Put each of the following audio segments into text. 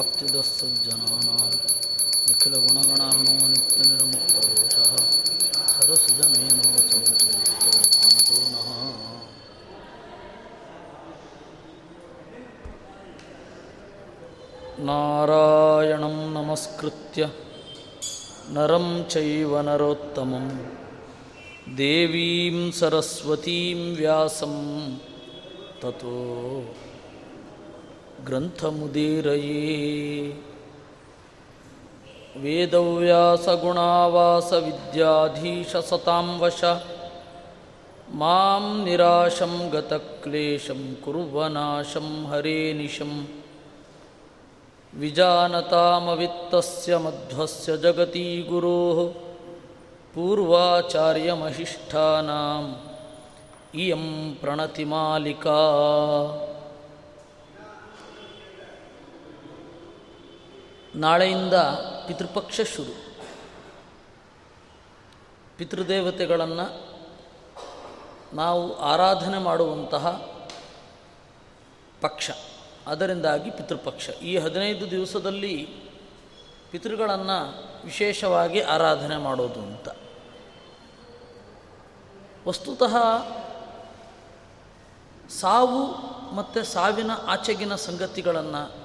ప్రాప్తిదస్సజ్జనానాం నిఖిల గుణగణానో నిత్య నిర్ముక్త దోష సరసుజనయనో సంసిద్ధో మానదో నహ నారాయణం నమస్కృత్య నరం చైవ నరోత్తమం దేవీం సరస్వతీం వ్యాసం తో ग्रन्थमुदीरये वेदव्यासगुणावासविद्याधीशसतां वश मां निराशं गतक्लेशं कुर्वनाशं हरे निशम् विजानतामवित्तस्य मध्वस्य जगती गुरोः पूर्वाचार्यमहिष्ठानाम् इयं प्रणतिमालिका ನಾಳೆಯಿಂದ ಪಿತೃಪಕ್ಷ ಶುರು. ಪಿತೃದೇವತೆಗಳನ್ನು ನಾವು ಆರಾಧನೆ ಮಾಡುವಂತಹ ಪಕ್ಷ. ಅದರಿಂದಾಗಿ ಪಿತೃಪಕ್ಷ. ಈ ಹದಿನೈದು ದಿವಸದಲ್ಲಿ ಪಿತೃಗಳನ್ನು ವಿಶೇಷವಾಗಿ ಆರಾಧನೆ ಮಾಡೋದು ಅಂತ. ವಸ್ತುತಃ ಸಾವು ಮತ್ತು ಸಾವಿನ ಆಚೆಗಿನ ಸಂಗತಿಗಳನ್ನು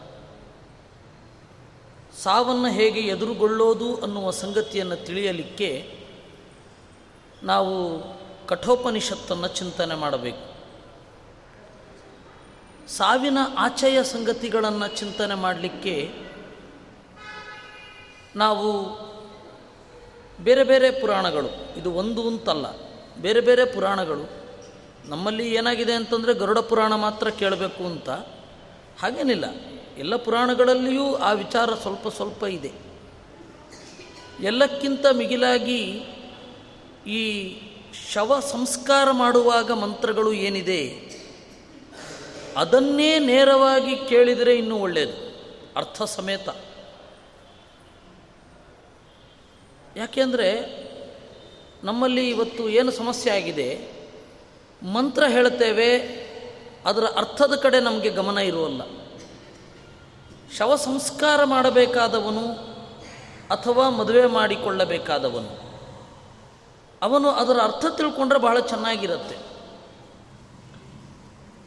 ಸಾವನ್ನು ಹೇಗೆ ಎದುರುಗೊಳ್ಳೋದು ಅನ್ನುವ ಸಂಗತಿಯನ್ನು ತಿಳಿಯಲಿಕ್ಕೆ ನಾವು ಕಠೋಪನಿಷತ್ತನ್ನು ಚಿಂತನೆ ಮಾಡಬೇಕು. ಸಾವಿನ ಆಚೆಯ ಸಂಗತಿಗಳನ್ನು ಚಿಂತನೆ ಮಾಡಲಿಕ್ಕೆ ನಾವು ಬೇರೆ ಬೇರೆ ಪುರಾಣಗಳು, ಇದು ಒಂದು ಅಂತಲ್ಲ, ಬೇರೆ ಬೇರೆ ಪುರಾಣಗಳು, ನಮ್ಮಲ್ಲಿ ಏನಾಗಿದೆ ಅಂತಂದರೆ ಗರುಡ ಪುರಾಣ ಮಾತ್ರ ಕೇಳಬೇಕು ಅಂತ ಹಾಗೇನಿಲ್ಲ. ಎಲ್ಲ ಪುರಾಣಗಳಲ್ಲಿಯೂ ಆ ವಿಚಾರ ಸ್ವಲ್ಪ ಸ್ವಲ್ಪ ಇದೆ. ಎಲ್ಲಕ್ಕಿಂತ ಮಿಗಿಲಾಗಿ ಈ ಶವ ಸಂಸ್ಕಾರ ಮಾಡುವಾಗ ಮಂತ್ರಗಳು ಏನಿದೆ? ಅದನ್ನೇ ನೇರವಾಗಿ ಕೇಳಿದರೆ ಇನ್ನೂ ಒಳ್ಳೆಯದು ಅರ್ಥ ಸಮೇತ. ಯಾಕೆಂದರೆ ನಮ್ಮಲ್ಲಿ ಇವತ್ತು ಏನು ಸಮಸ್ಯೆ ಆಗಿದೆ? ಮಂತ್ರ ಹೇಳುತ್ತೇವೆ ಅದರ ಅರ್ಥದ ಕಡೆ ನಮಗೆ ಗಮನ ಇರುವಲ್ಲ ಶವ ಸಂಸ್ಕಾರ ಮಾಡಬೇಕಾದವನು ಅಥವಾ ಮದುವೆ ಮಾಡಿಕೊಳ್ಳಬೇಕಾದವನು. ಅವನು ಅದರ ಅರ್ಥ ತಿಳ್ಕೊಂಡ್ರೆ ಬಹಳ ಚೆನ್ನಾಗಿರುತ್ತೆ.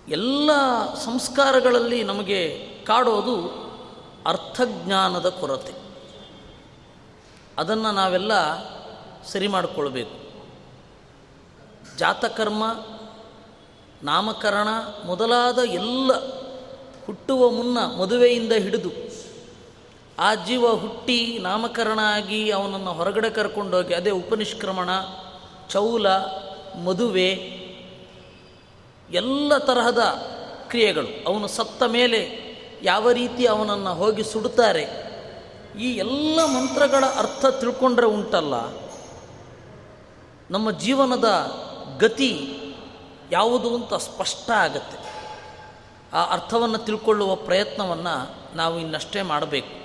ಎಲ್ಲ ಸಂಸ್ಕಾರಗಳಲ್ಲಿ ನಮಗೆ ಕಾಡೋದು ಅರ್ಥಜ್ಞಾನದ ಕೊರತೆ. ಅದನ್ನು ನಾವೆಲ್ಲ ಸರಿ ಮಾಡಿಕೊಳ್ಬೇಕು. ಜಾತಕರ್ಮ, ನಾಮಕರಣ ಮೊದಲಾದ ಎಲ್ಲ ಹುಟ್ಟುವ ಮುನ್ನ ಮದುವೆಯಿಂದ ಹಿಡಿದು ಆ ಜೀವ ಹುಟ್ಟಿ ನಾಮಕರಣ ಆಗಿ ಅವನನ್ನು ಹೊರಗಡೆ ಕರ್ಕೊಂಡೋಗಿ, ಅದೇ ಉಪನಿಷ್ಕ್ರಮಣ, ಚೌಲ, ಮದುವೆ, ಎಲ್ಲ ತರಹದ ಕ್ರಿಯೆಗಳು. ಅವನು ಸತ್ತ ಮೇಲೆ ಯಾವ ರೀತಿ ಅವನನ್ನು ಹೋಗಿ ಸುಡುತ್ತಾರೆ, ಈ ಎಲ್ಲ ಮಂತ್ರಗಳ ಅರ್ಥ ತಿಳ್ಕೊಂಡ್ರೆ ಉಂಟಲ್ಲ. ನಮ್ಮ ಜೀವನದ ಗತಿ ಯಾವುದು ಅಂತ ಸ್ಪಷ್ಟ ಆಗತ್ತೆ. ಆ ಅರ್ಥವನ್ನು ತಿಳ್ಕೊಳ್ಳುವ ಪ್ರಯತ್ನವನ್ನು ನಾವು ಇನ್ನಷ್ಟೇ ಮಾಡಬೇಕು.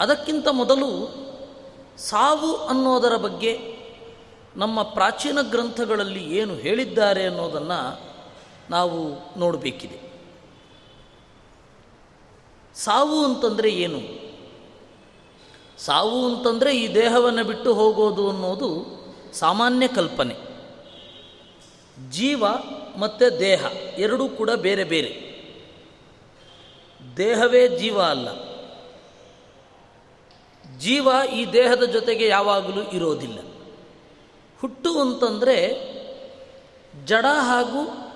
ಅದಕ್ಕಿಂತ ಮೊದಲು ಸಾವು ಅನ್ನೋದರ ಬಗ್ಗೆ ನಮ್ಮ ಪ್ರಾಚೀನ ಗ್ರಂಥಗಳಲ್ಲಿ ಏನು ಹೇಳಿದ್ದಾರೆ ಅನ್ನೋದನ್ನು ನಾವು ನೋಡಬೇಕಿದೆ. ಸಾವು ಅಂತಂದರೆ ಏನು? ಸಾವು ಅಂತಂದರೆ ಈ ದೇಹವನ್ನು ಬಿಟ್ಟು ಹೋಗೋದು ಅನ್ನೋದು ಸಾಮಾನ್ಯ ಕಲ್ಪನೆ. ಜೀವ ಮತ್ತು ದೇಹ, ಎರಡೂ ಕೂಡ ಬೇರೆ ಬೇರೆ. ದೇಹವೇ ಜೀವ ಅಲ್ಲ. ಜೀವ ಈ ದೇಹದ ಜೊತೆಗೆ ಯಾವಾಗಲೂ ಇರೋದಿಲ್ಲ. ಹುಟ್ಟು ಅಂತಂದರೆ ಜಡ ಹಾಗೂ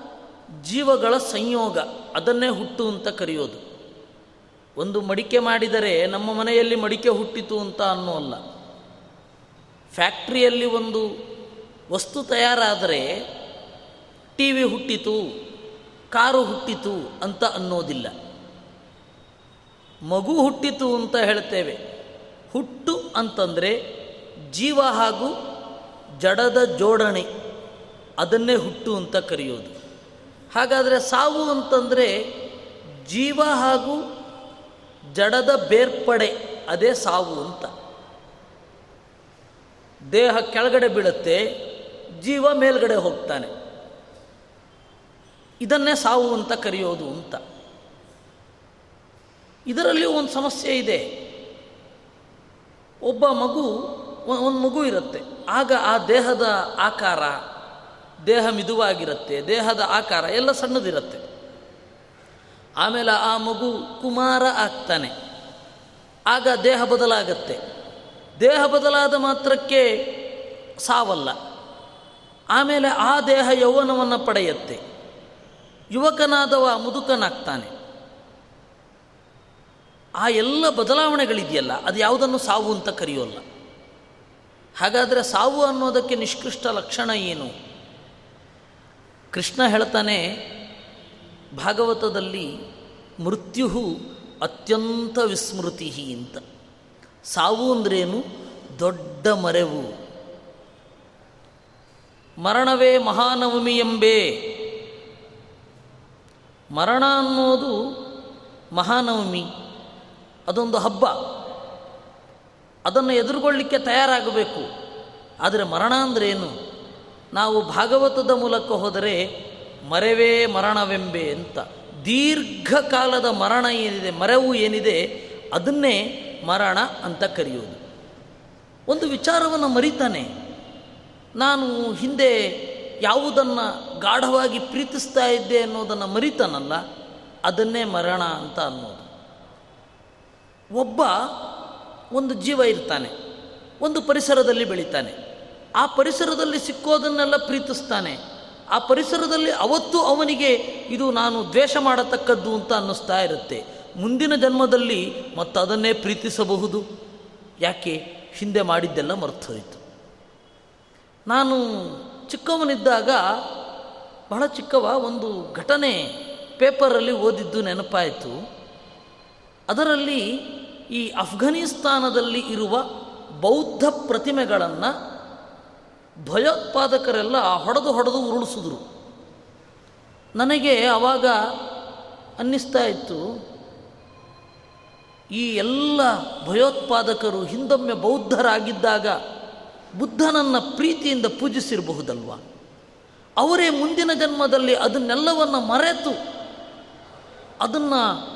ಜೀವಗಳ ಸಂಯೋಗ, ಅದನ್ನೇ ಹುಟ್ಟು ಅಂತ ಕರೆಯೋದು. ಒಂದು ಮಡಿಕೆ ಮಾಡಿದರೆ ನಮ್ಮ ಮನೆಯಲ್ಲಿ ಮಡಿಕೆ ಹುಟ್ಟಿತು ಅಂತ ಅನ್ನೋಲ್ಲ. ಫ್ಯಾಕ್ಟ್ರಿಯಲ್ಲಿ ಒಂದು ವಸ್ತು ತಯಾರಾದರೆ ಟಿ ವಿ ಹುಟ್ಟಿತು, ಕಾರು ಹುಟ್ಟಿತು ಅಂತ ಅನ್ನೋದಿಲ್ಲ. ಮಗು ಹುಟ್ಟಿತು ಅಂತ ಹೇಳ್ತೇವೆ. ಹುಟ್ಟು ಅಂತಂದರೆ ಜೀವ ಹಾಗೂ ಜಡದ ಜೋಡಣೆ, ಅದನ್ನೇ ಹುಟ್ಟು ಅಂತ ಕರೆಯೋದು. ಹಾಗಾದರೆ ಸಾವು ಅಂತಂದರೆ ಜೀವ ಹಾಗೂ ಜಡದ ಬೇರ್ಪಡೆ, ಅದೇ ಸಾವು ಅಂತ. ದೇಹ ಕೆಳಗಡೆ ಬೀಳುತ್ತೆ, ಜೀವ ಮೇಲ್ಗಡೆ ಹೋಗ್ತಾನೆ. ಇದನ್ನೇ ಸಾವು ಅಂತ ಕರೆಯೋದು ಅಂತ. ಇದರಲ್ಲಿ ಒಂದು ಸಮಸ್ಯೆ ಇದೆ. ಒಬ್ಬ ಮಗು ಒಂದು ಮಗು ಇರುತ್ತೆ. ಆಗ ಆ ದೇಹದ ಆಕಾರ, ದೇಹ ಮಿದುವಾಗಿರುತ್ತೆ, ದೇಹದ ಆಕಾರ ಎಲ್ಲ ಸಣ್ಣದಿರುತ್ತೆ. ಆಮೇಲೆ ಆ ಮಗು ಕುಮಾರ ಆಗ್ತಾನೆ. ಆಗ ದೇಹ ಬದಲಾಗತ್ತೆ. ದೇಹ ಬದಲಾದ ಮಾತ್ರಕ್ಕೆ ಸಾವಲ್ಲ. ಆಮೇಲೆ ಆ ದೇಹ ಯೌವನವನ್ನು ಪಡೆಯುತ್ತೆ. ಯುವಕನಾದವ ಮುದುಕನಾಗ್ತಾನೆ. ಆ ಎಲ್ಲ ಬದಲಾವಣೆಗಳಿದೆಯಲ್ಲ, ಅದು ಯಾವುದನ್ನು ಸಾವು ಅಂತ ಕರೆಯೋಲ್ಲ. ಹಾಗಾದರೆ ಸಾವು ಅನ್ನೋದಕ್ಕೆ ನಿಷ್ಕೃಷ್ಟ ಲಕ್ಷಣ ಏನು? ಕೃಷ್ಣ ಹೇಳ್ತಾನೆ, ಭಾಗವತದಲ್ಲಿ ಮೃತ್ಯು ಅತ್ಯಂತ ವಿಸ್ಮೃತಿ ಅಂತ. ಸಾವು ಅಂದ್ರೇನು? ದೊಡ್ಡ ಮರೆವು. ಮರಣವೇ ಮಹಾನವಮಿ ಎಂಬೇ. ಮರಣ ಅನ್ನೋದು ಮಹಾನವಮಿ, ಅದೊಂದು ಹಬ್ಬ. ಅದನ್ನು ಎದುರುಗೊಳ್ಳಲಿಕ್ಕೆ ತಯಾರಾಗಬೇಕು. ಆದರೆ ಮರಣ ಅಂದ್ರೇನು ನಾವು ಭಾಗವತದ ಮೂಲಕ ಹೋದರೆ ಮರೆವೇ ಮರಣವೆಂಬೆ ಅಂತ. ದೀರ್ಘಕಾಲದ ಮರಣ ಏನಿದೆ, ಮರೆವು ಏನಿದೆ, ಅದನ್ನೇ ಮರಣ ಅಂತ ಕರೆಯೋದು ಒಂದು ವಿಚಾರವನ್ನು ಮರಿತಾನೆ. ನಾನು ಹಿಂದೆ ಯಾವುದನ್ನು ಗಾಢವಾಗಿ ಪ್ರೀತಿಸ್ತಾ ಇದ್ದೆ ಅನ್ನೋದನ್ನು ಮರಿತಾನಲ್ಲ, ಅದನ್ನೇ ಮರಣ ಅಂತ ಅನ್ನೋದು. ಒಬ್ಬ ಒಂದು ಜೀವ ಇರ್ತಾನೆ, ಒಂದು ಪರಿಸರದಲ್ಲಿ ಬೆಳಿತಾನೆ. ಆ ಪರಿಸರದಲ್ಲಿ ಸಿಕ್ಕೋದನ್ನೆಲ್ಲ ಪ್ರೀತಿಸ್ತಾನೆ. ಆ ಪರಿಸರದಲ್ಲಿ ಅವತ್ತು ಅವನಿಗೆ ಇದು ನಾನು ದ್ವೇಷ ಮಾಡತಕ್ಕದ್ದು ಅಂತ ಅನ್ನಿಸ್ತಾ ಇರುತ್ತೆ. ಮುಂದಿನ ಜನ್ಮದಲ್ಲಿ ಮತ್ತದನ್ನೇ ಪ್ರೀತಿಸಬಹುದು. ಯಾಕೆ? ಹಿಂದೆ ಮಾಡಿದ್ದೆಲ್ಲ ಮರ್ತೋಯಿತು ನಾನು ಚಿಕ್ಕವನಿದ್ದಾಗ ಬಹಳ ಚಿಕ್ಕವ ಒಂದು ಘಟನೆ ಪೇಪರಲ್ಲಿ ಓದಿದ್ದು ನೆನಪಾಯಿತು. ಅದರಲ್ಲಿ ಈ ಅಫ್ಘಾನಿಸ್ತಾನದಲ್ಲಿ ಇರುವ ಬೌದ್ಧ ಪ್ರತಿಮೆಗಳನ್ನು ಭಯೋತ್ಪಾದಕರೆಲ್ಲ ಹೊಡೆದು ಹೊಡೆದು ಉರುಳಿಸಿದ್ರು. ನನಗೆ ಆವಾಗ ಅನ್ನಿಸ್ತಾ ಇತ್ತು, ಈ ಎಲ್ಲ ಭಯೋತ್ಪಾದಕರು ಹಿಂದೊಮ್ಮೆ ಬೌದ್ಧರಾಗಿದ್ದಾಗ ಬುದ್ಧನನ್ನು ಪ್ರೀತಿಯಿಂದ ಪೂಜಿಸಿರಬಹುದಲ್ವ? ಅವರೇ ಮುಂದಿನ ಜನ್ಮದಲ್ಲಿ ಅದನ್ನೆಲ್ಲವನ್ನು ಮರೆತು ಅದನ್ನು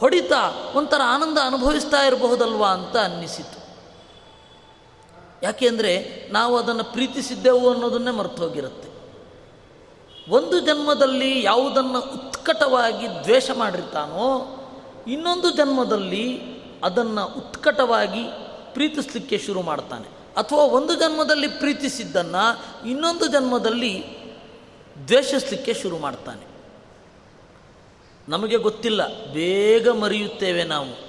ಹೊಡಿತಾ ಒಂಥರ ಆನಂದ ಅನುಭವಿಸ್ತಾ ಇರಬಹುದಲ್ವಾ ಅಂತ ಅನ್ನಿಸಿತು. ಯಾಕೆಂದರೆ ನಾವು ಅದನ್ನು ಪ್ರೀತಿಸಿದ್ದೆವು ಅನ್ನೋದನ್ನೇ ಮರ್ತೋಗಿರುತ್ತೆ ಒಂದು ಜನ್ಮದಲ್ಲಿ ಯಾವುದನ್ನು ಉತ್ಕಟವಾಗಿ ದ್ವೇಷ ಮಾಡಿರ್ತಾನೋ ಇನ್ನೊಂದು ಜನ್ಮದಲ್ಲಿ ಅದನ್ನು ಉತ್ಕಟವಾಗಿ ಪ್ರೀತಿಸಲಿಕ್ಕೆ ಶುರು ಮಾಡ್ತಾನೆ. ಅಥವಾ ಒಂದು ಜನ್ಮದಲ್ಲಿ ಪ್ರೀತಿಸಿದ್ದನ್ನು ಇನ್ನೊಂದು ಜನ್ಮದಲ್ಲಿ ದ್ವೇಷಿಸಲಿಕ್ಕೆ ಶುರು ಮಾಡ್ತಾನೆ. ನಮಗೆ ಗೊತ್ತಿಲ್ಲ, ಬೇಗ ಮರೆಯುತ್ತೇವೆ ನಾವು.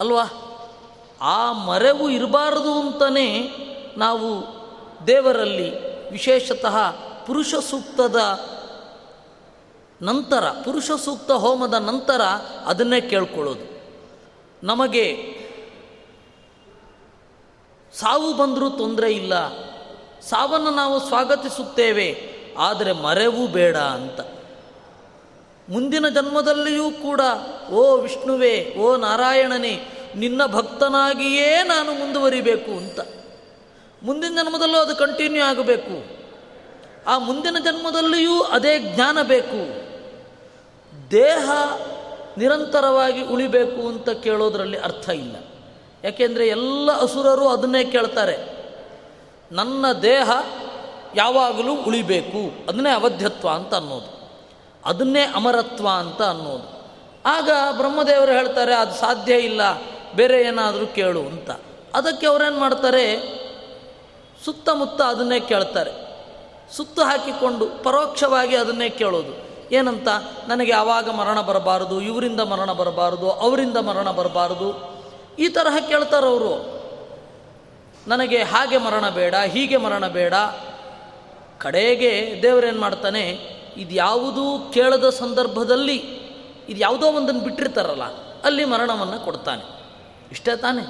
ಅಲ್ವಾ? ಆ ಮರೆವು ಇರಬಾರದು ಅಂತಲೇ ನಾವು ದೇವರಲ್ಲಿ ವಿಶೇಷತಃ ಪುರುಷ ಸೂಕ್ತದ ನಂತರ, ಪುರುಷ ಸೂಕ್ತ ಹೋಮದ ನಂತರ ಅದನ್ನೇ ಕೇಳ್ಕೊಳ್ಳೋದು. ನಮಗೆ ಸಾವು ಬಂದರೂ ತೊಂದರೆ ಇಲ್ಲ ಸಾವನ್ನು ನಾವು ಸ್ವಾಗತಿಸುತ್ತೇವೆ, ಆದರೆ ಮರೆವು ಬೇಡ ಅಂತ. ಮುಂದಿನ ಜನ್ಮದಲ್ಲಿಯೂ ಕೂಡ, ಓ ವಿಷ್ಣುವೇ, ಓ ನಾರಾಯಣನೇ, ನಿನ್ನ ಭಕ್ತನಾಗಿಯೇ ನಾನು ಮುಂದುವರಿಬೇಕು ಅಂತ. ಮುಂದಿನ ಜನ್ಮದಲ್ಲೂ ಅದು ಕಂಟಿನ್ಯೂ ಆಗಬೇಕು. ಆ ಮುಂದಿನ ಜನ್ಮದಲ್ಲಿಯೂ ಅದೇ ಜ್ಞಾನ ಬೇಕು. ದೇಹ ನಿರಂತರವಾಗಿ ಉಳಿಬೇಕು ಅಂತ ಕೇಳೋದರಲ್ಲಿ ಅರ್ಥ ಇಲ್ಲ. ಯಾಕೆಂದರೆ ಎಲ್ಲ ಅಸುರರು ಅದನ್ನೇ ಕೇಳ್ತಾರೆ. ನನ್ನ ದೇಹ ಯಾವಾಗಲೂ ಉಳಿಬೇಕು. ಅದನ್ನೇ ಅವಧ್ಯತ್ವ ಅಂತ ಅನ್ನೋದು. ಅದನ್ನೇ ಅಮರತ್ವ ಅಂತ ಅನ್ನೋದು. ಆಗ ಬ್ರಹ್ಮದೇವರು ಹೇಳ್ತಾರೆ, ಅದು ಸಾಧ್ಯ ಇಲ್ಲ, ಬೇರೆ ಏನಾದರೂ ಕೇಳು ಅಂತ. ಅದಕ್ಕೆ ಅವರೇನು ಮಾಡ್ತಾರೆ? ಸುತ್ತಮುತ್ತ ಅದನ್ನೇ ಕೇಳ್ತಾರೆ. ಸುತ್ತು ಹಾಕಿಕೊಂಡು ಪರೋಕ್ಷವಾಗಿ ಅದನ್ನೇ ಕೇಳೋದು. ಏನಂತ? ನನಗೆ ಯಾವಾಗ ಮರಣ ಬರಬಾರದು, ಇವರಿಂದ ಮರಣ ಬರಬಾರದು, ಅವರಿಂದ ಮರಣ ಬರಬಾರದು ಈ ತರಹ ಕೇಳ್ತಾರವರು. ನನಗೆ ಹಾಗೆ ಮರಣ ಬೇಡ, ಹೀಗೆ ಮರಣ ಬೇಡ. ಕಡೆಗೆ ದೇವರೇನು ಮಾಡ್ತಾನೆ, ಇದು ಯಾವುದೂ ಕೇಳದ ಸಂದರ್ಭದಲ್ಲಿ ಇದು ಯಾವುದೋ ಒಂದನ್ನು ಬಿಟ್ಟಿರ್ತಾರಲ್ಲ, ಅಲ್ಲಿ ಮರಣವನ್ನು ಕೊಡ್ತಾನೆ. ಇಷ್ಟೇ ತಾನೆ.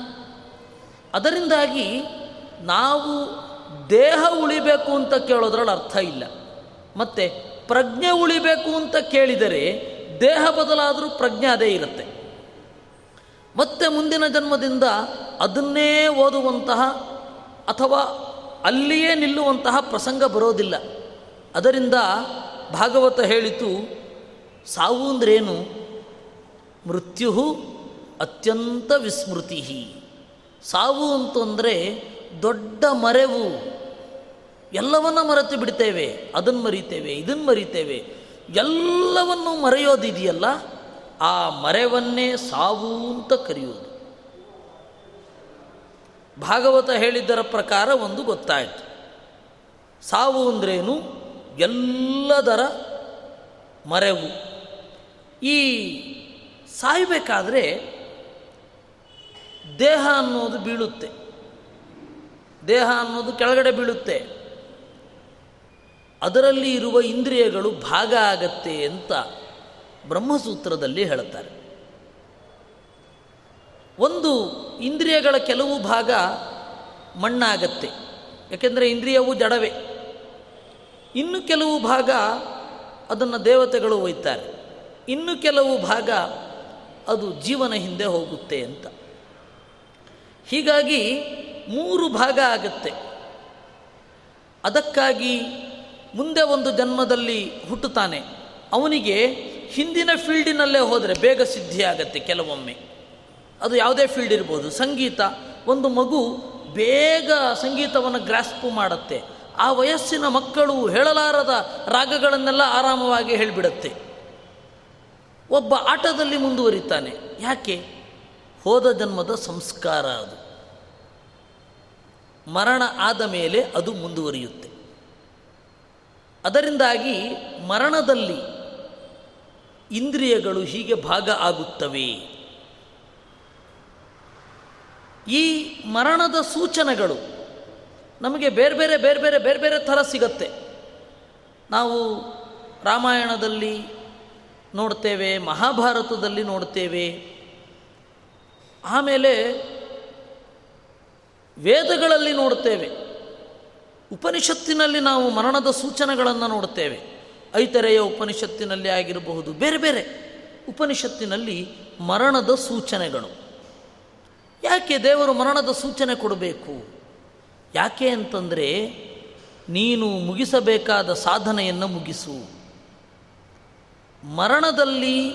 ಅದರಿಂದಾಗಿ ನಾವು ದೇಹ ಉಳಿಬೇಕು ಅಂತ ಕೇಳೋದ್ರಲ್ಲಿ ಅರ್ಥ ಇಲ್ಲ. ಮತ್ತು ಪ್ರಜ್ಞೆ ಉಳಿಬೇಕು ಅಂತ ಕೇಳಿದರೆ ದೇಹ ಬದಲಾದರೂ ಪ್ರಜ್ಞೆ ಅದೇ ಇರುತ್ತೆ. ಮತ್ತೆ ಮುಂದಿನ ಜನ್ಮದಿಂದ ಅದನ್ನೇ ಓದುವಂತಹ ಅಥವಾ ಅಲ್ಲಿಯೇ ನಿಲ್ಲುವಂತಹ ಪ್ರಸಂಗ ಬರೋದಿಲ್ಲ. ಅದರಿಂದ ಭಾಗವತ ಹೇಳಿತು, ಸಾವು ಅಂದ್ರೇನು? ಮೃತ್ಯು ಅತ್ಯಂತ ವಿಸ್ಮೃತಿ ಸಾವು ಅಂತಂದರೆ ದೊಡ್ಡ ಮರೆವು. ಎಲ್ಲವನ್ನ ಮರೆತು ಬಿಡ್ತೇವೆ ಅದನ್ನು ಮರಿತೇವೆ ಇದನ್ನು ಮರಿತೇವೆ, ಎಲ್ಲವನ್ನು ಮರೆಯೋದಿದೆಯಲ್ಲ? ಆ ಮರೆವನ್ನೇ ಸಾವು ಅಂತ ಕರೆಯುವುದು. ಭಾಗವತ ಹೇಳಿದ್ದರ ಪ್ರಕಾರ ಒಂದು ಗೊತ್ತಾಯಿತು. ಸಾವು ಅಂದ್ರೇನು? ಎಲ್ಲದರ ಮರೆವು. ಈ ಸಾಯಬೇಕಾದ್ರೆ ದೇಹ ಅನ್ನೋದು ಬೀಳುತ್ತೆ. ದೇಹ ಅನ್ನೋದು ಕೆಳಗಡೆ ಬೀಳುತ್ತೆ. ಅದರಲ್ಲಿ ಇರುವ ಇಂದ್ರಿಯಗಳು ಭಾಗ ಆಗತ್ತೆ ಅಂತ ಬ್ರಹ್ಮಸೂತ್ರದಲ್ಲಿ ಹೇಳುತ್ತಾರೆ. ಒಂದು ಇಂದ್ರಿಯಗಳ ಕೆಲವು ಭಾಗ ಮಣ್ಣಾಗತ್ತೆ. ಯಾಕೆಂದರೆ ಇಂದ್ರಿಯವು ಜಡವೇ. ಇನ್ನು ಕೆಲವು ಭಾಗ ಅದನ್ನು ದೇವತೆಗಳು ಒಯ್ತಾರೆ. ಇನ್ನು ಕೆಲವು ಭಾಗ ಅದು ಜೀವನ ಹಿಂದೆ ಹೋಗುತ್ತೆ ಅಂತ. ಹೀಗಾಗಿ ಮೂರು ಭಾಗ ಆಗತ್ತೆ. ಅದಕ್ಕಾಗಿ ಮುಂದೆ ಒಂದು ಜನ್ಮದಲ್ಲಿ ಹುಟ್ಟುತ್ತಾನೆ. ಅವನಿಗೆ ಹಿಂದಿನ ಫೀಲ್ಡಿನಲ್ಲೇ ಹೋದರೆ ಬೇಗ ಸಿದ್ಧಿಯಾಗತ್ತೆ ಕೆಲವೊಮ್ಮೆ. ಅದು ಯಾವುದೇ ಫೀಲ್ಡ್ ಇರ್ಬೋದು. ಸಂಗೀತ, ಒಂದು ಮಗು ಬೇಗ ಸಂಗೀತವನ್ನು ಗ್ರಾಸ್ಪು ಮಾಡುತ್ತೆ. ಆ ವಯಸ್ಸಿನ ಮಕ್ಕಳು ಹೇಳಲಾರದ ರಾಗಗಳನ್ನೆಲ್ಲ ಆರಾಮವಾಗಿ ಹೇಳಿಬಿಡುತ್ತೆ. ಒಬ್ಬ ಆಟದಲ್ಲಿ ಮುಂದುವರಿತಾನೆ. ಯಾಕೆ? ಹೋದ ಜನ್ಮದ ಸಂಸ್ಕಾರ ಅದು. ಮರಣ ಆದ ಮೇಲೆ ಅದು ಮುಂದುವರಿಯುತ್ತೆ. ಅದರಿಂದಾಗಿ ಮರಣದಲ್ಲಿ ಇಂದ್ರಿಯಗಳು ಹೀಗೆ ಭಾಗ ಆಗುತ್ತವೆ. ಈ ಮರಣದ ಸೂಚನೆಗಳು ನಮಗೆ ಬೇರೆ ಬೇರೆ ಬೇರೆ ಬೇರೆ ಬೇರೆ ಬೇರೆ ಥರ ಸಿಗತ್ತೆ. ನಾವು ರಾಮಾಯಣದಲ್ಲಿ ನೋಡ್ತೇವೆ, ಮಹಾಭಾರತದಲ್ಲಿ ನೋಡ್ತೇವೆ. ಆಮೇಲೆ ವೇದಗಳಲ್ಲಿ ನೋಡ್ತೇವೆ. ಉಪನಿಷತ್ತಿನಲ್ಲಿ ನಾವು ಮರಣದ ಸೂಚನೆಗಳನ್ನು ನೋಡುತ್ತೇವೆ ಐತರೆಯ ಉಪನಿಷತ್ತಿನಲ್ಲಿ ಆಗಿರಬಹುದು. ಬೇರೆ ಬೇರೆ ಉಪನಿಷತ್ತಿನಲ್ಲಿ ಮರಣದ ಸೂಚನೆಗಳು. ಯಾಕೆ ದೇವರು ಮರಣದ ಸೂಚನೆ ಕೊಡಬೇಕು? ಯಾಕೆ ಅಂತಂದರೆ ನೀನು ಮುಗಿಸಬೇಕಾದ ಸಾಧನೆಯನ್ನು ಮುಗಿಸು. ಮರಣದಲ್ಲಿ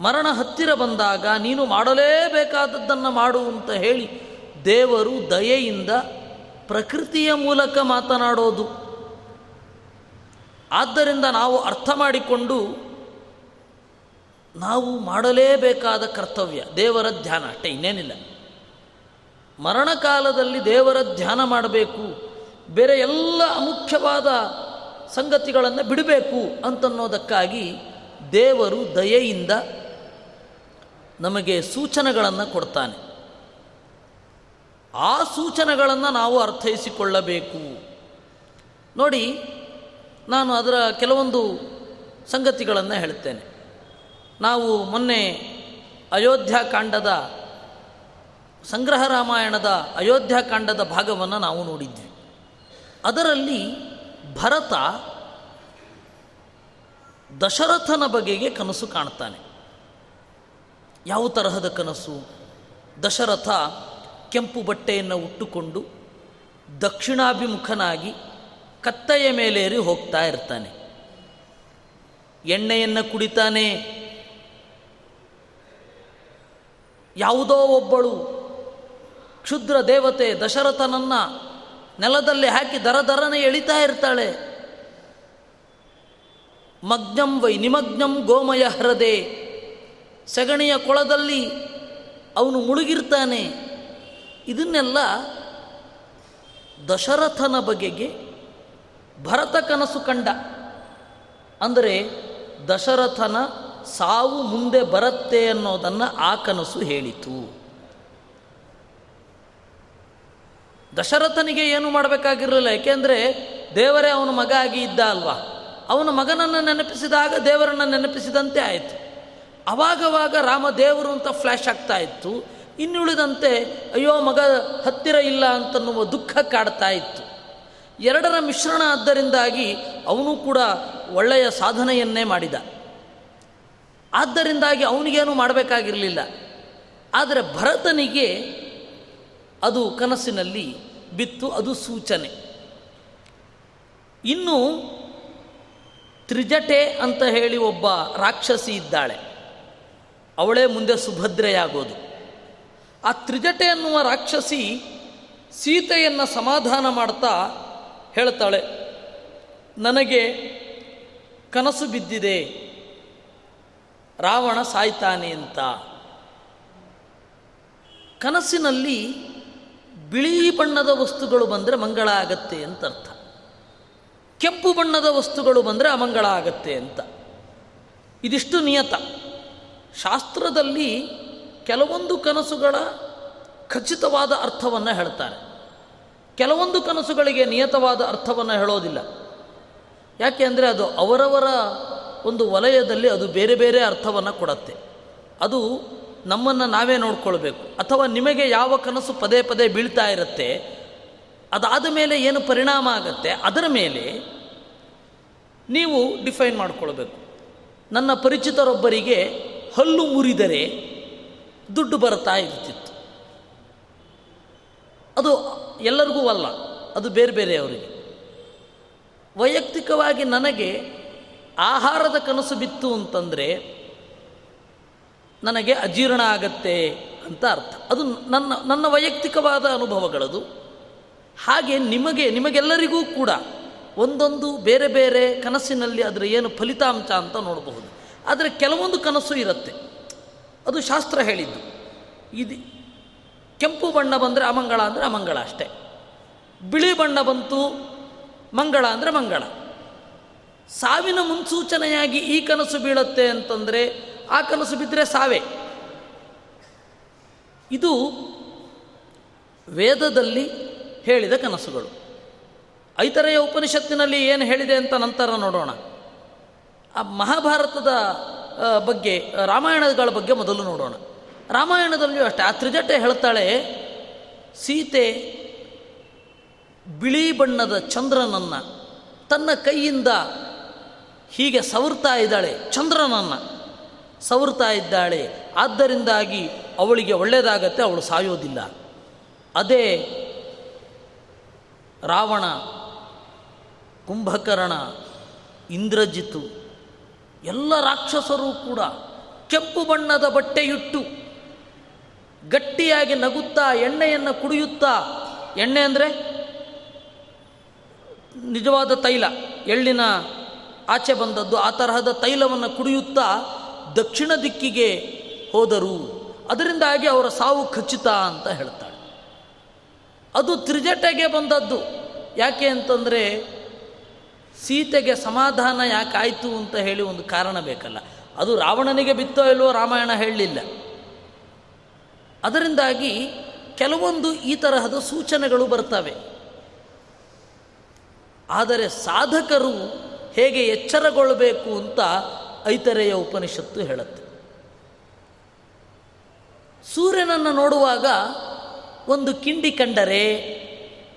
ಮರಣ ಹತ್ತಿರ ಬಂದಾಗ ನೀನು ಮಾಡಲೇಬೇಕಾದದ್ದನ್ನು ಮಾಡು ಅಂತ ಹೇಳಿ ದೇವರು ದಯೆಯಿಂದ ಪ್ರಕೃತಿಯ ಮೂಲಕ ಮಾತನಾಡೋದು. ಆದ್ದರಿಂದ ನಾವು ಅರ್ಥ ಮಾಡಿಕೊಂಡು ನಾವು ಮಾಡಲೇಬೇಕಾದ ಕರ್ತವ್ಯ, ದೇವರ ಧ್ಯಾನ. ಅಷ್ಟೇ, ಇನ್ನೇನಿಲ್ಲ. ಮರಣಕಾಲದಲ್ಲಿ ದೇವರ ಧ್ಯಾನ ಮಾಡಬೇಕು. ಬೇರೆ ಎಲ್ಲ ಅಮುಖ್ಯವಾದ ಸಂಗತಿಗಳನ್ನು ಬಿಡಬೇಕು ಅಂತನ್ನೋದಕ್ಕಾಗಿ ದೇವರು ದಯೆಯಿಂದ ನಮಗೆ ಸೂಚನೆಗಳನ್ನು ಕೊಡ್ತಾನೆ. ಆ ಸೂಚನೆಗಳನ್ನು ನಾವು ಅರ್ಥೈಸಿಕೊಳ್ಳಬೇಕು. ನೋಡಿ ನಾನು ಅದರ ಕೆಲವೊಂದು ಸಂಗತಿಗಳನ್ನು ಹೇಳುತ್ತೇನೆ. ನಾವು ಮೊನ್ನೆ ಅಯೋಧ್ಯಾಕಾಂಡದ ಸಂಗ್ರಹ ರಾಮಾಯಣದ ಅಯೋಧ್ಯಾಕಾಂಡದ ಭಾಗವನ್ನು ನಾವು ನೋಡಿದ್ವಿ. ಅದರಲ್ಲಿ ಭರತ ದಶರಥನ ಬಗೆಗೆ ಕನಸು ಕಾಣ್ತಾನೆ. ಯಾವ ತರಹದ ಕನಸು? ದಶರಥ ಕೆಂಪು ಬಟ್ಟೆಯನ್ನು ಉಟ್ಟುಕೊಂಡು ದಕ್ಷಿಣಾಭಿಮುಖನಾಗಿ ಕತ್ತೆಯ ಮೇಲೇರಿ ಹೋಗ್ತಾ ಇರ್ತಾನೆ. ಎಣ್ಣೆಯನ್ನು ಕುಡಿತಾನೆ. ಯಾವುದೋ ಒಬ್ಬಳು ಕ್ಷುದ್ರ ದೇವತೆ ದಶರಥನನ್ನ ನೆಲದಲ್ಲಿ ಹಾಕಿ ದರ ದರನೆ ಎಳಿತಾ ಇರ್ತಾಳೆ. ಮಗ್ನಂ ವೈ ನಿಮಗ್ನಂ ಗೋಮಯ ಹರದೆ. ಸಗಣಿಯ ಕೊಳದಲ್ಲಿ ಅವನು ಮುಳುಗಿರ್ತಾನೆ. ಇದನ್ನೆಲ್ಲ ದಶರಥನ ಬಗೆಗೆ ಭರತ ಕನಸು ಕಂಡ. ಅಂದರೆ ದಶರಥನ ಸಾವು ಮುಂದೆ ಬರುತ್ತೆ ಅನ್ನೋದನ್ನು ಆ ಕನಸು ಹೇಳಿತು. ದಶರಥನಿಗೆ ಏನು ಮಾಡಬೇಕಾಗಿರಲಿಲ್ಲ? ಏಕೆಂದರೆ ದೇವರೇ ಅವನ ಮಗ ಆಗಿ ಇದ್ದ ಅಲ್ವಾ? ಅವನ ಮಗನನ್ನು ನೆನಪಿಸಿದಾಗ ದೇವರನ್ನು ನೆನಪಿಸಿದಂತೆ ಆಯಿತು. ಅವಾಗವಾಗ ರಾಮ ದೇವರು ಅಂತ ಫ್ಲ್ಯಾಶ್ ಆಗ್ತಾ ಇತ್ತು. ಇನ್ನುಳಿದಂತೆ, ಅಯ್ಯೋ ಮಗ ಹತ್ತಿರ ಇಲ್ಲ ಅಂತನ್ನುವ ದುಃಖ ಕಾಡ್ತಾ ಇತ್ತು. ಎರಡರ ಮಿಶ್ರಣ ಆದ್ದರಿಂದಾಗಿ ಅವನು ಕೂಡ ಒಳ್ಳೆಯ ಸಾಧನೆಯನ್ನೇ ಮಾಡಿದ. ಆದ್ದರಿಂದಾಗಿ ಅವನಿಗೇನು ಮಾಡಬೇಕಾಗಿರಲಿಲ್ಲ. ಆದರೆ ಭರತನಿಗೆ ಅದು ಕನಸಿನಲ್ಲಿ ಬಿತ್ತು, ಅದು ಸೂಚನೆ. ಇನ್ನು ತ್ರಿಜಟೆ ಅಂತ ಹೇಳಿ ಒಬ್ಬ ರಾಕ್ಷಸಿ ಇದ್ದಾಳೆ. ಅವಳೇ ಮುಂದೆ ಸುಭದ್ರೆಯಾಗೋದು. ಆ ತ್ರಿಜಟೆ ಅನ್ನುವ ರಾಕ್ಷಸಿ ಸೀತೆಯನ್ನು ಸಮಾಧಾನ ಮಾಡ್ತಾ ಹೇಳ್ತಾಳೆ, ನನಗೆ ಕನಸು ಬಿದ್ದಿದೆ. ರಾವಣ ಸಾಯ್ತಾನೆ ಅಂತ. ಕನಸಿನಲ್ಲಿ ಬಿಳಿ ಬಣ್ಣದ ವಸ್ತುಗಳು ಬಂದರೆ ಮಂಗಳ ಆಗತ್ತೆ ಅಂತ ಅರ್ಥ. ಕೆಂಪು ಬಣ್ಣದ ವಸ್ತುಗಳು ಬಂದರೆ ಅಮಂಗಳ ಆಗತ್ತೆ ಅಂತ. ಇದಿಷ್ಟು ನಿಯತ. ಶಾಸ್ತ್ರದಲ್ಲಿ ಕೆಲವೊಂದು ಕನಸುಗಳ ಖಚಿತವಾದ ಅರ್ಥವನ್ನು ಹೇಳ್ತಾರೆ. ಕೆಲವೊಂದು ಕನಸುಗಳಿಗೆ ನಿಯತವಾದ ಅರ್ಥವನ್ನು ಹೇಳೋದಿಲ್ಲ. ಯಾಕೆ ಅಂದರೆ ಅದು ಅವರವರ ಒಂದು ವಲಯದಲ್ಲಿ ಅದು ಬೇರೆ ಬೇರೆ ಅರ್ಥವನ್ನು ಕೊಡತ್ತೆ. ಅದು ನಮ್ಮನ್ನು ನಾವೇ ನೋಡ್ಕೊಳ್ಬೇಕು. ಅಥವಾ ನಿಮಗೆ ಯಾವ ಕನಸು ಪದೇ ಪದೇ ಬೀಳ್ತಾ ಇರುತ್ತೆ, ಅದಾದ ಮೇಲೆ ಏನು ಪರಿಣಾಮ ಆಗತ್ತೆ, ಅದರ ಮೇಲೆ ನೀವು ಡಿಫೈನ್ ಮಾಡಿಕೊಳ್ಬೇಕು. ನನ್ನ ಪರಿಚಿತರೊಬ್ಬರಿಗೆ ಹಲ್ಲು ಮುರಿದರೆ ದುಡ್ಡು ಬರ್ತಾ ಇರ್ತಿತ್ತು. ಅದು ಎಲ್ಲರಿಗೂ ಅಲ್ಲ, ಅದು ಬೇರೆ ಬೇರೆ ಅವರಿಗೆ. ವೈಯಕ್ತಿಕವಾಗಿ ನನಗೆ ಆಹಾರದ ಕನಸು ಬಿತ್ತು ಅಂತಂದರೆ, ನನಗೆ ಅಜೀರ್ಣ ಆಗತ್ತೆ ಅಂತ ಅರ್ಥ. ಅದು ನನ್ನ ನನ್ನ ವೈಯಕ್ತಿಕವಾದ ಅನುಭವಗಳದು. ಹಾಗೆ ನಿಮಗೆ, ನಿಮಗೆಲ್ಲರಿಗೂ ಕೂಡ ಒಂದೊಂದು ಬೇರೆ ಬೇರೆ ಕನಸಿನಲ್ಲಿ ಅದರ ಏನು ಫಲಿತಾಂಶ ಅಂತ ನೋಡಬಹುದು. ಆದರೆ ಕೆಲವೊಂದು ಕನಸು ಇರುತ್ತೆ. ಅದು ಶಾಸ್ತ್ರ ಹೇಳಿದ್ದು. ಇದು ಕೆಂಪು ಬಣ್ಣ ಬಂದರೆ ಅಮಂಗಳ ಅಂದರೆ ಅಮಂಗಳ ಅಷ್ಟೇ. ಬಿಳಿ ಬಣ್ಣ ಬಂತು ಮಂಗಳ ಅಂದರೆ ಮಂಗಳ. ಸಾವಿನ ಮುನ್ಸೂಚನೆಯಾಗಿ ಈ ಕನಸು ಬೀಳುತ್ತೆ ಅಂತಂದರೆ ಆ ಕನಸು ಬಿದ್ದರೆ ಸಾವೇ. ಇದು ವೇದದಲ್ಲಿ ಹೇಳಿದ ಕನಸುಗಳು. ಐತರೆಯ ಉಪನಿಷತ್ತಿನಲ್ಲಿ ಏನು ಹೇಳಿದೆ ಅಂತ ನಂತರ ನೋಡೋಣ. ಆ ಮಹಾಭಾರತದ ಬಗ್ಗೆ, ರಾಮಾಯಣಗಳ ಬಗ್ಗೆ ಮೊದಲು ನೋಡೋಣ. ರಾಮಾಯಣದಲ್ಲಿಯೂ ಅಷ್ಟೇ. ಆ ತ್ರಿಜಟೆ ಹೇಳ್ತಾಳೆ, ಸೀತೆ ಬಿಳಿ ಬಣ್ಣದ ಚಂದ್ರನನ್ನು, ತನ್ನ ಕೈಯಿಂದ ಹೀಗೆ ಸವರ್ತಾ ಇದ್ದಾಳೆ, ಚಂದ್ರನನ್ನು ಸವರ್ತಾ ಇದ್ದಾಳೆ. ಆದ್ದರಿಂದಾಗಿ ಅವಳಿಗೆ ಒಳ್ಳೆಯದಾಗತ್ತೆ ಅವಳು ಸಾಯೋದಿಲ್ಲ. ಅದೇ ರಾವಣ, ಕುಂಭಕರ್ಣ ಇಂದ್ರಜಿತು ಎಲ್ಲ ರಾಕ್ಷಸರು ಕೂಡ ಕೆಂಪು ಬಣ್ಣದ ಬಟ್ಟೆಯಿಟ್ಟು ಗಟ್ಟಿಯಾಗಿ ನಗುತ್ತಾ, ಎಣ್ಣೆಯನ್ನು ಕುಡಿಯುತ್ತಾ, ಎಣ್ಣೆ ಅಂದರೆ ನಿಜವಾದ ತೈಲ. ಎಳ್ಳಿನ ಆಚೆ ಬಂದದ್ದು ಆ ತರಹದ ತೈಲವನ್ನು ಕುಡಿಯುತ್ತಾ ದಕ್ಷಿಣ ದಿಕ್ಕಿಗೆ ಹೋದರು. ಅದರಿಂದಾಗಿ ಅವರ ಸಾವು ಖಚಿತ ಅಂತ ಹೇಳ್ತಾಳೆ. ಅದು ತ್ರಿಜಟೆಗೆ ಬಂದದ್ದು. ಯಾಕೆ ಅಂತಂದರೆ ಸೀತೆಗೆ ಸಮಾಧಾನ ಯಾಕಾಯಿತು ಅಂತ ಹೇಳಿ ಒಂದು ಕಾರಣ ಬೇಕಲ್ಲ. ಅದು ರಾವಣನಿಗೆ ಬಿತ್ತೋ ಇಲ್ವೋ ರಾಮಾಯಣ ಹೇಳಲಿಲ್ಲ. ಅದರಿಂದಾಗಿ ಕೆಲವೊಂದು ಈ ತರಹದ ಸೂಚನೆಗಳು ಬರ್ತವೆ. ಆದರೆ ಸಾಧಕರು ಹೇಗೆ ಎಚ್ಚರಗೊಳ್ಳಬೇಕು ಅಂತ ಐತರೆಯ ಉಪನಿಷತ್ತು ಹೇಳುತ್ತೆ. ಸೂರ್ಯನನ್ನು ನೋಡುವಾಗ ಒಂದು ಕಿಂಡಿ ಕಂಡರೆ,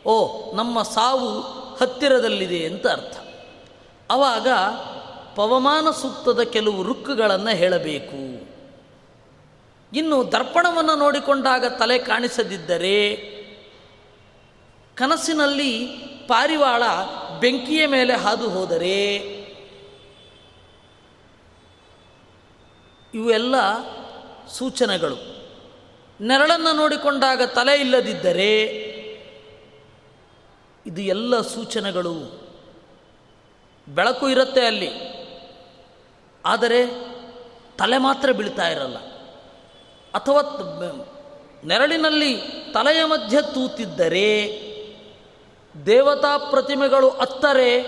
ಓ, ನಮ್ಮ ಸಾವು ಹತ್ತಿರದಲ್ಲಿದೆ ಅಂತ ಅರ್ಥ. ಆವಾಗ ಪವಮಾನ ಸೂಕ್ತದ ಕೆಲವು ರುಕ್ಕುಗಳನ್ನು ಹೇಳಬೇಕು. ಇನ್ನು ದರ್ಪಣವನ್ನು ನೋಡಿಕೊಂಡಾಗ ತಲೆ ಕಾಣಿಸದಿದ್ದರೆ ಕನಸಿನಲ್ಲಿ ಪಾರಿವಾಳ ಬೆಂಕಿಯ ಮೇಲೆ ಹಾದು ಹೋದರೆ ಇವೆಲ್ಲ ಸೂಚನೆಗಳು. ನೆರಳನ್ನು ನೋಡಿಕೊಂಡಾಗ ತಲೆ ಇಲ್ಲದಿದ್ದರೆ ಇದು ಎಲ್ಲ ಸೂಚನೆಗಳು. ಬೆಳಕು ಇರುತ್ತೆ ಅಲ್ಲಿ. ಆದರೆ ತಲೆ ಮಾತ್ರ ಬೀಳ್ತಾ ಇರಲ್ಲ. ಅಥವಾ ನೆರಳಿನಲ್ಲಿ ತಲೆಯ ಮಧ್ಯೆ ತೂತಿದ್ದರೆ, ದೇವತಾ ಪ್ರತಿಮೆಗಳು ಅತ್ತರೆ,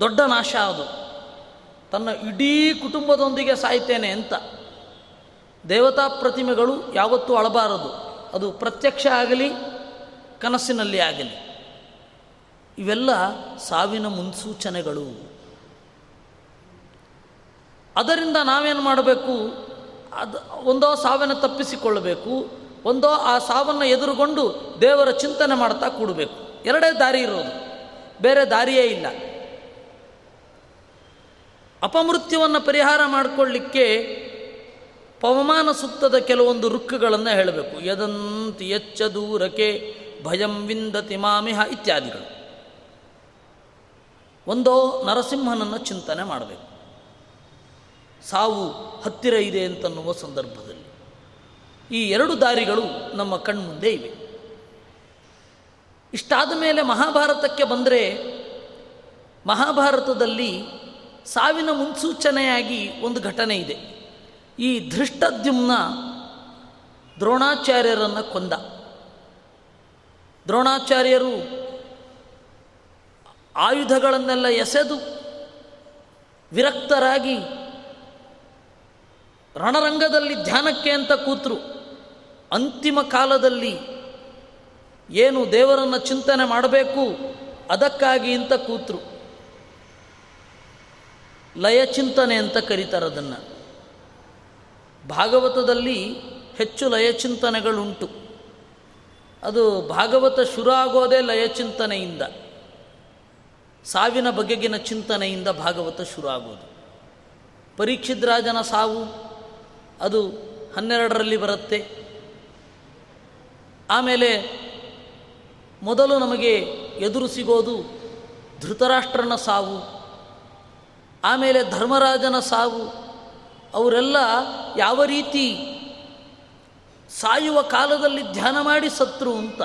ದೊಡ್ಡ ನಾಶ ಅದು. ತನ್ನ ಇಡೀ ಕುಟುಂಬದೊಂದಿಗೆ ಸಾಯ್ತೇನೆ ಅಂತ. ದೇವತಾ ಪ್ರತಿಮೆಗಳು ಯಾವತ್ತೂ ಅಳಬಾರದು. ಅದು ಪ್ರತ್ಯಕ್ಷ ಆಗಲಿ, ಕನಸಿನಲ್ಲಿ ಆಗಲಿ. ಇವೆಲ್ಲ ಸಾವಿನ ಮುನ್ಸೂಚನೆಗಳು. ಅದರಿಂದ ನಾವೇನು ಮಾಡಬೇಕು? ಅದು ಒಂದೋ ಸಾವನ್ನು ತಪ್ಪಿಸಿಕೊಳ್ಳಬೇಕು, ಒಂದೋ ಆ ಸಾವನ್ನು ಎದುರುಗೊಂಡು ದೇವರ ಚಿಂತನೆ ಮಾಡ್ತಾ ಕೂಡಬೇಕು. ಎರಡೇ ದಾರಿ ಇರೋದು. ಬೇರೆ ದಾರಿಯೇ ಇಲ್ಲ. ಅಪಮೃತ್ಯವನ್ನು ಪರಿಹಾರ ಮಾಡಿಕೊಳ್ಳಿಕ್ಕೆ ಪವಮಾನ ಸುತ್ತದ ಕೆಲವೊಂದು ರುಕ್ಕುಗಳನ್ನು ಹೇಳಬೇಕು. ಯದಂತಿ ಎಚ್ಚ ದೂರಕ್ಕೆ ಭಯಂ ವಿಂದತಿ ಮಾಮಿಹ ಇತ್ಯಾದಿಗಳು. ಒಂದೋ ನರಸಿಂಹನನ್ನು ಚಿಂತನೆ ಮಾಡಬೇಕು. ಸಾವು ಹತ್ತಿರ ಇದೆ ಅಂತನ್ನುವ ಸಂದರ್ಭದಲ್ಲಿ. ಈ ಎರಡು ದಾರಿಗಳು ನಮ್ಮ ಕಣ್ಮುಂದೆ ಇವೆ. ಇಷ್ಟಾದ ಮೇಲೆ ಮಹಾಭಾರತಕ್ಕೆ ಬಂದರೆ ಮಹಾಭಾರತದಲ್ಲಿ ಸಾವಿನ ಮುನ್ಸೂಚನೆಯಾಗಿ ಒಂದು ಘಟನೆ ಇದೆ. ಈ ಧೃಷ್ಟದ್ಯುಮ್ನ ದ್ರೋಣಾಚಾರ್ಯರನ್ನು ಕೊಂದ. ದ್ರೋಣಾಚಾರ್ಯರು ಆಯುಧಗಳನ್ನೆಲ್ಲ ಎಸೆದು ವಿರಕ್ತರಾಗಿ ರಣರಂಗದಲ್ಲಿ ಧ್ಯಾನಕ್ಕೆ ಅಂತ ಕೂತರು. ಅಂತಿಮ ಕಾಲದಲ್ಲಿ ಏನು ದೇವರನ್ನು ಚಿಂತನೆ ಮಾಡಬೇಕು ಅದಕ್ಕಾಗಿ ಅಂತ ಕೂತರು. ಲಯ ಚಿಂತನೆ ಅಂತ ಕರೀತಾರೆ ಅದನ್ನು. ಭಾಗವತದಲ್ಲಿ ಹೆಚ್ಚು ಲಯಚಿಂತನೆಗಳುಂಟು ಅದು ಭಾಗವತ ಶುರು ಆಗೋದೇ ಲಯಚಿಂತನೆಯಿಂದ ಸಾವಿನ ಬಗೆಗಿನ ಚಿಂತನೆಯಿಂದ ಭಾಗವತ ಶುರು ಆಗೋದು. ಪರೀಕ್ಷಿದ್ರಾಜನ ಸಾವು ಅದು ಹನ್ನೆರಡರಲ್ಲಿ ಬರುತ್ತೆ. ಆಮೇಲೆ ಮೊದಲು ನಮಗೆ ಎದುರು ಸಿಗೋದು ಧೃತರಾಷ್ಟ್ರನ ಸಾವು, ಆಮೇಲೆ ಧರ್ಮರಾಜನ ಸಾವು, ಅವರೆಲ್ಲ ಯಾವ ರೀತಿ ಸಾಯುವ ಕಾಲದಲ್ಲಿ ಧ್ಯಾನ ಮಾಡಿ ಸತ್ರು ಅಂತ.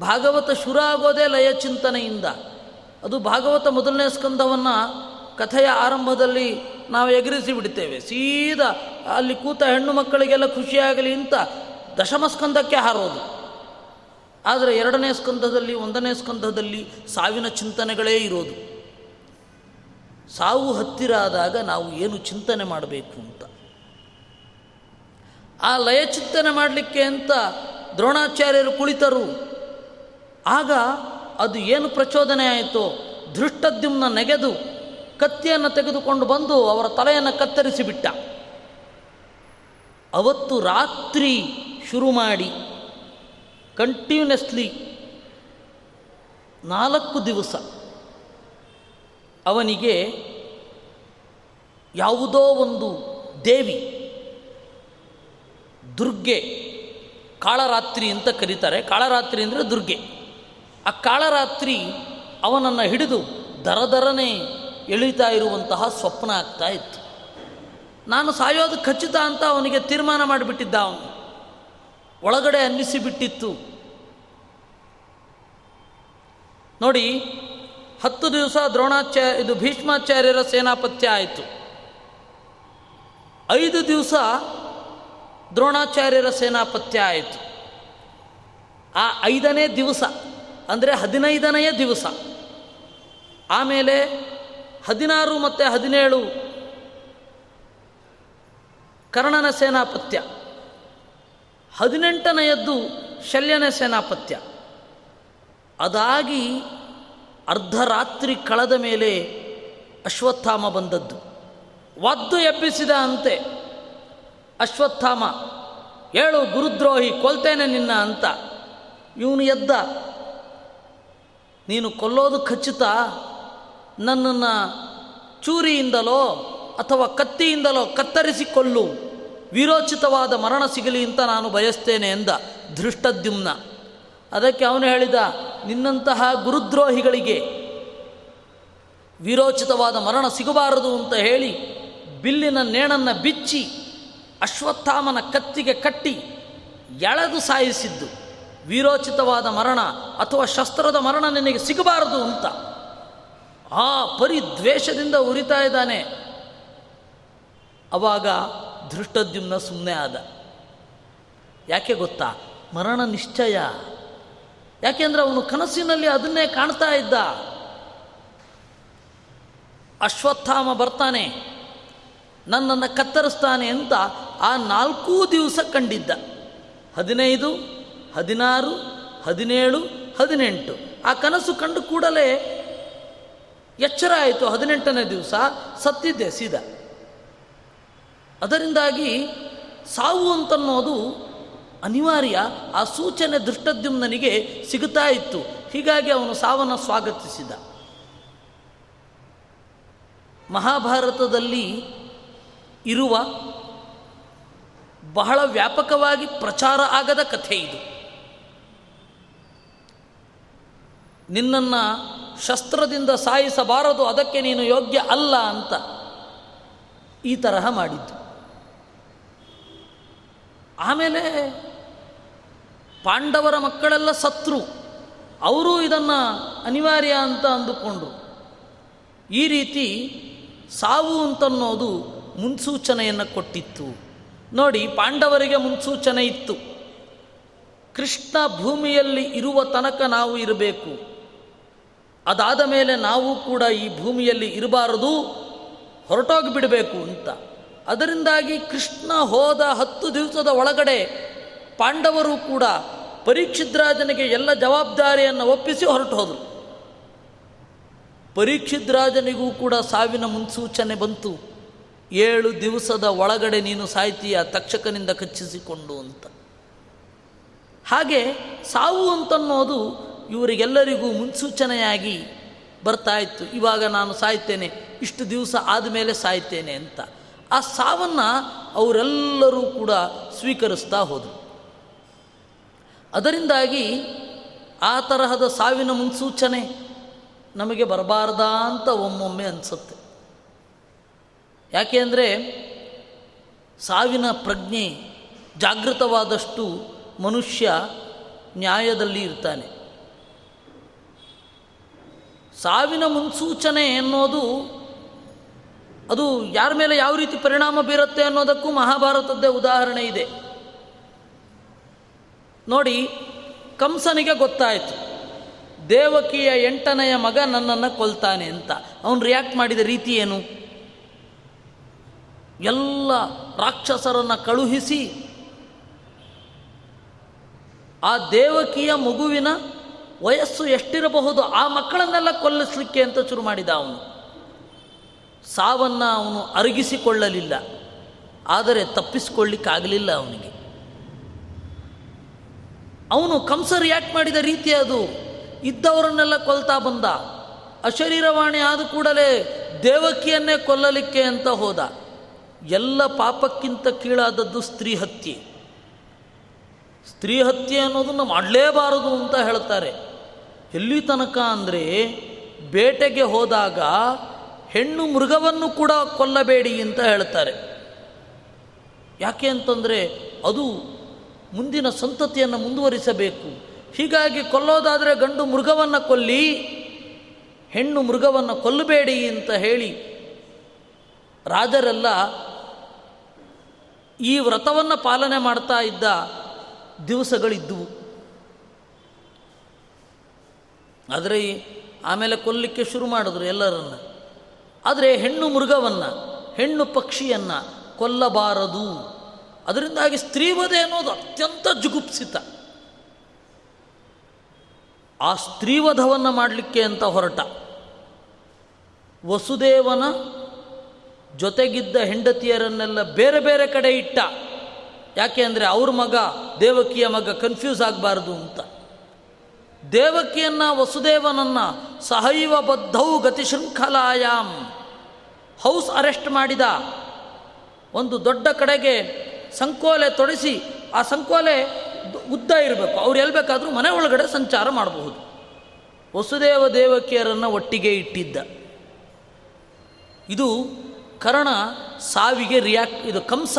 ಭಾಗವತ ಶುರು ಆಗೋದೇ ಲಯ ಚಿಂತನೆಯಿಂದ ಅದು ಭಾಗವತ ಮೊದಲನೇ ಸ್ಕಂದವನ್ನು ಕಥೆಯ ಆರಂಭದಲ್ಲಿ ನಾವು ಎಗರಿಸಿ ಬಿಡ್ತೇವೆ ಸೀದಾ ಅಲ್ಲಿ ಕೂತ ಹೆಣ್ಣು ಮಕ್ಕಳಿಗೆಲ್ಲ ಖುಷಿಯಾಗಲಿ ಅಂತ ದಶಮ ಸ್ಕಂದಕ್ಕೆ ಹಾರೋದು. ಆದರೆ ಎರಡನೇ ಸ್ಕಂದದಲ್ಲಿ, ಒಂದನೇ ಸ್ಕಂದದಲ್ಲಿ ಸಾವಿನ ಚಿಂತನೆಗಳೇ ಇರೋದು. ಸಾವು ಹತ್ತಿರ ಆದಾಗ ನಾವು ಏನು ಚಿಂತನೆ ಮಾಡಬೇಕು ಅಂತ. ಆ ಲಯ ಚಿಂತನೆ ಮಾಡಲಿಕ್ಕೆ ಅಂತ ದ್ರೋಣಾಚಾರ್ಯರು ಕುಳಿತರು. ಆಗ ಅದು ಏನು ಪ್ರಚೋದನೆ ಆಯಿತೋ, ಧೃಷ್ಟದ್ಯುಮ್ನ ನೆಗೆದು ಕತ್ತಿಯನ್ನು ತೆಗೆದುಕೊಂಡು ಬಂದು ಅವರ ತಲೆಯನ್ನು ಕತ್ತರಿಸಿ ಬಿಟ್ಟ ಅವತ್ತು ರಾತ್ರಿ ಶುರು ಮಾಡಿ ಕಂಟಿನ್ಯೂಸ್ಲಿ ನಾಲ್ಕು ದಿವಸ ಅವನಿಗೆ ಯಾವುದೋ ಒಂದು ದೇವಿ ದುರ್ಗೆ ಕಾಳರಾತ್ರಿ ಅಂತ ಕರೀತಾರೆ. ಕಾಳರಾತ್ರಿ ಅಂದರೆ ದುರ್ಗೆ. ಆ ಕಾಳರಾತ್ರಿ ಅವನನ್ನು ಹಿಡಿದು ದರದರನೆ ಎಳಿತಾ ಇರುವಂತಹ ಸ್ವಪ್ನ ಆಗ್ತಾ ಇತ್ತು. ನಾನು ಸಾಯೋದು ಖಚಿತ ಅಂತ ಅವನಿಗೆ ತೀರ್ಮಾನ ಮಾಡಿಬಿಟ್ಟಿದ್ದ ಅವನು. ಒಳಗಡೆ ಅನ್ನಿಸಿಬಿಟ್ಟಿತ್ತು. ನೋಡಿ, ಹತ್ತು ದಿವಸ ದ್ರೋಣಾಚಾರ್ಯ, ಇದು ಭೀಷ್ಮಾಚಾರ್ಯರ ಸೇನಾಪತ್ಯ ಆಯಿತು. ಐದು ದಿವಸ ದ್ರೋಣಾಚಾರ್ಯರ ಸೇನಾಪತ್ಯ ಆಯಿತು. ಆ ಐದನೇ ದಿವಸ, ಅಂದರೆ ಹದಿನೈದನೆಯ ದಿವಸ, ಆಮೇಲೆ ಹದಿನಾರು ಮತ್ತು ಹದಿನೇಳು. ಕರ್ಣನ ಸೇನಾಪತ್ಯ. ಹದಿನೆಂಟನೆಯದ್ದು ಶಲ್ಯನ ಸೇನಾಪತ್ಯ. ಅದಾಗಿ ಅರ್ಧರಾತ್ರಿ ಕಳೆದ ಮೇಲೆ ಅಶ್ವತ್ಥಾಮ ಬಂದದ್ದು. ಒದ್ದು ಎಬ್ಬಿಸಿದ ಅಂತೆ. ಅಶ್ವತ್ಥಾಮ, ಏಳು ಗುರುದ್ರೋಹಿ ಕೊಲ್ತೇನೆ ನಿನ್ನ ಅಂತ. ಇವನು ಎದ್ದ. ನೀನು ಕೊಲ್ಲೋದು ಖಚಿತ. ನನ್ನನ್ನು ಚೂರಿಯಿಂದಲೋ ಅಥವಾ ಕತ್ತಿಯಿಂದಲೋ ಕತ್ತರಿಸಿಕೊಳ್ಳು. ವಿರೋಚಿತವಾದ ಮರಣ ಸಿಗಲಿ ಅಂತ ನಾನು ಬಯಸ್ತೇನೆ ಎಂದ ಧೃಷ್ಟದ್ಯುಮ್ನ. ಅದಕ್ಕೆ ಅವನು ಹೇಳಿದ, ನಿನ್ನಂತಹ ಗುರುದ್ರೋಹಿಗಳಿಗೆ ವಿರೋಚಿತವಾದ ಮರಣ ಸಿಗಬಾರದು ಅಂತ ಹೇಳಿ ಬಿಲ್ಲಿನ ನೇಣನ್ನು ಬಿಚ್ಚಿ ಅಶ್ವತ್ಥಾಮನ ಕತ್ತಿಗೆ ಕಟ್ಟಿ ಎಳೆದು ಸಾಯಿಸಿದ್ದು. ವಿರೋಚಿತವಾದ ಮರಣ ಅಥವಾ ಶಸ್ತ್ರದ ಮರಣ ನಿನಗೆ ಸಿಗಬಾರದು ಅಂತ. ಆ ಪರಿದ್ವೇಷದಿಂದ ಉರಿತಾ ಇದ್ದಾನೆ. ಅವಾಗ ಧೃಷ್ಟದ್ಯುಮ್ನ ಸುಮ್ಮನೆ ಆದ. ಯಾಕೆ ಗೊತ್ತಾ? ಮರಣ ನಿಶ್ಚಯ. ಯಾಕೆಂದ್ರೆ ಅವನು ಕನಸಿನಲ್ಲಿ ಅದನ್ನೇ ಕಾಣ್ತಾ ಇದ್ದ. ಅಶ್ವತ್ಥಾಮ ಬರ್ತಾನೆ. ನನ್ನನ್ನು ಕತ್ತರಿಸ್ತಾನೆ ಅಂತ ಆ ನಾಲ್ಕೂ ದಿವಸ ಕಂಡಿದ್ದ. ಹದಿನೈದು, ಹದಿನಾರು, ಹದಿನೇಳು, ಹದಿನೆಂಟು. ಆ ಕನಸು ಕಂಡು ಕೂಡಲೇ ಎಚ್ಚರ ಆಯಿತು ಹದಿನೆಂಟನೇ ದಿವಸ, ಸತ್ತಿದ್ದೆ ಸೀದಾ. ಅದರಿಂದಾಗಿ ಸಾವು ಅಂತನ್ನೋದು ಅನಿವಾರ್ಯ, ಆ ಸೂಚನೆ ದೃಷ್ಟದ್ಯುಮ್ನನಿಗೆ ಸಿಗುತ್ತಾ ಇತ್ತು. ಹೀಗಾಗಿ ಅವನು ಸಾವನ್ನು ಸ್ವಾಗತಿಸಿದ. ಮಹಾಭಾರತದಲ್ಲಿ ಇರುವ ಬಹಳ ವ್ಯಾಪಕವಾಗಿ ಪ್ರಚಾರ ಆಗದ ಕಥೆ ಇದು. ನಿನ್ನನ್ನು ಶಸ್ತ್ರದಿಂದ ಸಾಯಿಸಬಾರದು, ಅದಕ್ಕೆ ನೀನು ಯೋಗ್ಯ ಅಲ್ಲ ಅಂತ ಈ ತರಹ ಮಾಡಿದ್ದು. ಆಮೇಲೆ ಪಾಂಡವರ ಮಕ್ಕಳೆಲ್ಲ ಸತ್ರು. ಅವರು ಇದನ್ನು ಅನಿವಾರ್ಯ ಅಂತ ಅಂದುಕೊಂಡ್ರು ಈ ರೀತಿ ಸಾವು ಅಂತನ್ನೋದು ಮುನ್ಸೂಚನೆಯನ್ನು ಕೊಟ್ಟಿತ್ತು. ನೋಡಿ, ಪಾಂಡವರಿಗೆ ಮುನ್ಸೂಚನೆ ಇತ್ತು. ಕೃಷ್ಣ ಭೂಮಿಯಲ್ಲಿ ಇರುವ ತನಕ ನಾವು ಇರಬೇಕು. ಅದಾದ ಮೇಲೆ ನಾವು ಕೂಡ ಈ ಭೂಮಿಯಲ್ಲಿ ಇರಬಾರದು, ಹೊರಟೋಗಿ ಬಿಡಬೇಕು ಅಂತ. ಅದರಿಂದಾಗಿ ಕೃಷ್ಣ ಹೋದ ಹತ್ತು ದಿವಸದ ಒಳಗಡೆ ಪಾಂಡವರು ಕೂಡ ಪರೀಕ್ಷಿದ್ರಾಜನಿಗೆ ಎಲ್ಲ ಜವಾಬ್ದಾರಿಯನ್ನು ಒಪ್ಪಿಸಿ ಹೊರಟು ಹೋದರು. ಪರೀಕ್ಷಿದ್ರಾಜನಿಗೂ ಕೂಡ ಸಾವಿನ ಮುನ್ಸೂಚನೆ ಬಂತು, ಏಳು ದಿವಸದ ಒಳಗಡೆ ನೀನು ಸಾಯ್ತೀಯ ತಕ್ಷಕನಿಂದ ಕಚ್ಚಿಸಿಕೊಂಡು ಅಂತ. ಹಾಗೆ ಸಾವು ಅಂತನ್ನೋದು ಇವರಿಗೆಲ್ಲರಿಗೂ ಮುನ್ಸೂಚನೆಯಾಗಿ ಬರ್ತಾ ಇತ್ತು. ಇವಾಗ ನಾನು ಸಾಯ್ತೇನೆ ಇಷ್ಟು ದಿವಸ ಆದಮೇಲೆ ಸಾಯ್ತೇನೆ ಅಂತ. ಆ ಸಾವನ್ನು ಅವರೆಲ್ಲರೂ ಕೂಡ ಸ್ವೀಕರಿಸ್ತಾ ಹೋದರು. ಅದರಿಂದಾಗಿ ಆ ತರಹದ ಸಾವಿನ ಮುನ್ಸೂಚನೆ ನಮಗೆ ಬರಬಾರ್ದಾ ಅಂತ ಒಮ್ಮೊಮ್ಮೆ ಅನಿಸುತ್ತೆ. ಯಾಕೆ ಅಂದರೆ ಸಾವಿನ ಪ್ರಜ್ಞೆ ಜಾಗೃತವಾದಷ್ಟು ಮನುಷ್ಯ ನ್ಯಾಯದಲ್ಲಿ ಇರ್ತಾನೆ. ಸಾವಿನ ಮುನ್ಸೂಚನೆ ಎನ್ನುವುದು ಅದು ಯಾರ ಮೇಲೆ ಯಾವ ರೀತಿ ಪರಿಣಾಮ ಬೀರುತ್ತೆ ಅನ್ನೋದಕ್ಕೂ ಮಹಾಭಾರತದ್ದೇ ಉದಾಹರಣೆ ಇದೆ. ನೋಡಿ, ಕಂಸನಿಗೆ ಗೊತ್ತಾಯಿತು. ದೇವಕಿಯ ಎಂಟನೆಯ ಮಗ ನನ್ನನ್ನು ಕೊಲ್ತಾನೆ ಅಂತ. ಅವನು ರಿಯಾಕ್ಟ್ ಮಾಡಿದ ರೀತಿ ಏನು? ಎಲ್ಲ ರಾಕ್ಷಸರನ್ನು ಕಳುಹಿಸಿ ಆ ದೇವಕಿಯ ಮಗುವಿನ ವಯಸ್ಸು ಎಷ್ಟಿರಬಹುದು, ಆ ಮಕ್ಕಳನ್ನೆಲ್ಲ ಕೊಲ್ಲಿಸಲಿಕ್ಕೆ ಅಂತ ಶುರು ಮಾಡಿದ ಅವನು. ಸಾವನ್ನು ಅವನು ಅರಗಿಸಿಕೊಳ್ಳಲಿಲ್ಲ. ಆದರೆ ತಪ್ಪಿಸಿಕೊಳ್ಳಿಕ್ಕಾಗಲಿಲ್ಲ ಅವನಿಗೆ. ಅವನು ಕಂಸ ರಿಯಾಕ್ಟ್ ಮಾಡಿದ ರೀತಿ ಅದು. ಇದ್ದವರನ್ನೆಲ್ಲ ಕೊಲ್ತಾ ಬಂದ. ಅಶರೀರವಾಣಿ ಆದ ಕೂಡಲೇ ದೇವಕಿಯನ್ನೇ ಕೊಲ್ಲಲಿಕ್ಕೆ ಅಂತ ಹೋದ. ಎಲ್ಲ ಪಾಪಕ್ಕಿಂತ ಕೀಳಾದದ್ದು ಸ್ತ್ರೀ ಹತ್ಯೆ. ಸ್ತ್ರೀ ಹತ್ಯೆ ಅನ್ನೋದನ್ನು ಮಾಡಲೇಬಾರದು ಅಂತ ಹೇಳ್ತಾರೆ ಎಲ್ಲಿ ತನಕ ಅಂದರೆ ಬೇಟೆಗೆ ಹೋದಾಗ ಹೆಣ್ಣು ಮೃಗವನ್ನು ಕೂಡ ಕೊಲ್ಲಬೇಡಿ ಅಂತ ಹೇಳ್ತಾರೆ. ಯಾಕೆ ಅಂತಂದರೆ ಅದು ಮುಂದಿನ ಸಂತತಿಯನ್ನು ಮುಂದುವರಿಸಬೇಕು. ಹೀಗಾಗಿ ಕೊಲ್ಲೋದಾದರೆ ಗಂಡು ಮೃಗವನ್ನು ಕೊಲ್ಲಿ, ಹೆಣ್ಣು ಮೃಗವನ್ನು ಕೊಲ್ಲಬೇಡಿ ಅಂತ ಹೇಳಿ ರಾಜರೆಲ್ಲ ಈ ವ್ರತವನ್ನು ಪಾಲನೆ ಮಾಡ್ತಾ ಇದ್ದ ದಿವಸಗಳಿದ್ದವು ಆದರೆ ಆಮೇಲೆ ಕೊಲ್ಲಿಕ್ಕೆ ಶುರು ಮಾಡಿದ್ರು ಎಲ್ಲರನ್ನು. ಆದರೆ ಹೆಣ್ಣು ಮೃಗವನ್ನು, ಹೆಣ್ಣು ಪಕ್ಷಿಯನ್ನು ಕೊಲ್ಲಬಾರದು. ಅದರಿಂದಾಗಿ ಸ್ತ್ರೀವಧೆ ಅನ್ನೋದು ಅತ್ಯಂತ ಜುಗುಪ್ಸಿತ. ಆ ಸ್ತ್ರೀವಧವನ್ನು ಮಾಡಲಿಕ್ಕೆ ಅಂತ ಹೊರಟ. ವಸುದೇವನ ಜೊತೆಗಿದ್ದ ಹೆಂಡತಿಯರನ್ನೆಲ್ಲ ಬೇರೆ ಬೇರೆ ಕಡೆ ಇಟ್ಟ. ಯಾಕೆ ಅಂದರೆ ಅವ್ರ ಮಗ ದೇವಕಿಯ ಮಗ ಕನ್ಫ್ಯೂಸ್ ಆಗಬಾರ್ದು ಅಂತ. ದೇವಕಿಯನ್ನ ವಸುದೇವನನ್ನ ಸಹೈವ ಬದ್ಧೌ ಗತಿಶೃಂಖಲಾಯಾಮ್ ಹೌಸ್ ಅರೆಸ್ಟ್ ಮಾಡಿದ. ಒಂದು ದೊಡ್ಡ ಕಡೆಗೆ ಸಂಕೋಲೆ ತೊಡಿಸಿ ಆ ಸಂಕೋಲೆ ಉದ್ದ ಇರಬೇಕು. ಅವ್ರು ಎಲ್ಲಿ ಬೇಕಾದರೂ ಮನೆ ಒಳಗಡೆ ಸಂಚಾರ ಮಾಡಬಹುದು. ವಸುದೇವ ದೇವಕಿಯರನ್ನು ಒಟ್ಟಿಗೆ ಇಟ್ಟಿದ್ದ. ಇದು ಕರ್ಣ ಸಾವಿಗೆ ರಿಯಾಕ್ಟ್ ಇದು ಕಂಸ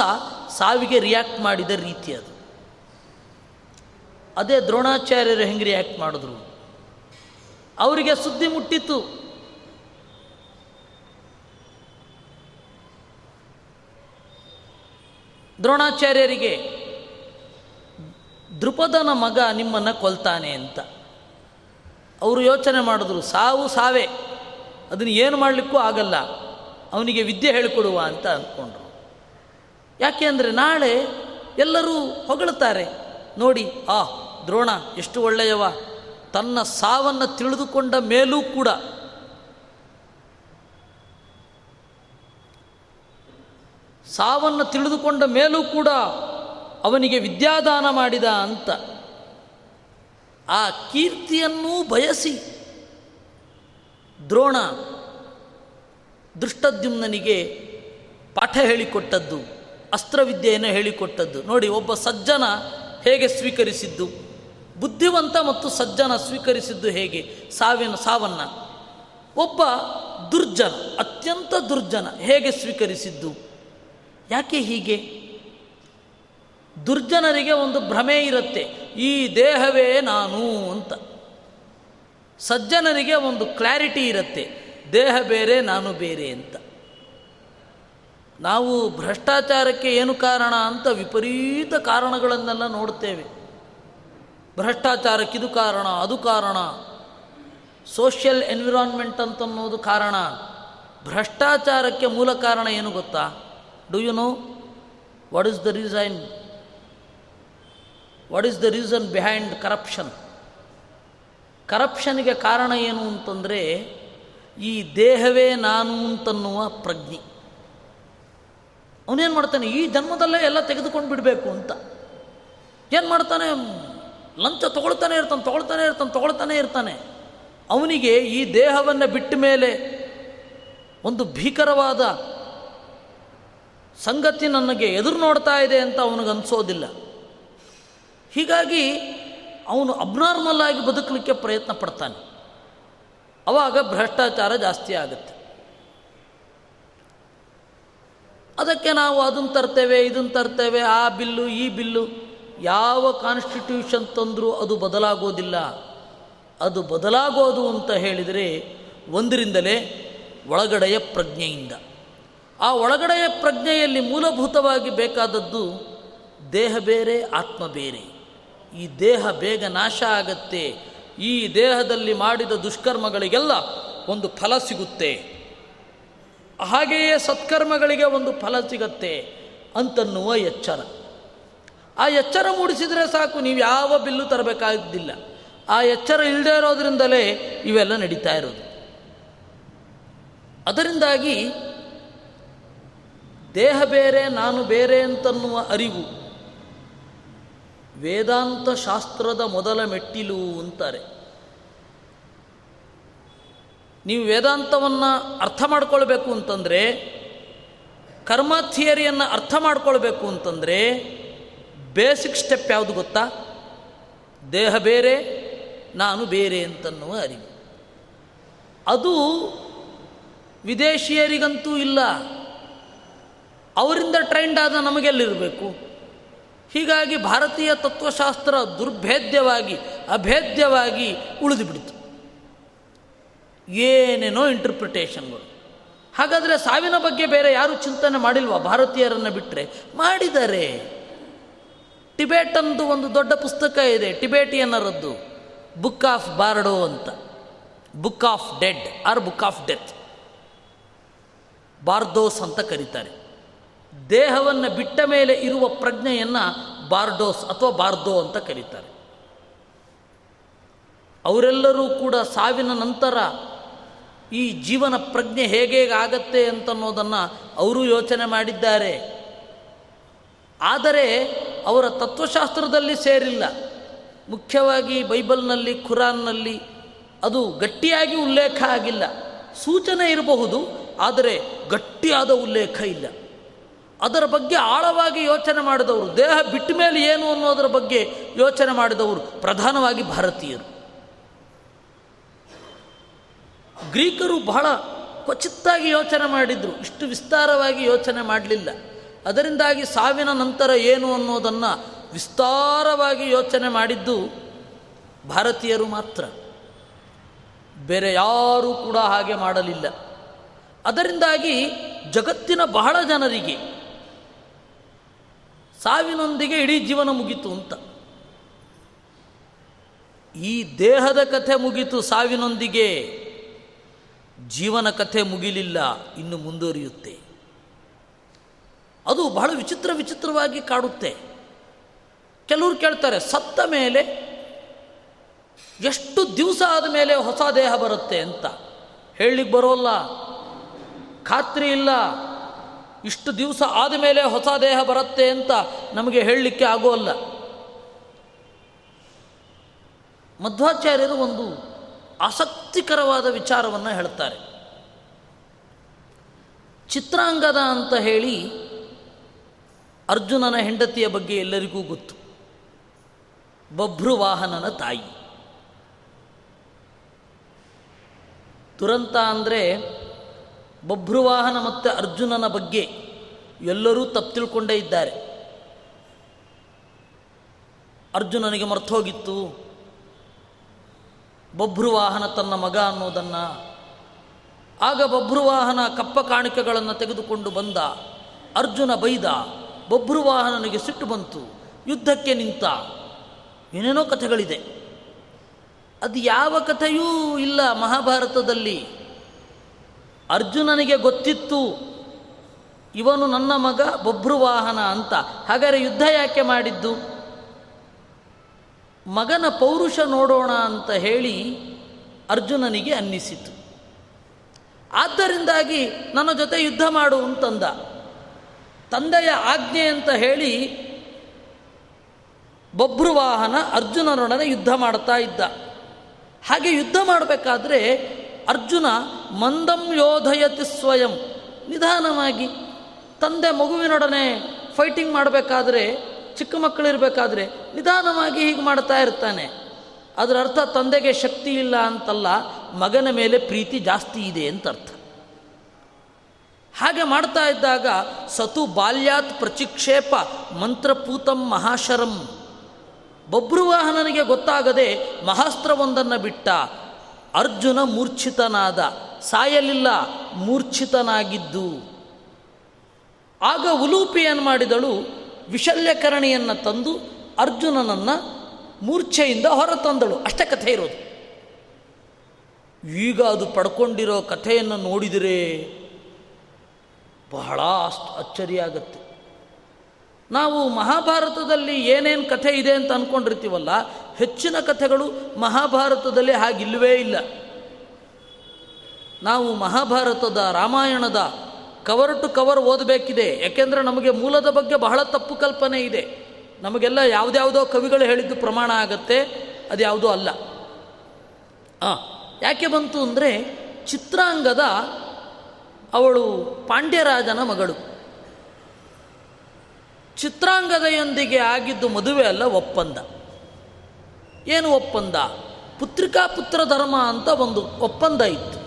ಸಾವಿಗೆ ರಿಯಾಕ್ಟ್ ಮಾಡಿದ ರೀತಿ ಅದೇ ದ್ರೋಣಾಚಾರ್ಯರು ಹೆಂಗೆ ರಿಯಾಕ್ಟ್ ಮಾಡಿದ್ರು. ಅವರಿಗೆ ಸುದ್ದಿ ಮುಟ್ಟಿತ್ತು. ದ್ರೋಣಾಚಾರ್ಯರಿಗೆ ದೃಪದನ ಮಗ ನಿಮ್ಮನ್ನು ಕೊಲ್ತಾನೆ ಅಂತ. ಅವರು ಯೋಚನೆ ಮಾಡಿದ್ರು, ಸಾವು ಸಾವೇ, ಅದನ್ನು ಏನು ಮಾಡಲಿಕ್ಕೂ ಆಗಲ್ಲ, ಅವನಿಗೆ ವಿದ್ಯೆ ಹೇಳಿಕೊಡುವ ಅಂತ ಅಂದ್ಕೊಂಡ್ರು. ಯಾಕೆ ಅಂದರೆ ನಾಳೆ ಎಲ್ಲರೂ ಹೊಗಳುತ್ತಾರೆ ನೋಡಿ, ಆ ದ್ರೋಣ ಎಷ್ಟು ಒಳ್ಳೆಯವ. ತನ್ನ ಸಾವನ್ನು ತಿಳಿದುಕೊಂಡ ಮೇಲೂ ಕೂಡ. ಸಾವನ್ನು ತಿಳಿದುಕೊಂಡ ಮೇಲೂ ಕೂಡ ಅವನಿಗೆ ವಿದ್ಯಾದಾನ ಮಾಡಿದ ಅಂತ. ಆ ಕೀರ್ತಿಯನ್ನೂ ಬಯಸಿ ದ್ರೋಣ ದೃಷ್ಟದ್ಯುಮ್ನನಿಗೆ ಪಾಠ ಹೇಳಿಕೊಟ್ಟದ್ದು, ಅಸ್ತ್ರವಿದ್ಯೆಯನ್ನು ಹೇಳಿಕೊಟ್ಟದ್ದು. ನೋಡಿ, ಒಬ್ಬ ಸಜ್ಜನ ಹೇಗೆ ಸ್ವೀಕರಿಸಿದ್ದು? ಬುದ್ಧಿವಂತ ಮತ್ತು ಸಜ್ಜನ ಸ್ವೀಕರಿಸಿದ್ದು ಹೇಗೆ? ಸಾವಿನ, ಸಾವನ್ನು. ಒಬ್ಬ ದುರ್ಜನ, ಅತ್ಯಂತ ದುರ್ಜನ ಹೇಗೆ ಸ್ವೀಕರಿಸಿದ್ದು? ಯಾಕೆ ಹೀಗೆ? ದುರ್ಜನರಿಗೆ ಒಂದು ಭ್ರಮೆ ಇರುತ್ತೆ. ಈ ದೇಹವೇ ನಾನು ಅಂತ. ಸಜ್ಜನರಿಗೆ ಒಂದು ಕ್ಲಾರಿಟಿ ಇರುತ್ತೆ. ದೇಹ ಬೇರೆ, ನಾನು ಬೇರೆ ಅಂತ. ನಾವು ಭ್ರಷ್ಟಾಚಾರಕ್ಕೆ ಏನು ಕಾರಣ ಅಂತ ವಿಪರೀತ ಕಾರಣಗಳನ್ನೆಲ್ಲ ನೋಡ್ತೇವೆ ಭ್ರಷ್ಟಾಚಾರಕ್ಕಿದು ಕಾರಣ, ಅದು ಕಾರಣ. ಸೋಷಿಯಲ್ ಎನ್ವಿರಾನ್ಮೆಂಟ್ ಅಂತನ್ನೋದು ಕಾರಣ. ಭ್ರಷ್ಟಾಚಾರಕ್ಕೆ ಮೂಲ ಕಾರಣ ಏನು ಗೊತ್ತಾ? Do you know what is the reason what is the reason behind corruption ಕರಪ್ಷನ್ಗೆ ಕಾರಣ ಏನು ಅಂತಂದರೆ, ಈ ದೇಹವೇ ನಾನು ಅಂತನ್ನುವ ಪ್ರಜ್ಞೆ. ಅವನೇನು ಮಾಡ್ತಾನೆ, ಈ ಜನ್ಮದಲ್ಲೇ ಎಲ್ಲ ತೆಗೆದುಕೊಂಡು ಬಿಡಬೇಕು ಅಂತ. ಏನು ಮಾಡ್ತಾನೆ? ಲಂಚ ತೊಗೊಳ್ತಾನೆ ಇರ್ತಾನೆ ತೊಗೊಳ್ತಾನೆ ಇರ್ತಾನೆ ತೊಗೊಳ್ತಾನೆ ಇರ್ತಾನೆ. ಅವನಿಗೆ ಈ ದೇಹವನ್ನು ಬಿಟ್ಟ ಮೇಲೆ ಒಂದು ಭೀಕರವಾದ ಸಂಗತಿ ನನಗೆ ಎದುರು ನೋಡ್ತಾ ಇದೆ ಅಂತ ಅವನಿಗನ್ಸೋದಿಲ್ಲ ಹೀಗಾಗಿ ಅವನು ಅಬ್ನಾರ್ಮಲ್ ಆಗಿ ಬದುಕಲಿಕ್ಕೆ ಪ್ರಯತ್ನ ಪಡ್ತಾನೆ. ಅವಾಗ ಭ್ರಷ್ಟಾಚಾರ ಜಾಸ್ತಿ ಆಗುತ್ತೆ. ಅದಕ್ಕೆ ನಾವು ಅದನ್ನು ತರ್ತೇವೆ ಇದನ್ನು ತರ್ತೇವೆ, ಆ ಬಿಲ್ಲು, ಈ ಬಿಲ್ಲು. ಯಾವ ಕಾನ್ಸ್ಟಿಟ್ಯೂಷನ್ ತಂದರೂ ಅದು ಬದಲಾಗೋದಿಲ್ಲ. ಅದು ಬದಲಾಗೋದು ಅಂತ ಹೇಳಿದರೆ ಒಂದರಿಂದಲೇ ಒಳಗಡೆಯ ಪ್ರಜ್ಞೆಯಿಂದ. ಆ ಒಳಗಡೆಯ ಪ್ರಜ್ಞೆಯಲ್ಲಿ ಮೂಲಭೂತವಾಗಿ ಬೇಕಾದದ್ದು ದೇಹ ಬೇರೆ, ಆತ್ಮ ಬೇರೆ. ಈ ದೇಹ ಬೇಗ ನಾಶ ಆಗತ್ತೆ. ಈ ದೇಹದಲ್ಲಿ ಮಾಡಿದ ದುಷ್ಕರ್ಮಗಳಿಗೆಲ್ಲ ಒಂದು ಫಲ ಸಿಗುತ್ತೆ. ಹಾಗೆಯೇ ಸತ್ಕರ್ಮಗಳಿಗೆ ಒಂದು ಫಲ ಸಿಗತ್ತೆ ಅಂತನ್ನುವ ಎಚ್ಚರ. ಆ ಎಚ್ಚರ ಮೂಡಿಸಿದರೆ ಸಾಕು, ನೀವು ಯಾವ ಬಿಲ್ಲು ತರಬೇಕಾಗಿದ್ದಿಲ್ಲ. ಆ ಎಚ್ಚರ ಇಲ್ಲದೆ ಇರೋದ್ರಿಂದಲೇ ಇವೆಲ್ಲ ನಡೀತಾ ಇರೋದು. ಅದರಿಂದಾಗಿ ದೇಹ ಬೇರೆ, ನಾನು ಬೇರೆ ಅಂತನ್ನುವ ಅರಿವು ವೇದಾಂತ ಶಾಸ್ತ್ರದ ಮೊದಲ ಮೆಟ್ಟಿಲು ಅಂತಾರೆ. ನೀವು ವೇದಾಂತವನ್ನು ಅರ್ಥ ಮಾಡ್ಕೊಳ್ಬೇಕು ಅಂತಂದರೆ, ಕರ್ಮ ಥಿಯರಿಯನ್ನು ಅರ್ಥ ಮಾಡ್ಕೊಳ್ಬೇಕು ಅಂತಂದರೆ, ಬೇಸಿಕ್ ಸ್ಟೆಪ್ ಯಾವುದು ಗೊತ್ತಾ? ದೇಹ ಬೇರೆ, ನಾನು ಬೇರೆ ಅಂತನ್ನುವ ಅರಿವು. ಅದು ವಿದೇಶಿಯರಿಗಂತೂ ಇಲ್ಲ. ಅವರಿಂದ ಟ್ರೆಂಡ್ ಆದ ನಮಗೆಲ್ಲಿರಬೇಕು? ಹೀಗಾಗಿ ಭಾರತೀಯ ತತ್ವಶಾಸ್ತ್ರ ದುರ್ಭೇದ್ಯವಾಗಿ, ಅಭೇದ್ಯವಾಗಿ ಉಳಿದು ಬಿಡಿತು. ಏನೇನೋ ಇಂಟರ್ಪ್ರಿಟೇಷನ್ಗಳು ಹಾಗಾದರೆ ಸಾವಿನ ಬಗ್ಗೆ ಬೇರೆ ಯಾರು ಚಿಂತನೆ ಮಾಡಿಲ್ವಾ? ಭಾರತೀಯರನ್ನು ಬಿಟ್ಟರೆ ಮಾಡಿದ್ದಾರೆ. ಅಂದು ಒಂದು ದೊಡ್ಡ ಪುಸ್ತಕ ಇದೆ ಟಿಬೇಟಿಯನ್ನರದ್ದು ಬುಕ್ ಆಫ್ ಬಾರ್ಡೋ ಅಂತ. Book of dead or book of death Bardos ಅಂತ ಕರೀತಾರೆ. ದೇಹವನ್ನು ಬಿಟ್ಟ ಮೇಲೆ ಇರುವ ಪ್ರಜ್ಞೆಯನ್ನು ಬಾರ್ಡೋಸ್ ಅಥವಾ ಬಾರ್ದೋ ಅಂತ ಕರೀತಾರೆ. ಅವರೆಲ್ಲರೂ ಕೂಡ ಸಾವಿನ ನಂತರ ಈ ಜೀವನ ಪ್ರಜ್ಞೆ ಹೇಗೆ ಆಗತ್ತೆ ಅಂತನ್ನೋದನ್ನು ಅವರು ಯೋಚನೆ ಮಾಡಿದ್ದಾರೆ. ಆದರೆ ಅವರ ತತ್ವಶಾಸ್ತ್ರದಲ್ಲಿ ಸೇರಿಲ್ಲ. ಮುಖ್ಯವಾಗಿ ಬೈಬಲ್ನಲ್ಲಿ, ಖುರಾನ್ನಲ್ಲಿ ಅದು ಗಟ್ಟಿಯಾಗಿ ಉಲ್ಲೇಖ ಆಗಿಲ್ಲ. ಸೂಚನೆ ಇರಬಹುದು, ಆದರೆ ಗಟ್ಟಿಯಾದ ಉಲ್ಲೇಖ ಇಲ್ಲ. ಅದರ ಬಗ್ಗೆ ಆಳವಾಗಿ ಯೋಚನೆ ಮಾಡಿದವರು, ದೇಹ ಬಿಟ್ಟ ಮೇಲೆ ಏನು ಅನ್ನೋದರ ಬಗ್ಗೆ ಯೋಚನೆ ಮಾಡಿದವರು ಪ್ರಧಾನವಾಗಿ ಭಾರತೀಯರು. ಗ್ರೀಕರು ಬಹಳ ಕ್ವಚಿತ್ತಾಗಿ ಯೋಚನೆ ಮಾಡಿದರು. ಇಷ್ಟು ವಿಸ್ತಾರವಾಗಿ ಯೋಚನೆ ಮಾಡಲಿಲ್ಲ. ಅದರಿಂದಾಗಿ ಸಾವಿನ ನಂತರ ಏನು ಅನ್ನೋದನ್ನು ವಿಸ್ತಾರವಾಗಿ ಯೋಚನೆ ಮಾಡಿದ್ದು ಭಾರತೀಯರು ಮಾತ್ರ. ಬೇರೆ ಯಾರೂ ಕೂಡ ಹಾಗೆ ಮಾಡಲಿಲ್ಲ. ಅದರಿಂದಾಗಿ ಜಗತ್ತಿನ ಬಹಳ ಜನರಿಗೆ ಸಾವಿನೊಂದಿಗೆ ಇಡೀ ಜೀವನ ಮುಗೀತು ಅಂತ. ಈ ದೇಹದ ಕಥೆ ಮುಗಿತು ಸಾವಿನೊಂದಿಗೆ. ಜೀವನ ಕಥೆ ಮುಗಿಲಿಲ್ಲ, ಇನ್ನು ಮುಂದುವರಿಯುತ್ತೆ. ಅದು ಬಹಳ ವಿಚಿತ್ರ ವಿಚಿತ್ರವಾಗಿ ಕಾಡುತ್ತೆ. ಕೆಲವರು ಕೇಳ್ತಾರೆ, ಸತ್ತ ಮೇಲೆ ಎಷ್ಟು ದಿವಸ ಆದ ಮೇಲೆ ಹೊಸ ದೇಹ ಬರುತ್ತೆ ಅಂತ. ಹೇಳಲಿಕ್ಕೆ ಬರೋಲ್ಲ. ಖಾತ್ರಿ ಇಲ್ಲ. ಇಷ್ಟು ದಿವಸ ಆದ ಮೇಲೆ ಹೊಸ ದೇಹ ಬರುತ್ತೆ ಅಂತ ನಮಗೆ ಹೇಳಲಿಕ್ಕೆ ಆಗೋಲ್ಲ. ಮಧ್ವಾಚಾರ್ಯರು ಒಂದು ಆಸಕ್ತಿಕರವಾದ ವಿಚಾರವನ್ನು ಹೇಳ್ತಾರೆ. ಚಿತ್ರಾಂಗದ ಅಂತ ಹೇಳಿ ಅರ್ಜುನನ ಹೆಂಡತಿಯ ಬಗ್ಗೆ ಎಲ್ಲರಿಗೂ ಗೊತ್ತು. ಬಭ್ರುವಾಹನನ ತಾಯಿ. ದುರಂತ ಅಂದರೆ ಬಭ್ರುವಾಹನ ಮತ್ತು ಅರ್ಜುನನ ಬಗ್ಗೆ ಎಲ್ಲರೂ ತಪ್ಪು ತಿಳ್ಕೊಂಡೇ ಇದ್ದಾರೆ. ಅರ್ಜುನನಿಗೆ ಮರ್ತೋಗಿತ್ತು. ಬಭ್ರುವಾಹನ ತನ್ನ ಮಗ ಅನ್ನೋದನ್ನು, ಆಗ ಬಭ್ರುವಾಹನ ಕಪ್ಪ ಕಾಣಿಕೆಗಳನ್ನು ತೆಗೆದುಕೊಂಡು ಬಂದ. ಅರ್ಜುನ ಬೈದ ಬಭ್ರುವಾಹನನಿಗೆ ಸಿಟ್ಟು ಬಂತು, ಯುದ್ಧಕ್ಕೆ ನಿಂತ. ಏನೇನೋ ಕಥೆಗಳಿದೆ. ಅದು ಯಾವ ಕಥೆಯೂ ಇಲ್ಲ ಮಹಾಭಾರತದಲ್ಲಿ. ಅರ್ಜುನನಿಗೆ ಗೊತ್ತಿತ್ತು, ಇವನು ನನ್ನ ಮಗ ಬಭ್ರುವಾಹನ ಅಂತ. ಹಾಗಾದರೆ ಯುದ್ಧ ಯಾಕೆ ಮಾಡಿದ್ದು? ಮಗನ ಪೌರುಷ ನೋಡೋಣ ಅಂತ ಹೇಳಿ ಅರ್ಜುನನಿಗೆ ಅನ್ನಿಸಿತು. ಆದ್ದರಿಂದಾಗಿ ನನ್ನ ಜೊತೆ ಯುದ್ಧ ಮಾಡು ಅಂತಂದ. ತಂದೆಯ ಆಜ್ಞೆ ಅಂತ ಹೇಳಿ ಬಭ್ರುವಾಹನ ಅರ್ಜುನನೊಡನೆ ಯುದ್ಧ ಮಾಡ್ತಾ ಇದ್ದ. ಹಾಗೆ ಯುದ್ಧ ಮಾಡಬೇಕಾದ್ರೆ ಅರ್ಜುನ ಮಂದಂ ಯೋಧಯತಿ ಸ್ವಯಂ ನಿಧಾನವಾಗಿ ತಂದೆ ಮಗುವಿನೊಡನೆ ಫೈಟಿಂಗ್ ಮಾಡಬೇಕಾದ್ರೆ ಚಿಕ್ಕ ಮಕ್ಕಳಿರಬೇಕಾದ್ರೆ ನಿಧಾನವಾಗಿ ಹೀಗೆ ಮಾಡ್ತಾ ಇರ್ತಾನೆ. ಅದರ ಅರ್ಥ ತಂದೆಗೆ ಶಕ್ತಿ ಇಲ್ಲ ಅಂತಲ್ಲ, ಮಗನ ಮೇಲೆ ಪ್ರೀತಿ ಜಾಸ್ತಿ ಇದೆ ಅಂತ ಅರ್ಥ. ಹಾಗೆ ಮಾಡ್ತಾ ಇದ್ದಾಗ ಸತು ಬಾಲ್ಯಾತ್ ಪ್ರತಿಕ್ಷೇಪ ಮಂತ್ರಪೂತಂ ಮಹಾಶರಂ. ಬಬ್ರುವಾಹನನಿಗೆ ಗೊತ್ತಾಗದೆ ಮಹಾಸ್ತ್ರವೊಂದನ್ನು ಬಿಟ್ಟ. ಅರ್ಜುನ ಮೂರ್ಛಿತನಾದ, ಸಾಯಲಿಲ್ಲ, ಮೂರ್ಛಿತನಾಗಿದ್ದು. ಆಗ ಉಲೂಪಿ ಏನು ಮಾಡಿದಳು? ವಿಶಲ್ಯಕರಣಿಯನ್ನು ತಂದು ಅರ್ಜುನನನ್ನು ಮೂರ್ಛೆಯಿಂದ ಹೊರತಂದಳು. ಅಷ್ಟೇ ಕಥೆ ಇರೋದು. ಈಗ ಅದು ಪಡ್ಕೊಂಡಿರೋ ಕಥೆಯನ್ನು ನೋಡಿದರೆ ಬಹಳ ಅಷ್ಟು ಅಚ್ಚರಿಯಾಗತ್ತೆ. ನಾವು ಮಹಾಭಾರತದಲ್ಲಿ ಏನೇನು ಕಥೆ ಇದೆ ಅಂತ ಅಂದ್ಕೊಂಡಿರ್ತೀವಲ್ಲ ಹೆಚ್ಚಿನ ಕಥೆಗಳು ಮಹಾಭಾರತದಲ್ಲಿ ಹಾಗಿಲ್ಲವೇ ಇಲ್ಲ. ನಾವು ಮಹಾಭಾರತದ ರಾಮಾಯಣದ ಕವರ್ ಟು ಕವರ್ ಓದಬೇಕಿದೆ. ಯಾಕೆಂದರೆ ನಮಗೆ ಮೂಲದ ಬಗ್ಗೆ ಬಹಳ ತಪ್ಪು ಕಲ್ಪನೆ ಇದೆ. ನಮಗೆಲ್ಲ ಯಾವುದ್ಯಾವುದೋ ಕವಿಗಳು ಹೇಳಿದ್ದು ಪ್ರಮಾಣ ಆಗತ್ತೆ, ಅದು ಯಾವುದೋ ಅಲ್ಲ. ಹಾಂ ಯಾಕೆ ಬಂತು ಅಂದರೆ ಚಿತ್ರಾಂಗದ ಅವಳು ಪಾಂಡ್ಯರಾಜನ ಮಗಳು. ಚಿತ್ರಾಂಗದೆಯೊಂದಿಗೆ ಆಗಿದ್ದು ಮದುವೆ ಅಲ್ಲ, ಒಪ್ಪಂದ. ಏನು ಒಪ್ಪಂದ? ಪುತ್ರಿಕಾ ಪುತ್ರ ಧರ್ಮ ಅಂತ ಒಂದು ಒಪ್ಪಂದ ಇತ್ತು.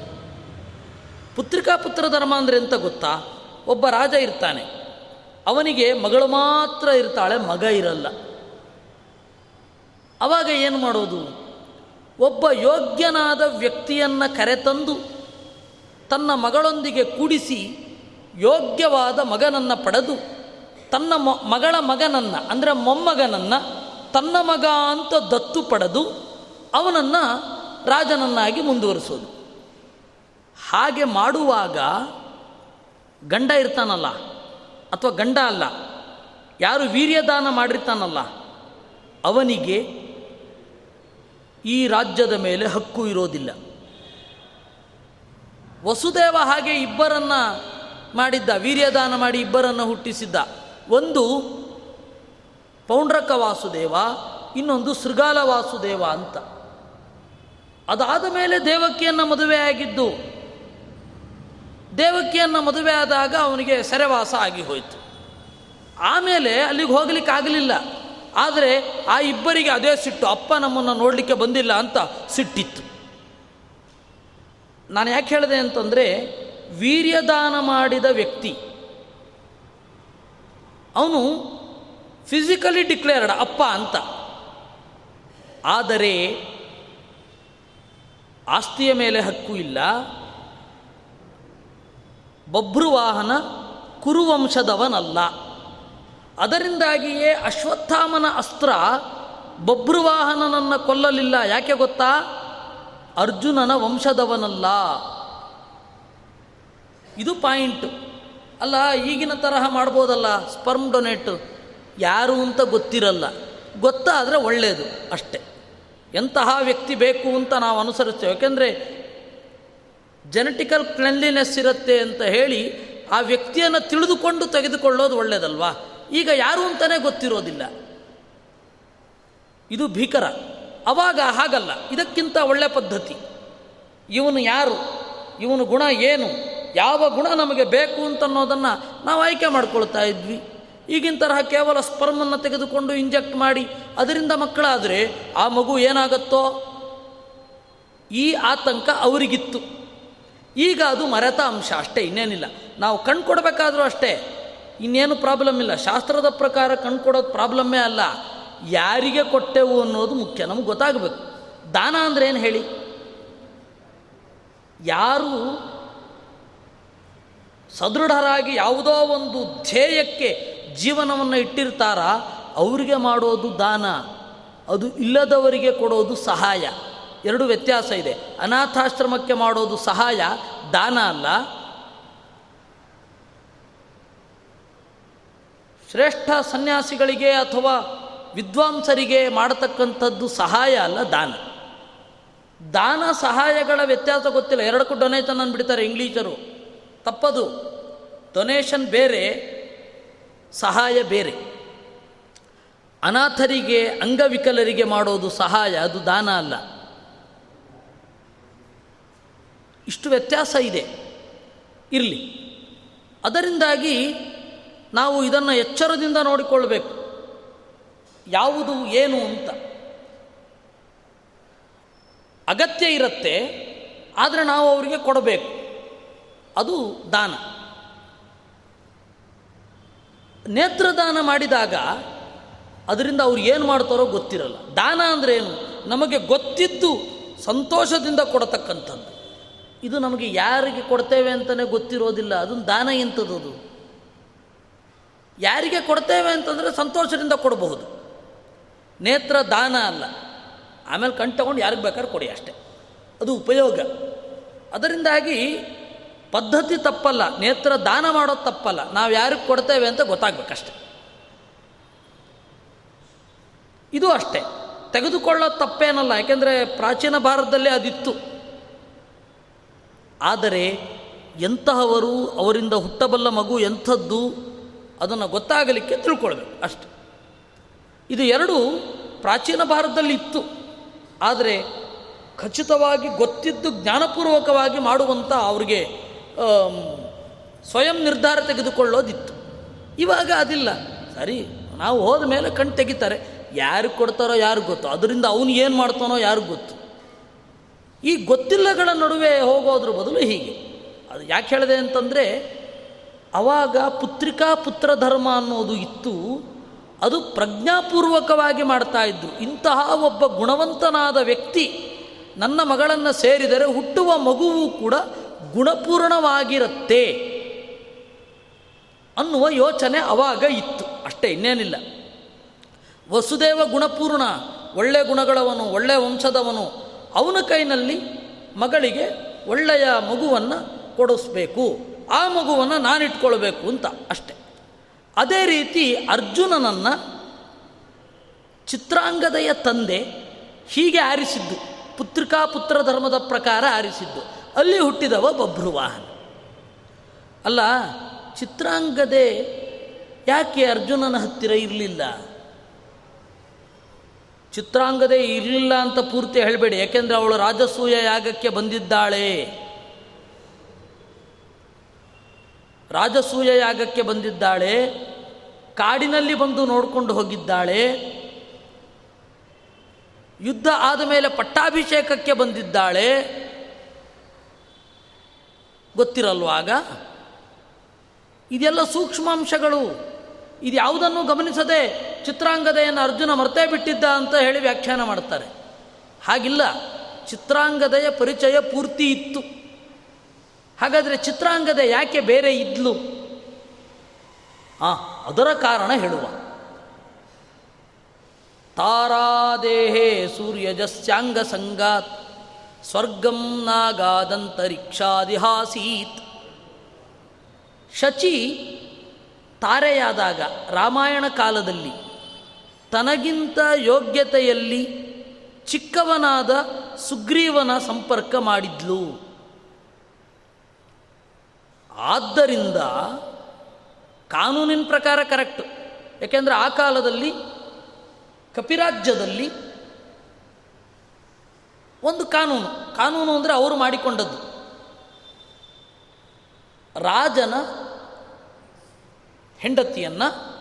ಪುತ್ರಿಕಾ ಪುತ್ರ ಧರ್ಮ ಅಂದರೆ ಎಂತ ಗೊತ್ತಾ? ಒಬ್ಬ ರಾಜ ಇರ್ತಾನೆ. ಅವನಿಗೆ ಮಗಳು ಮಾತ್ರ ಇರ್ತಾಳೆ, ಮಗ ಇರಲ್ಲ. ಅವಾಗ ಏನು ಮಾಡೋದು? ಒಬ್ಬ ಯೋಗ್ಯನಾದ ವ್ಯಕ್ತಿಯನ್ನು ಕರೆತಂದು ತನ್ನ ಮಗಳೊಂದಿಗೆ ಕೂಡಿಸಿ ಯೋಗ್ಯವಾದ ಮಗನನ್ನು ಪಡೆದು ತನ್ನ ಮಗಳ ಮಗನನ್ನು, ಅಂದರೆ ಮೊಮ್ಮಗನನ್ನು ತನ್ನ ಮಗ ಅಂತ ದತ್ತು ಪಡೆದು ಅವನನ್ನು ರಾಜನನ್ನಾಗಿ ಮುಂದುವರಿಸೋದು. ಹಾಗೆ ಮಾಡುವಾಗ ಗಂಡ ಇರ್ತಾನಲ್ಲ, ಅಥವಾ ಗಂಡ ಅಲ್ಲ, ಯಾರು ವೀರ್ಯದಾನ ಮಾಡಿರ್ತಾನಲ್ಲ, ಅವನಿಗೆ ಈ ರಾಜ್ಯದ ಮೇಲೆ ಹಕ್ಕು ಇರೋದಿಲ್ಲ. ವಸುದೇವ ಹಾಗೆ ಇಬ್ಬರನ್ನ ಮಾಡಿದ್ದ, ವೀರ್ಯದಾನ ಮಾಡಿ ಇಬ್ಬರನ್ನು ಹುಟ್ಟಿಸಿದ್ದ. ಒಂದು ಪೌಂಡ್ರಕ ವಾಸುದೇವ, ಇನ್ನೊಂದು ಶೃಗಾಲ ವಾಸುದೇವ ಅಂತ. ಅದಾದ ಮೇಲೆ ದೇವಕಿಯನ್ನು ಮದುವೆ ಆಗಿದ್ದು ದೇವಕಿಯನ್ನು ಮದುವೆ ಆದಾಗ ಅವನಿಗೆ ಸೆರೆವಾಸ ಆಗಿ ಹೋಯಿತು. ಆಮೇಲೆ ಅಲ್ಲಿಗೆ ಹೋಗಲಿಕ್ಕಾಗಲಿಲ್ಲ ಆದರೆ ಆ ಇಬ್ಬರಿಗೆ ಅದೇ ಸಿಟ್ಟು, ಅಪ್ಪ ನಮ್ಮನ್ನು ನೋಡಲಿಕ್ಕೆ ಬಂದಿಲ್ಲ ಅಂತ ಸಿಟ್ಟಿತ್ತು. ನಾನು ಯಾಕೆ ಹೇಳಿದೆ ಅಂತಂದರೆ, ವೀರ್ಯದಾನ ಮಾಡಿದ ವ್ಯಕ್ತಿ, ಅವನು ಫಿಸಿಕಲಿ ಡಿಕ್ಲೇರ್ಡ್ ಅಪ್ಪ ಅಂತ. ಆದರೆ, ಆಸ್ತಿಯ ಮೇಲೆ ಹಕ್ಕು ಇಲ್ಲ ಬಭ್ರುವಾಹನ ಕುರುವಂಶದವನಲ್ಲ. ಅದರಿಂದಾಗಿಯೇ ಅಶ್ವತ್ಥಾಮನ ಅಸ್ತ್ರ ಬಭ್ರುವಾಹನನನ್ನು ಕೊಲ್ಲಲಿಲ್ಲ. ಯಾಕೆ ಗೊತ್ತಾ? ಅರ್ಜುನನ ವಂಶದವನಲ್ಲ. ಇದು ಪಾಯಿಂಟ್ ಅಲ್ಲ, ಈಗಿನ ತರಹ ಮಾಡ್ಬೋದಲ್ಲ? ಸ್ಪರ್ಮ್ ಡೊನೇಟು ಯಾರು ಅಂತ ಗೊತ್ತಿರಲ್ಲ. ಗೊತ್ತಾದರೆ ಒಳ್ಳೆಯದು ಅಷ್ಟೆ. ಎಂತಹ ವ್ಯಕ್ತಿ ಬೇಕು ಅಂತ ನಾವು ಅನುಸರಿಸ್ತೇವೆ. ಯಾಕೆಂದರೆ ಜೆನೆಟಿಕಲ್ ಕ್ಲೆನ್ಲಿನೆಸ್ ಇರುತ್ತೆ ಅಂತ ಹೇಳಿ ಆ ವ್ಯಕ್ತಿಯನ್ನು ತಿಳಿದುಕೊಂಡು ತೆಗೆದುಕೊಳ್ಳೋದು ಒಳ್ಳೆಯದಲ್ವಾ ಈಗ ಯಾರು ಅಂತಲೇ ಗೊತ್ತಿರೋದಿಲ್ಲ. ಇದು ಭೀಕರ. ಅವಾಗ ಹಾಗಲ್ಲ. ಇದಕ್ಕಿಂತ ಒಳ್ಳೆ ಪದ್ಧತಿ. ಇವನು ಯಾರು? ಇವನು ಗುಣ ಏನು? ಯಾವ ಗುಣ ನಮಗೆ ಬೇಕು ಅಂತನ್ನೋದನ್ನು ನಾವು ಆಯ್ಕೆ ಮಾಡ್ಕೊಳ್ತಾ ಇದ್ವಿ. ಈಗಿನ ತರಹ ಕೇವಲ ಸ್ಪರ್ಮನ್ನು ತೆಗೆದುಕೊಂಡು ಇಂಜೆಕ್ಟ್ ಮಾಡಿ ಅದರಿಂದ ಮಕ್ಕಳಾದರೆ ಆ ಮಗು ಏನಾಗುತ್ತೋ? ಈ ಆತಂಕ ಅವರಿಗಿತ್ತು. ಈಗ ಅದು ಮರೆತ ಅಂಶ ಅಷ್ಟೇ, ಇನ್ನೇನಿಲ್ಲ. ನಾವು ಕಣ್ಣು ಕೊಡಬೇಕಾದ್ರೂ ಅಷ್ಟೇ. ಇನ್ನೇನು ಪ್ರಾಬ್ಲಮ್ ಇಲ್ಲ. ಶಾಸ್ತ್ರದ ಪ್ರಕಾರ ಕಣ್ಕೊಡೋದು ಪ್ರಾಬ್ಲಮ್ಮೇ ಅಲ್ಲ. ಯಾರಿಗೆ ಕೊಟ್ಟೆವು ಅನ್ನೋದು ಮುಖ್ಯ. ನಮಗೆ ಗೊತ್ತಾಗಬೇಕು. ದಾನ ಅಂದ್ರೆ ಏನು ಹೇಳಿ? ಯಾರು ಸದೃಢರಾಗಿ ಯಾವುದೋ ಒಂದು ಧ್ಯೇಯಕ್ಕೆ ಜೀವನವನ್ನು ಇಟ್ಟಿರ್ತಾರ, ಅವರಿಗೆ ಮಾಡೋದು ದಾನ. ಅದು ಇಲ್ಲದವರಿಗೆ ಕೊಡೋದು ಸಹಾಯ. ಎರಡು ವ್ಯತ್ಯಾಸ ಇದೆ. ಅನಾಥಾಶ್ರಮಕ್ಕೆ ಮಾಡೋದು ಸಹಾಯ, ದಾನ ಅಲ್ಲ. ಶ್ರೇಷ್ಠ ಸನ್ಯಾಸಿಗಳಿಗೆ ಅಥವಾ ವಿದ್ವಾಂಸರಿಗೆ ಮಾಡತಕ್ಕಂಥದ್ದು ಸಹಾಯ ಅಲ್ಲ, ದಾನ. ದಾನ ಸಹಾಯಗಳ ವ್ಯತ್ಯಾಸ ಗೊತ್ತಿಲ್ಲ. ಎರಡಕ್ಕೂ ಡೊನೇಷನ್ ಅಂದ್ಬಿಡ್ತಾರೆ ಇಂಗ್ಲೀಷರು. ತಪ್ಪದು. ಡೊನೇಷನ್ ಬೇರೆ, ಸಹಾಯ ಬೇರೆ. ಅನಾಥರಿಗೆ, ಅಂಗವಿಕಲರಿಗೆ ಮಾಡೋದು ಸಹಾಯ, ಅದು ದಾನ ಅಲ್ಲ. ಇಷ್ಟು ವ್ಯತ್ಯಾಸ ಇದೆ. ಇರಲಿ. ಅದರಿಂದಾಗಿ ನಾವು ಇದನ್ನು ಎಚ್ಚರದಿಂದ ನೋಡಿಕೊಳ್ಬೇಕು. ಯಾವುದು ಏನು ಅಂತ. ಅಗತ್ಯ ಇರುತ್ತೆ, ಆದರೆ ನಾವು ಅವರಿಗೆ ಕೊಡಬೇಕು. ಅದು ದಾನ. ನೇತ್ರದಾನ ಮಾಡಿದಾಗ ಅದರಿಂದ ಅವ್ರು ಏನು ಮಾಡ್ತಾರೋ ಗೊತ್ತಿರಲ್ಲ. ದಾನ ಅಂದ್ರೆ ಏನು? ನಮಗೆ ಗೊತ್ತಿದ್ದು ಸಂತೋಷದಿಂದ ಕೊಡತಕ್ಕಂಥದ್ದು. ಇದು ನಮಗೆ ಯಾರಿಗೆ ಕೊಡ್ತೇವೆ ಅಂತಲೇ ಗೊತ್ತಿರೋದಿಲ್ಲ. ಅದೊಂದು ದಾನ ಎಂಥದ್ದು ಯಾರಿಗೆ ಕೊಡ್ತೇವೆ ಅಂತಂದರೆ ಸಂತೋಷದಿಂದ ಕೊಡಬಹುದು. ನೇತ್ರ ದಾನ ಅಲ್ಲ. ಆಮೇಲೆ ಕಣ್ ತಗೊಂಡು ಯಾರಿಗೆ ಬೇಕಾದ್ರೆ ಕೊಡಿ ಅಷ್ಟೆ. ಅದು ಉಪಯೋಗ. ಅದರಿಂದಾಗಿ ಪದ್ಧತಿ ತಪ್ಪಲ್ಲ. ನೇತ್ರ ದಾನ ಮಾಡೋದು ತಪ್ಪಲ್ಲ. ನಾವು ಯಾರಿಗೆ ಕೊಡ್ತೇವೆ ಅಂತ ಗೊತ್ತಾಗಬೇಕಷ್ಟೆ. ಇದು ಅಷ್ಟೇ. ತೆಗೆದುಕೊಳ್ಳೋದು ತಪ್ಪೇನಲ್ಲ. ಯಾಕೆಂದರೆ ಪ್ರಾಚೀನ ಭಾರತದಲ್ಲೇ ಅದಿತ್ತು. ಆದರೆ ಎಂತಹವರು ಅವರಿಂದ ಹುಟ್ಟಬಲ್ಲ ಮಗು ಎಂಥದ್ದು ಅದನ್ನು ಗೊತ್ತಾಗಲಿಕ್ಕೆ ತಿಳ್ಕೊಳ್ಬೇಕು ಅಷ್ಟೆ. ಇದು ಎರಡು ಪ್ರಾಚೀನ ಭಾರತದಲ್ಲಿ ಇತ್ತು ಆದರೆ ಖಚಿತವಾಗಿ ಗೊತ್ತಿದ್ದು ಜ್ಞಾನಪೂರ್ವಕವಾಗಿ ಮಾಡುವಂಥ ಅವ್ರಿಗೆ ಸ್ವಯಂ ನಿರ್ಧಾರ ತೆಗೆದುಕೊಳ್ಳೋದಿತ್ತು. ಇವಾಗ ಅದಿಲ್ಲ. ಸರಿ, ನಾವು ಹೋದ ಮೇಲೆ ಕಣ್ ತೆಗಿತಾರೆ. ಯಾರಿಗೆ ಕೊಡ್ತಾರೋ ಯಾರು ಗೊತ್ತು. ಅದರಿಂದ ಅವನು ಏನು ಮಾಡ್ತಾನೋ ಯಾರಿಗೂ ಗೊತ್ತು. ಈ ಗೊತ್ತಿಲ್ಲಗಳ ನಡುವೆ ಹೋಗೋದ್ರ ಬದಲು ಹೀಗೆ. ಅದು ಯಾಕೆ ಹೇಳಿದೆ ಅಂತಂದರೆ, ಅವಾಗ ಪುತ್ರಿಕಾ ಪುತ್ರ ಧರ್ಮ ಅನ್ನೋದು ಇತ್ತು, ಅದು ಪ್ರಜ್ಞಾಪೂರ್ವಕವಾಗಿ ಮಾಡ್ತಾ ಇದ್ದರು ಇಂತಹ ಒಬ್ಬ ಗುಣವಂತನಾದ ವ್ಯಕ್ತಿ ನನ್ನ ಮಗಳನ್ನು ಸೇರಿದರೆ ಹುಟ್ಟುವ ಮಗುವು ಕೂಡ ಗುಣಪೂರ್ಣವಾಗಿರುತ್ತೆ ಅನ್ನುವ ಯೋಚನೆ ಅವಾಗ ಇತ್ತು. ಅಷ್ಟೇ, ಇನ್ನೇನಿಲ್ಲ. ವಸುದೇವ ಗುಣಪೂರ್ಣ, ಒಳ್ಳೆ ಗುಣಗಳವನು, ಒಳ್ಳೆ ವಂಶದವನು ಅವನ ಕೈನಲ್ಲಿ ಮಗಳಿಗೆ ಒಳ್ಳೆಯ ಮಗುವನ್ನು ಕೊಡಿಸ್ಬೇಕು. ಆ ಮಗುವನ್ನು ನಾನಿಟ್ಕೊಳ್ಬೇಕು ಅಂತ ಅಷ್ಟೆ. ಅದೇ ರೀತಿ ಅರ್ಜುನನನ್ನು ಚಿತ್ರಾಂಗದೆಯ ತಂದೆ ಹೀಗೆ ಆರಿಸಿದ್ದು. ಪುತ್ರಿಕಾ ಪುತ್ರ ಧರ್ಮದ ಪ್ರಕಾರ ಆರಿಸಿದ್ದು. ಅಲ್ಲಿ ಹುಟ್ಟಿದವ ಬಭ್ರುವಾಹನ ಅಲ್ಲ, ಚಿತ್ರಾಂಗದೆ ಯಾಕೆ ಅರ್ಜುನನ ಹತ್ತಿರ ಇರಲಿಲ್ಲ? ಚಿತ್ರಾಂಗದೆ ಇರಲಿಲ್ಲ ಅಂತ ಪೂರ್ತಿ ಹೇಳಬೇಡಿ. ಯಾಕೆಂದರೆ ಅವಳು ರಾಜಸೂಯ ಯಾಗಕ್ಕೆ ಬಂದಿದ್ದಾಳೆ. ರಾಜಸೂಯ ಯಾಗಕ್ಕೆ ಬಂದಿದ್ದಾಳೆ. ಕಾಡಿನಲ್ಲಿ ಬಂದು ನೋಡಿಕೊಂಡು ಹೋಗಿದ್ದಾಳೆ. ಯುದ್ಧ ಆದ ಮೇಲೆ ಪಟ್ಟಾಭಿಷೇಕಕ್ಕೆ ಬಂದಿದ್ದಾಳೆ. ಗೊತ್ತಿರಲ್ವಾಗ ಇದೆಲ್ಲ ಸೂಕ್ಷ್ಮಾಂಶಗಳು. ಇದು ಯಾವುದನ್ನು ಗಮನಿಸದೆ ಚಿತ್ರಾಂಗದೆಯನ್ನು ಅರ್ಜುನ ಮರ್ತೇ ಬಿಟ್ಟಿದ್ದ ಅಂತ ಹೇಳಿ ವ್ಯಾಖ್ಯಾನ ಮಾಡ್ತಾರೆ. ಹಾಗಿಲ್ಲ, ಚಿತ್ರಾಂಗದೆಯ ಪರಿಚಯ ಪೂರ್ತಿ ಇತ್ತು. ಹಾಗಾದರೆ ಚಿತ್ರಾಂಗದೆ ಯಾಕೆ ಬೇರೆ ಇದ್ಲು? ಆ, ಅದರ ಕಾರಣ ಹೇಳುವ. ತಾರಾದೇಹೇ ಸೂರ್ಯಜಸ್ಯಾಂಗ ಸಂಗಾತ್, ಸ್ವರ್ಗಂ ನಾಗಾದಂತರಿಕ್ಷಾದಿಹಾಸೀತ್. ಶಚಿ ತಾರೆಯಾದಾಗ ರಾಮಾಯಣ ಕಾಲದಲ್ಲಿ ತನಗಿಂತ ಯೋಗ್ಯತೆಯಲ್ಲಿ ಚಿಕ್ಕವನಾದ ಸುಗ್ರೀವನ ಸಂಪರ್ಕ ಮಾಡಿದ್ಲು. ಆದ್ದರಿಂದ ಕಾನೂನಿನ ಪ್ರಕಾರ ಕರೆಕ್ಟ್. ಯಾಕೆಂದರೆ ಆ ಕಾಲದಲ್ಲಿ ಕಪಿರಾಜ್ಯದಲ್ಲಿ ಒಂದು ಕಾನೂನು. ಕಾನೂನು ಅಂದರೆ ಅವರು ಮಾಡಿಕೊಂಡದ್ದು. ರಾಜನ ಹೆಂಡತಿಯನ್ನು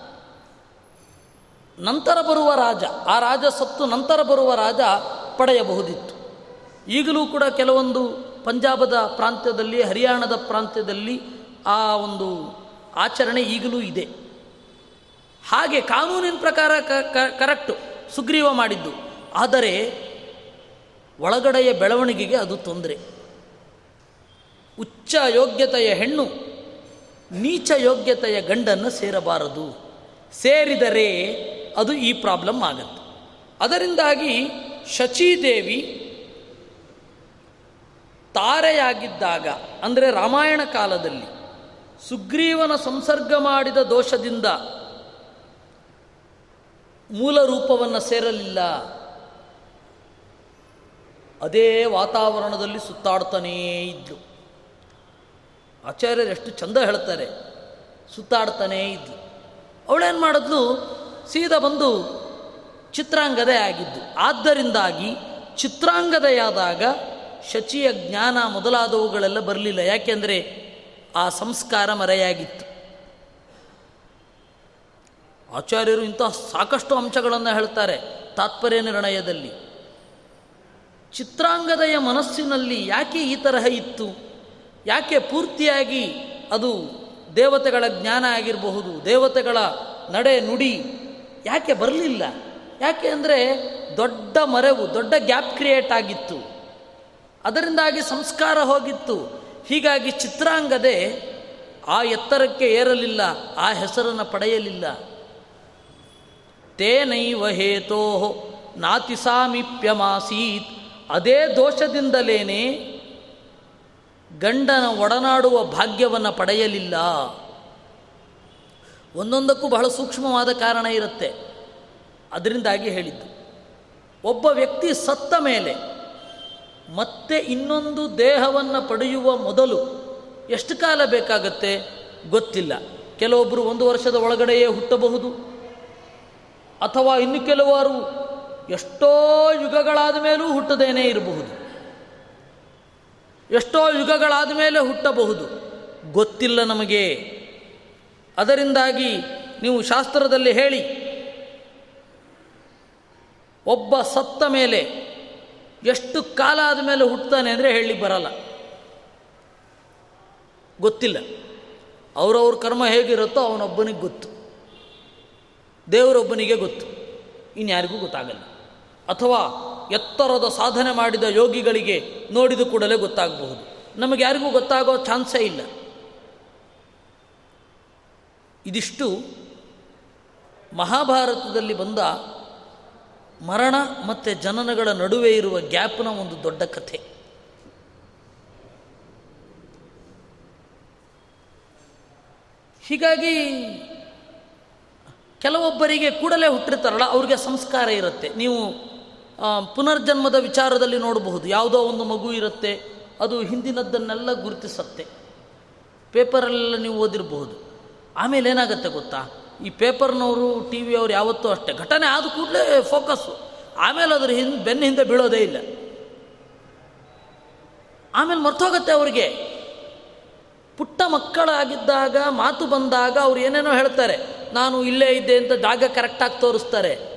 ನಂತರ ಬರುವ ರಾಜ, ಆ ರಾಜ ಸತ್ತು ನಂತರ ಬರುವ ರಾಜ ಪಡೆಯಬಹುದಿತ್ತು. ಈಗಲೂ ಕೂಡ ಕೆಲವೊಂದು ಪಂಜಾಬದ ಪ್ರಾಂತ್ಯದಲ್ಲಿ, ಹರಿಯಾಣದ ಪ್ರಾಂತ್ಯದಲ್ಲಿ ಆ ಒಂದು ಆಚರಣೆ ಈಗಲೂ ಇದೆ. ಹಾಗೆ ಕಾನೂನಿನ ಪ್ರಕಾರ ಕರೆಕ್ಟು ಸುಗ್ರೀವ ಮಾಡಿದ್ದು. ಆದರೆ ಒಳಗಡೆಯ ಬೆಳವಣಿಗೆಗೆ ಅದು ತೊಂದರೆ. ಉಚ್ಚ ಯೋಗ್ಯತೆಯ ಹೆಣ್ಣು ನೀಚ ಯೋಗ್ಯತೆಯ ಗಂಡನ್ನು ಸೇರಬಾರದು. ಸೇರಿದರೆ ಅದು ಈ ಪ್ರಾಬ್ಲಮ್ ಆಗುತ್ತೆ. ಅದರಿಂದಾಗಿ ಶಚೀದೇವಿ ತಾರೆಯಾಗಿದ್ದಾಗ, ಅಂದರೆ ರಾಮಾಯಣ ಕಾಲದಲ್ಲಿ ಸುಗ್ರೀವನ ಸಂಸರ್ಗ ಮಾಡಿದ ದೋಷದಿಂದ ಮೂಲ ರೂಪವನ್ನು ಸೇರಲಿಲ್ಲ. ಅದೇ ವಾತಾವರಣದಲ್ಲಿ ಸುತ್ತಾಡ್ತಾನೇ ಇದ್ಲು. ಆಚಾರ್ಯರು ಎಷ್ಟು ಚಂದ ಹೇಳ್ತಾರೆ, ಸುತ್ತಾಡ್ತಾನೇ ಇದ್ಲು. ಅವಳೇನು ಮಾಡಿದ್ಲು? ಸೀದಾ ಬಂದು ಚಿತ್ರಾಂಗದೆ ಆಗಿದ್ದು. ಆದ್ದರಿಂದಾಗಿ ಚಿತ್ರಾಂಗದೆಯಾದಾಗ ಶಚಿಯ ಜ್ಞಾನ ಮೊದಲಾದವುಗಳೆಲ್ಲ ಬರಲಿಲ್ಲ. ಯಾಕೆಂದರೆ ಆ ಸಂಸ್ಕಾರ ಮರೆಯಾಗಿತ್ತು. ಆಚಾರ್ಯರು ಇಂತಹ ಸಾಕಷ್ಟು ಅಂಶಗಳನ್ನು ಹೇಳ್ತಾರೆ ತಾತ್ಪರ್ಯ ನಿರ್ಣಯದಲ್ಲಿ. ಚಿತ್ರಾಂಗದೆಯ ಮನಸ್ಸಿನಲ್ಲಿ ಯಾಕೆ ಈ ತರಹ ಇತ್ತು? ಯಾಕೆ ಪೂರ್ತಿಯಾಗಿ ಅದು ದೇವತೆಗಳ ಜ್ಞಾನ ಆಗಿರಬಹುದು, ದೇವತೆಗಳ ನಡೆ ನುಡಿ ಯಾಕೆ ಬರಲಿಲ್ಲ? ಯಾಕೆ ಅಂದರೆ ದೊಡ್ಡ ಮರೆವು, ದೊಡ್ಡ ಗ್ಯಾಪ್ ಕ್ರಿಯೇಟ್ ಆಗಿತ್ತು. ಅದರಿಂದಾಗಿ ಸಂಸ್ಕಾರ ಹೋಗಿತ್ತು. ಹೀಗಾಗಿ ಚಿತ್ರಾಂಗದೆ ಆ ಎತ್ತರಕ್ಕೆ ಏರಲಿಲ್ಲ, ಆ ಹೆಸರನ್ನು ಪಡೆಯಲಿಲ್ಲ. ತೇನೈವ ಹೇತೋ ನಾತಿ ಸಾಮೀಪ್ಯಮಾಸೀತ್ ಅದೇ ದೋಷದಿಂದಲೇನೆ ಗಂಡನ ಒಡನಾಡುವ ಭಾಗ್ಯವನ್ನು ಪಡೆಯಲಿಲ್ಲ. ಒಂದೊಂದಕ್ಕೂ ಬಹಳ ಸೂಕ್ಷ್ಮವಾದ ಕಾರಣ ಇರುತ್ತೆ. ಅದರಿಂದಾಗಿ ಹೇಳಿದ್ದು. ಒಬ್ಬ ವ್ಯಕ್ತಿ ಸತ್ತ ಮೇಲೆ ಮತ್ತೆ ಇನ್ನೊಂದು ದೇಹವನ್ನು ಪಡೆಯುವ ಮೊದಲು ಎಷ್ಟು ಕಾಲ ಬೇಕಾಗತ್ತೆ? ಗೊತ್ತಿಲ್ಲ. ಕೆಲವೊಬ್ಬರು ಒಂದು ವರ್ಷದ ಒಳಗಡೆಯೇ ಹುಟ್ಟಬಹುದು. ಅಥವಾ ಇನ್ನು ಕೆಲವರು ಎಷ್ಟೋ ಯುಗಗಳಾದ ಮೇಲೂ ಹುಟ್ಟದೇನೇ ಇರಬಹುದು. ಎಷ್ಟೋ ಯುಗಗಳಾದ ಮೇಲೆ ಹುಟ್ಟಬಹುದು. ಗೊತ್ತಿಲ್ಲ ನಮಗೆ. ಅದರಿಂದಾಗಿ ನೀವು ಶಾಸ್ತ್ರದಲ್ಲಿ ಹೇಳಿ, ಒಬ್ಬ ಸತ್ತ ಮೇಲೆ ಎಷ್ಟು ಕಾಲ ಆದ ಮೇಲೆ ಹುಟ್ಟುತ್ತಾನೆ ಅಂದರೆ ಹೇಳಿ ಬರಲ್ಲ. ಗೊತ್ತಿಲ್ಲ. ಅವರವ್ರ ಕರ್ಮ ಹೇಗಿರುತ್ತೋ ಅವನೊಬ್ಬನಿಗೆ ಗೊತ್ತು. ದೇವರೊಬ್ಬನಿಗೆ ಗೊತ್ತು. ಇನ್ಯಾರಿಗೂ ಗೊತ್ತಾಗಲ್ಲ. ಅಥವಾ ಎತ್ತರದ ಸಾಧನೆ ಮಾಡಿದ ಯೋಗಿಗಳಿಗೆ ನೋಡಿದ ಕೂಡಲೇ ಗೊತ್ತಾಗಬಹುದು. ನಮಗೆ ಯಾರಿಗೂ ಗೊತ್ತಾಗೋ ಚಾನ್ಸೇ ಇಲ್ಲ. ಇದಿಷ್ಟು ಮಹಾಭಾರತದಲ್ಲಿ ಬಂದ ಮರಣ ಮತ್ತು ಜನನಗಳ ನಡುವೆ ಇರುವ ಗ್ಯಾಪ್ನ ಒಂದು ದೊಡ್ಡ ಕಥೆ. ಹೀಗಾಗಿ ಕೆಲವೊಬ್ಬರಿಗೆ ಕೂಡಲೇ ಹುಟ್ಟಿರ್ತಾರಲ್ಲ, ಅವ್ರಿಗೆ ಸಂಸ್ಕಾರ ಇರುತ್ತೆ. ನೀವು ಪುನರ್ಜನ್ಮದ ವಿಚಾರದಲ್ಲಿ ನೋಡಬಹುದು. ಯಾವುದೋ ಒಂದು ಮಗು ಇರುತ್ತೆ, ಅದು ಹಿಂದಿನದ್ದನ್ನೆಲ್ಲ ಗುರುತಿಸತ್ತೆ. ಪೇಪರಲ್ಲೆಲ್ಲ ನೀವು ಓದಿರಬಹುದು. ಆಮೇಲೆ ಏನಾಗುತ್ತೆ ಗೊತ್ತಾ? ಈ ಪೇಪರ್ನವರು ಟಿ ವಿಯವರು ಯಾವತ್ತೂ ಅಷ್ಟೇ. ಘಟನೆ ಆದ ಕೂಡಲೇ ಫೋಕಸ್ಸು. ಆಮೇಲೆ ಅದ್ರ ಹಿಂದೆ ಬೆನ್ನ ಹಿಂದೆ ಬೀಳೋದೇ ಇಲ್ಲ. ಆಮೇಲೆ ಮರ್ತೋಗತ್ತೆ ಅವರಿಗೆ. ಪುಟ್ಟ ಮಕ್ಕಳಾಗಿದ್ದಾಗ, ಮಾತು ಬಂದಾಗ ಅವ್ರು ಏನೇನೋ ಹೇಳ್ತಾರೆ. ನಾನು ಇಲ್ಲೇ ಇದ್ದೆ ಅಂತ ಜಾಗ ಕರೆಕ್ಟಾಗಿ ತೋರಿಸ್ತಾರೆ.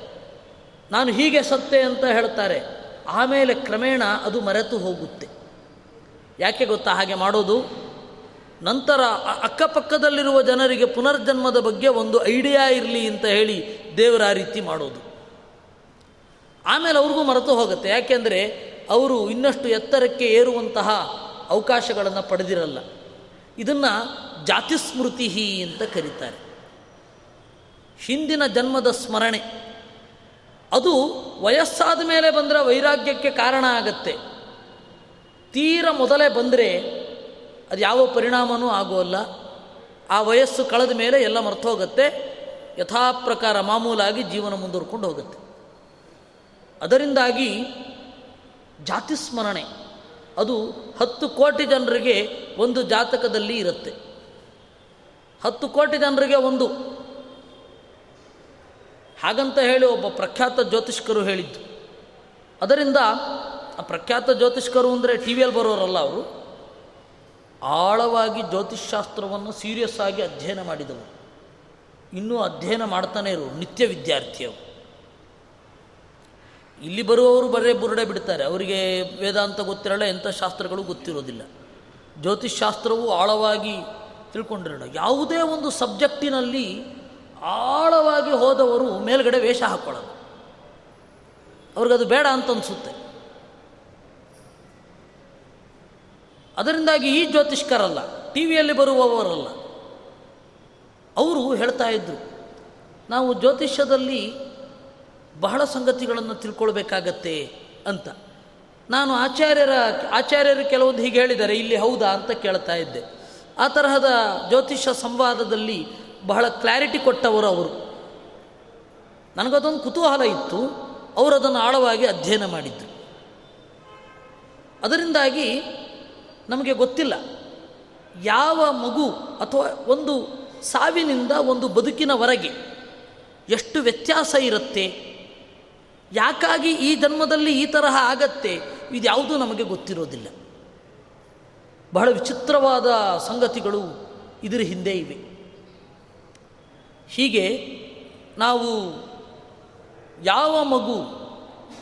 ನಾನು ಹೀಗೆ ಸತ್ತೆ ಅಂತ ಹೇಳ್ತಾರೆ. ಆಮೇಲೆ ಕ್ರಮೇಣ ಅದು ಮರೆತು ಹೋಗುತ್ತೆ. ಯಾಕೆ ಗೊತ್ತಾ ಹಾಗೆ ಮಾಡೋದು? ನಂತರ ಅಕ್ಕಪಕ್ಕದಲ್ಲಿರುವ ಜನರಿಗೆ ಪುನರ್ಜನ್ಮದ ಬಗ್ಗೆ ಒಂದು ಐಡಿಯಾ ಇರಲಿ ಅಂತ ಹೇಳಿ ದೇವರ ಆ ರೀತಿ ಮಾಡೋದು. ಆಮೇಲೆ ಅವ್ರಿಗೂ ಮರೆತು ಹೋಗುತ್ತೆ. ಯಾಕೆಂದರೆ ಅವರು ಇನ್ನಷ್ಟು ಎತ್ತರಕ್ಕೆ ಏರುವಂತಹ ಅವಕಾಶಗಳನ್ನು ಪಡೆದಿರಲ್ಲ. ಇದನ್ನು ಜಾತಿಸ್ಮೃತಿ ಅಂತ ಕರೀತಾರೆ. ಹಿಂದಿನ ಜನ್ಮದ ಸ್ಮರಣೆ. ಅದು ವಯಸ್ಸಾದ ಮೇಲೆ ಬಂದರೆ ವೈರಾಗ್ಯಕ್ಕೆ ಕಾರಣ ಆಗತ್ತೆ. ತೀರ ಮೊದಲೇ ಬಂದರೆ ಅದು ಯಾವ ಪರಿಣಾಮನೂ ಆಗೋಲ್ಲ. ಆ ವಯಸ್ಸು ಕಳೆದ ಮೇಲೆ ಎಲ್ಲ ಮರ್ತು ಹೋಗುತ್ತೆ ಯಥಾ ಪ್ರಕಾರ ಮಾಮೂಲಾಗಿ ಜೀವನ ಮುಂದುವರ್ಕೊಂಡು ಹೋಗುತ್ತೆ. ಅದರಿಂದಾಗಿ ಜಾತಿ ಸ್ಮರಣೆ ಅದು ಹತ್ತು ಕೋಟಿ ಜನರಿಗೆ ಒಂದು ಜಾತಕದಲ್ಲಿ ಇರುತ್ತೆ. ಹತ್ತು ಕೋಟಿ ಜನರಿಗೆ ಒಂದು. ಹಾಗಂತ ಹೇಳಿ ಒಬ್ಬ ಪ್ರಖ್ಯಾತ ಜ್ಯೋತಿಷ್ಕರು ಹೇಳಿದ್ದು. ಅದರಿಂದ ಆ ಪ್ರಖ್ಯಾತ ಜ್ಯೋತಿಷ್ಕರು ಅಂದರೆ ಟಿ ವಿಯಲ್ಲಿ ಬರೋರಲ್ಲ ಅವರು. ಆಳವಾಗಿ ಜ್ಯೋತಿಷ್ಶಾಸ್ತ್ರವನ್ನು ಸೀರಿಯಸ್ ಆಗಿ ಅಧ್ಯಯನ ಮಾಡಿದವರು ಇನ್ನೂ ಅಧ್ಯಯನ ಮಾಡ್ತಾನೆ ಇರು ನಿತ್ಯ ವಿದ್ಯಾರ್ಥಿಯವರು ಇಲ್ಲಿ ಬರುವವರು ಬರೇ ಬುರುಡೆ ಬಿಡ್ತಾರೆ. ಅವರಿಗೆ ವೇದಾಂತ ಗೊತ್ತಿರಲ್ಲ, ಎಂಥ ಶಾಸ್ತ್ರಗಳು ಗೊತ್ತಿರೋದಿಲ್ಲ. ಜ್ಯೋತಿಷ್ಶಾಸ್ತ್ರವು ಆಳವಾಗಿ ತಿಳ್ಕೊಂಡಿರೋಣ ಯಾವುದೇ ಒಂದು ಸಬ್ಜೆಕ್ಟಿನಲ್ಲಿ ಆಳವಾಗಿ ಹೋದವರು ಮೇಲ್ಗಡೆ ವೇಷ ಹಾಕ್ಕೊಳ್ಳೋದು ಅವ್ರಿಗದು ಬೇಡ ಅಂತ ಅನಿಸುತ್ತೆ. ಅದರಿಂದಾಗಿ ಈ ಜ್ಯೋತಿಷ್ಕರಲ್ಲ ಟಿ ವಿಯಲ್ಲಿ ಬರುವವರಲ್ಲ. ಅವರು ಹೇಳ್ತಾ ಇದ್ದರು ನಾವು ಜ್ಯೋತಿಷ್ಯದಲ್ಲಿ ಬಹಳ ಸಂಗತಿಗಳನ್ನು ತಿಳ್ಕೊಳ್ಬೇಕಾಗತ್ತೆ ಅಂತ. ನಾನು ಆಚಾರ್ಯರ, ಆಚಾರ್ಯರು ಕೆಲವೊಂದು ಹೀಗೆ ಹೇಳಿದ್ದಾರೆ, ಇಲ್ಲಿ ಹೌದಾ ಅಂತ ಕೇಳ್ತಾ ಇದ್ದೆ. ಆ ತರಹದ ಜ್ಯೋತಿಷ್ಯ ಸಂವಾದದಲ್ಲಿ ಬಹಳ ಕ್ಲಾರಿಟಿ ಕೊಟ್ಟವರು ಅವರು. ನನಗದೊಂದು ಕುತೂಹಲ ಇತ್ತು ಅವರು ಅದನ್ನು ಆಳವಾಗಿ ಅಧ್ಯಯನ ಮಾಡಿದ್ದರು ಅದರಿಂದಾಗಿ ನಮಗೆ ಗೊತ್ತಿಲ್ಲ. ಯಾವ ಮಗು ಅಥವಾ ಒಂದು ಸಾವಿನಿಂದ ಒಂದು ಬದುಕಿನವರೆಗೆ ಎಷ್ಟು ವ್ಯತ್ಯಾಸ ಇರುತ್ತೆ? ಯಾಕಾಗಿ ಈ ಜನ್ಮದಲ್ಲಿ ಈ ತರಹ ಆಗತ್ತೆ? ಇದ್ಯಾವುದೂ ನಮಗೆ ಗೊತ್ತಿರೋದಿಲ್ಲ. ಬಹಳ ವಿಚಿತ್ರವಾದ ಸಂಗತಿಗಳು ಇದರ ಹಿಂದೆ ಇವೆ. ಹೀಗೆ ನಾವು ಯಾವ ಮಗು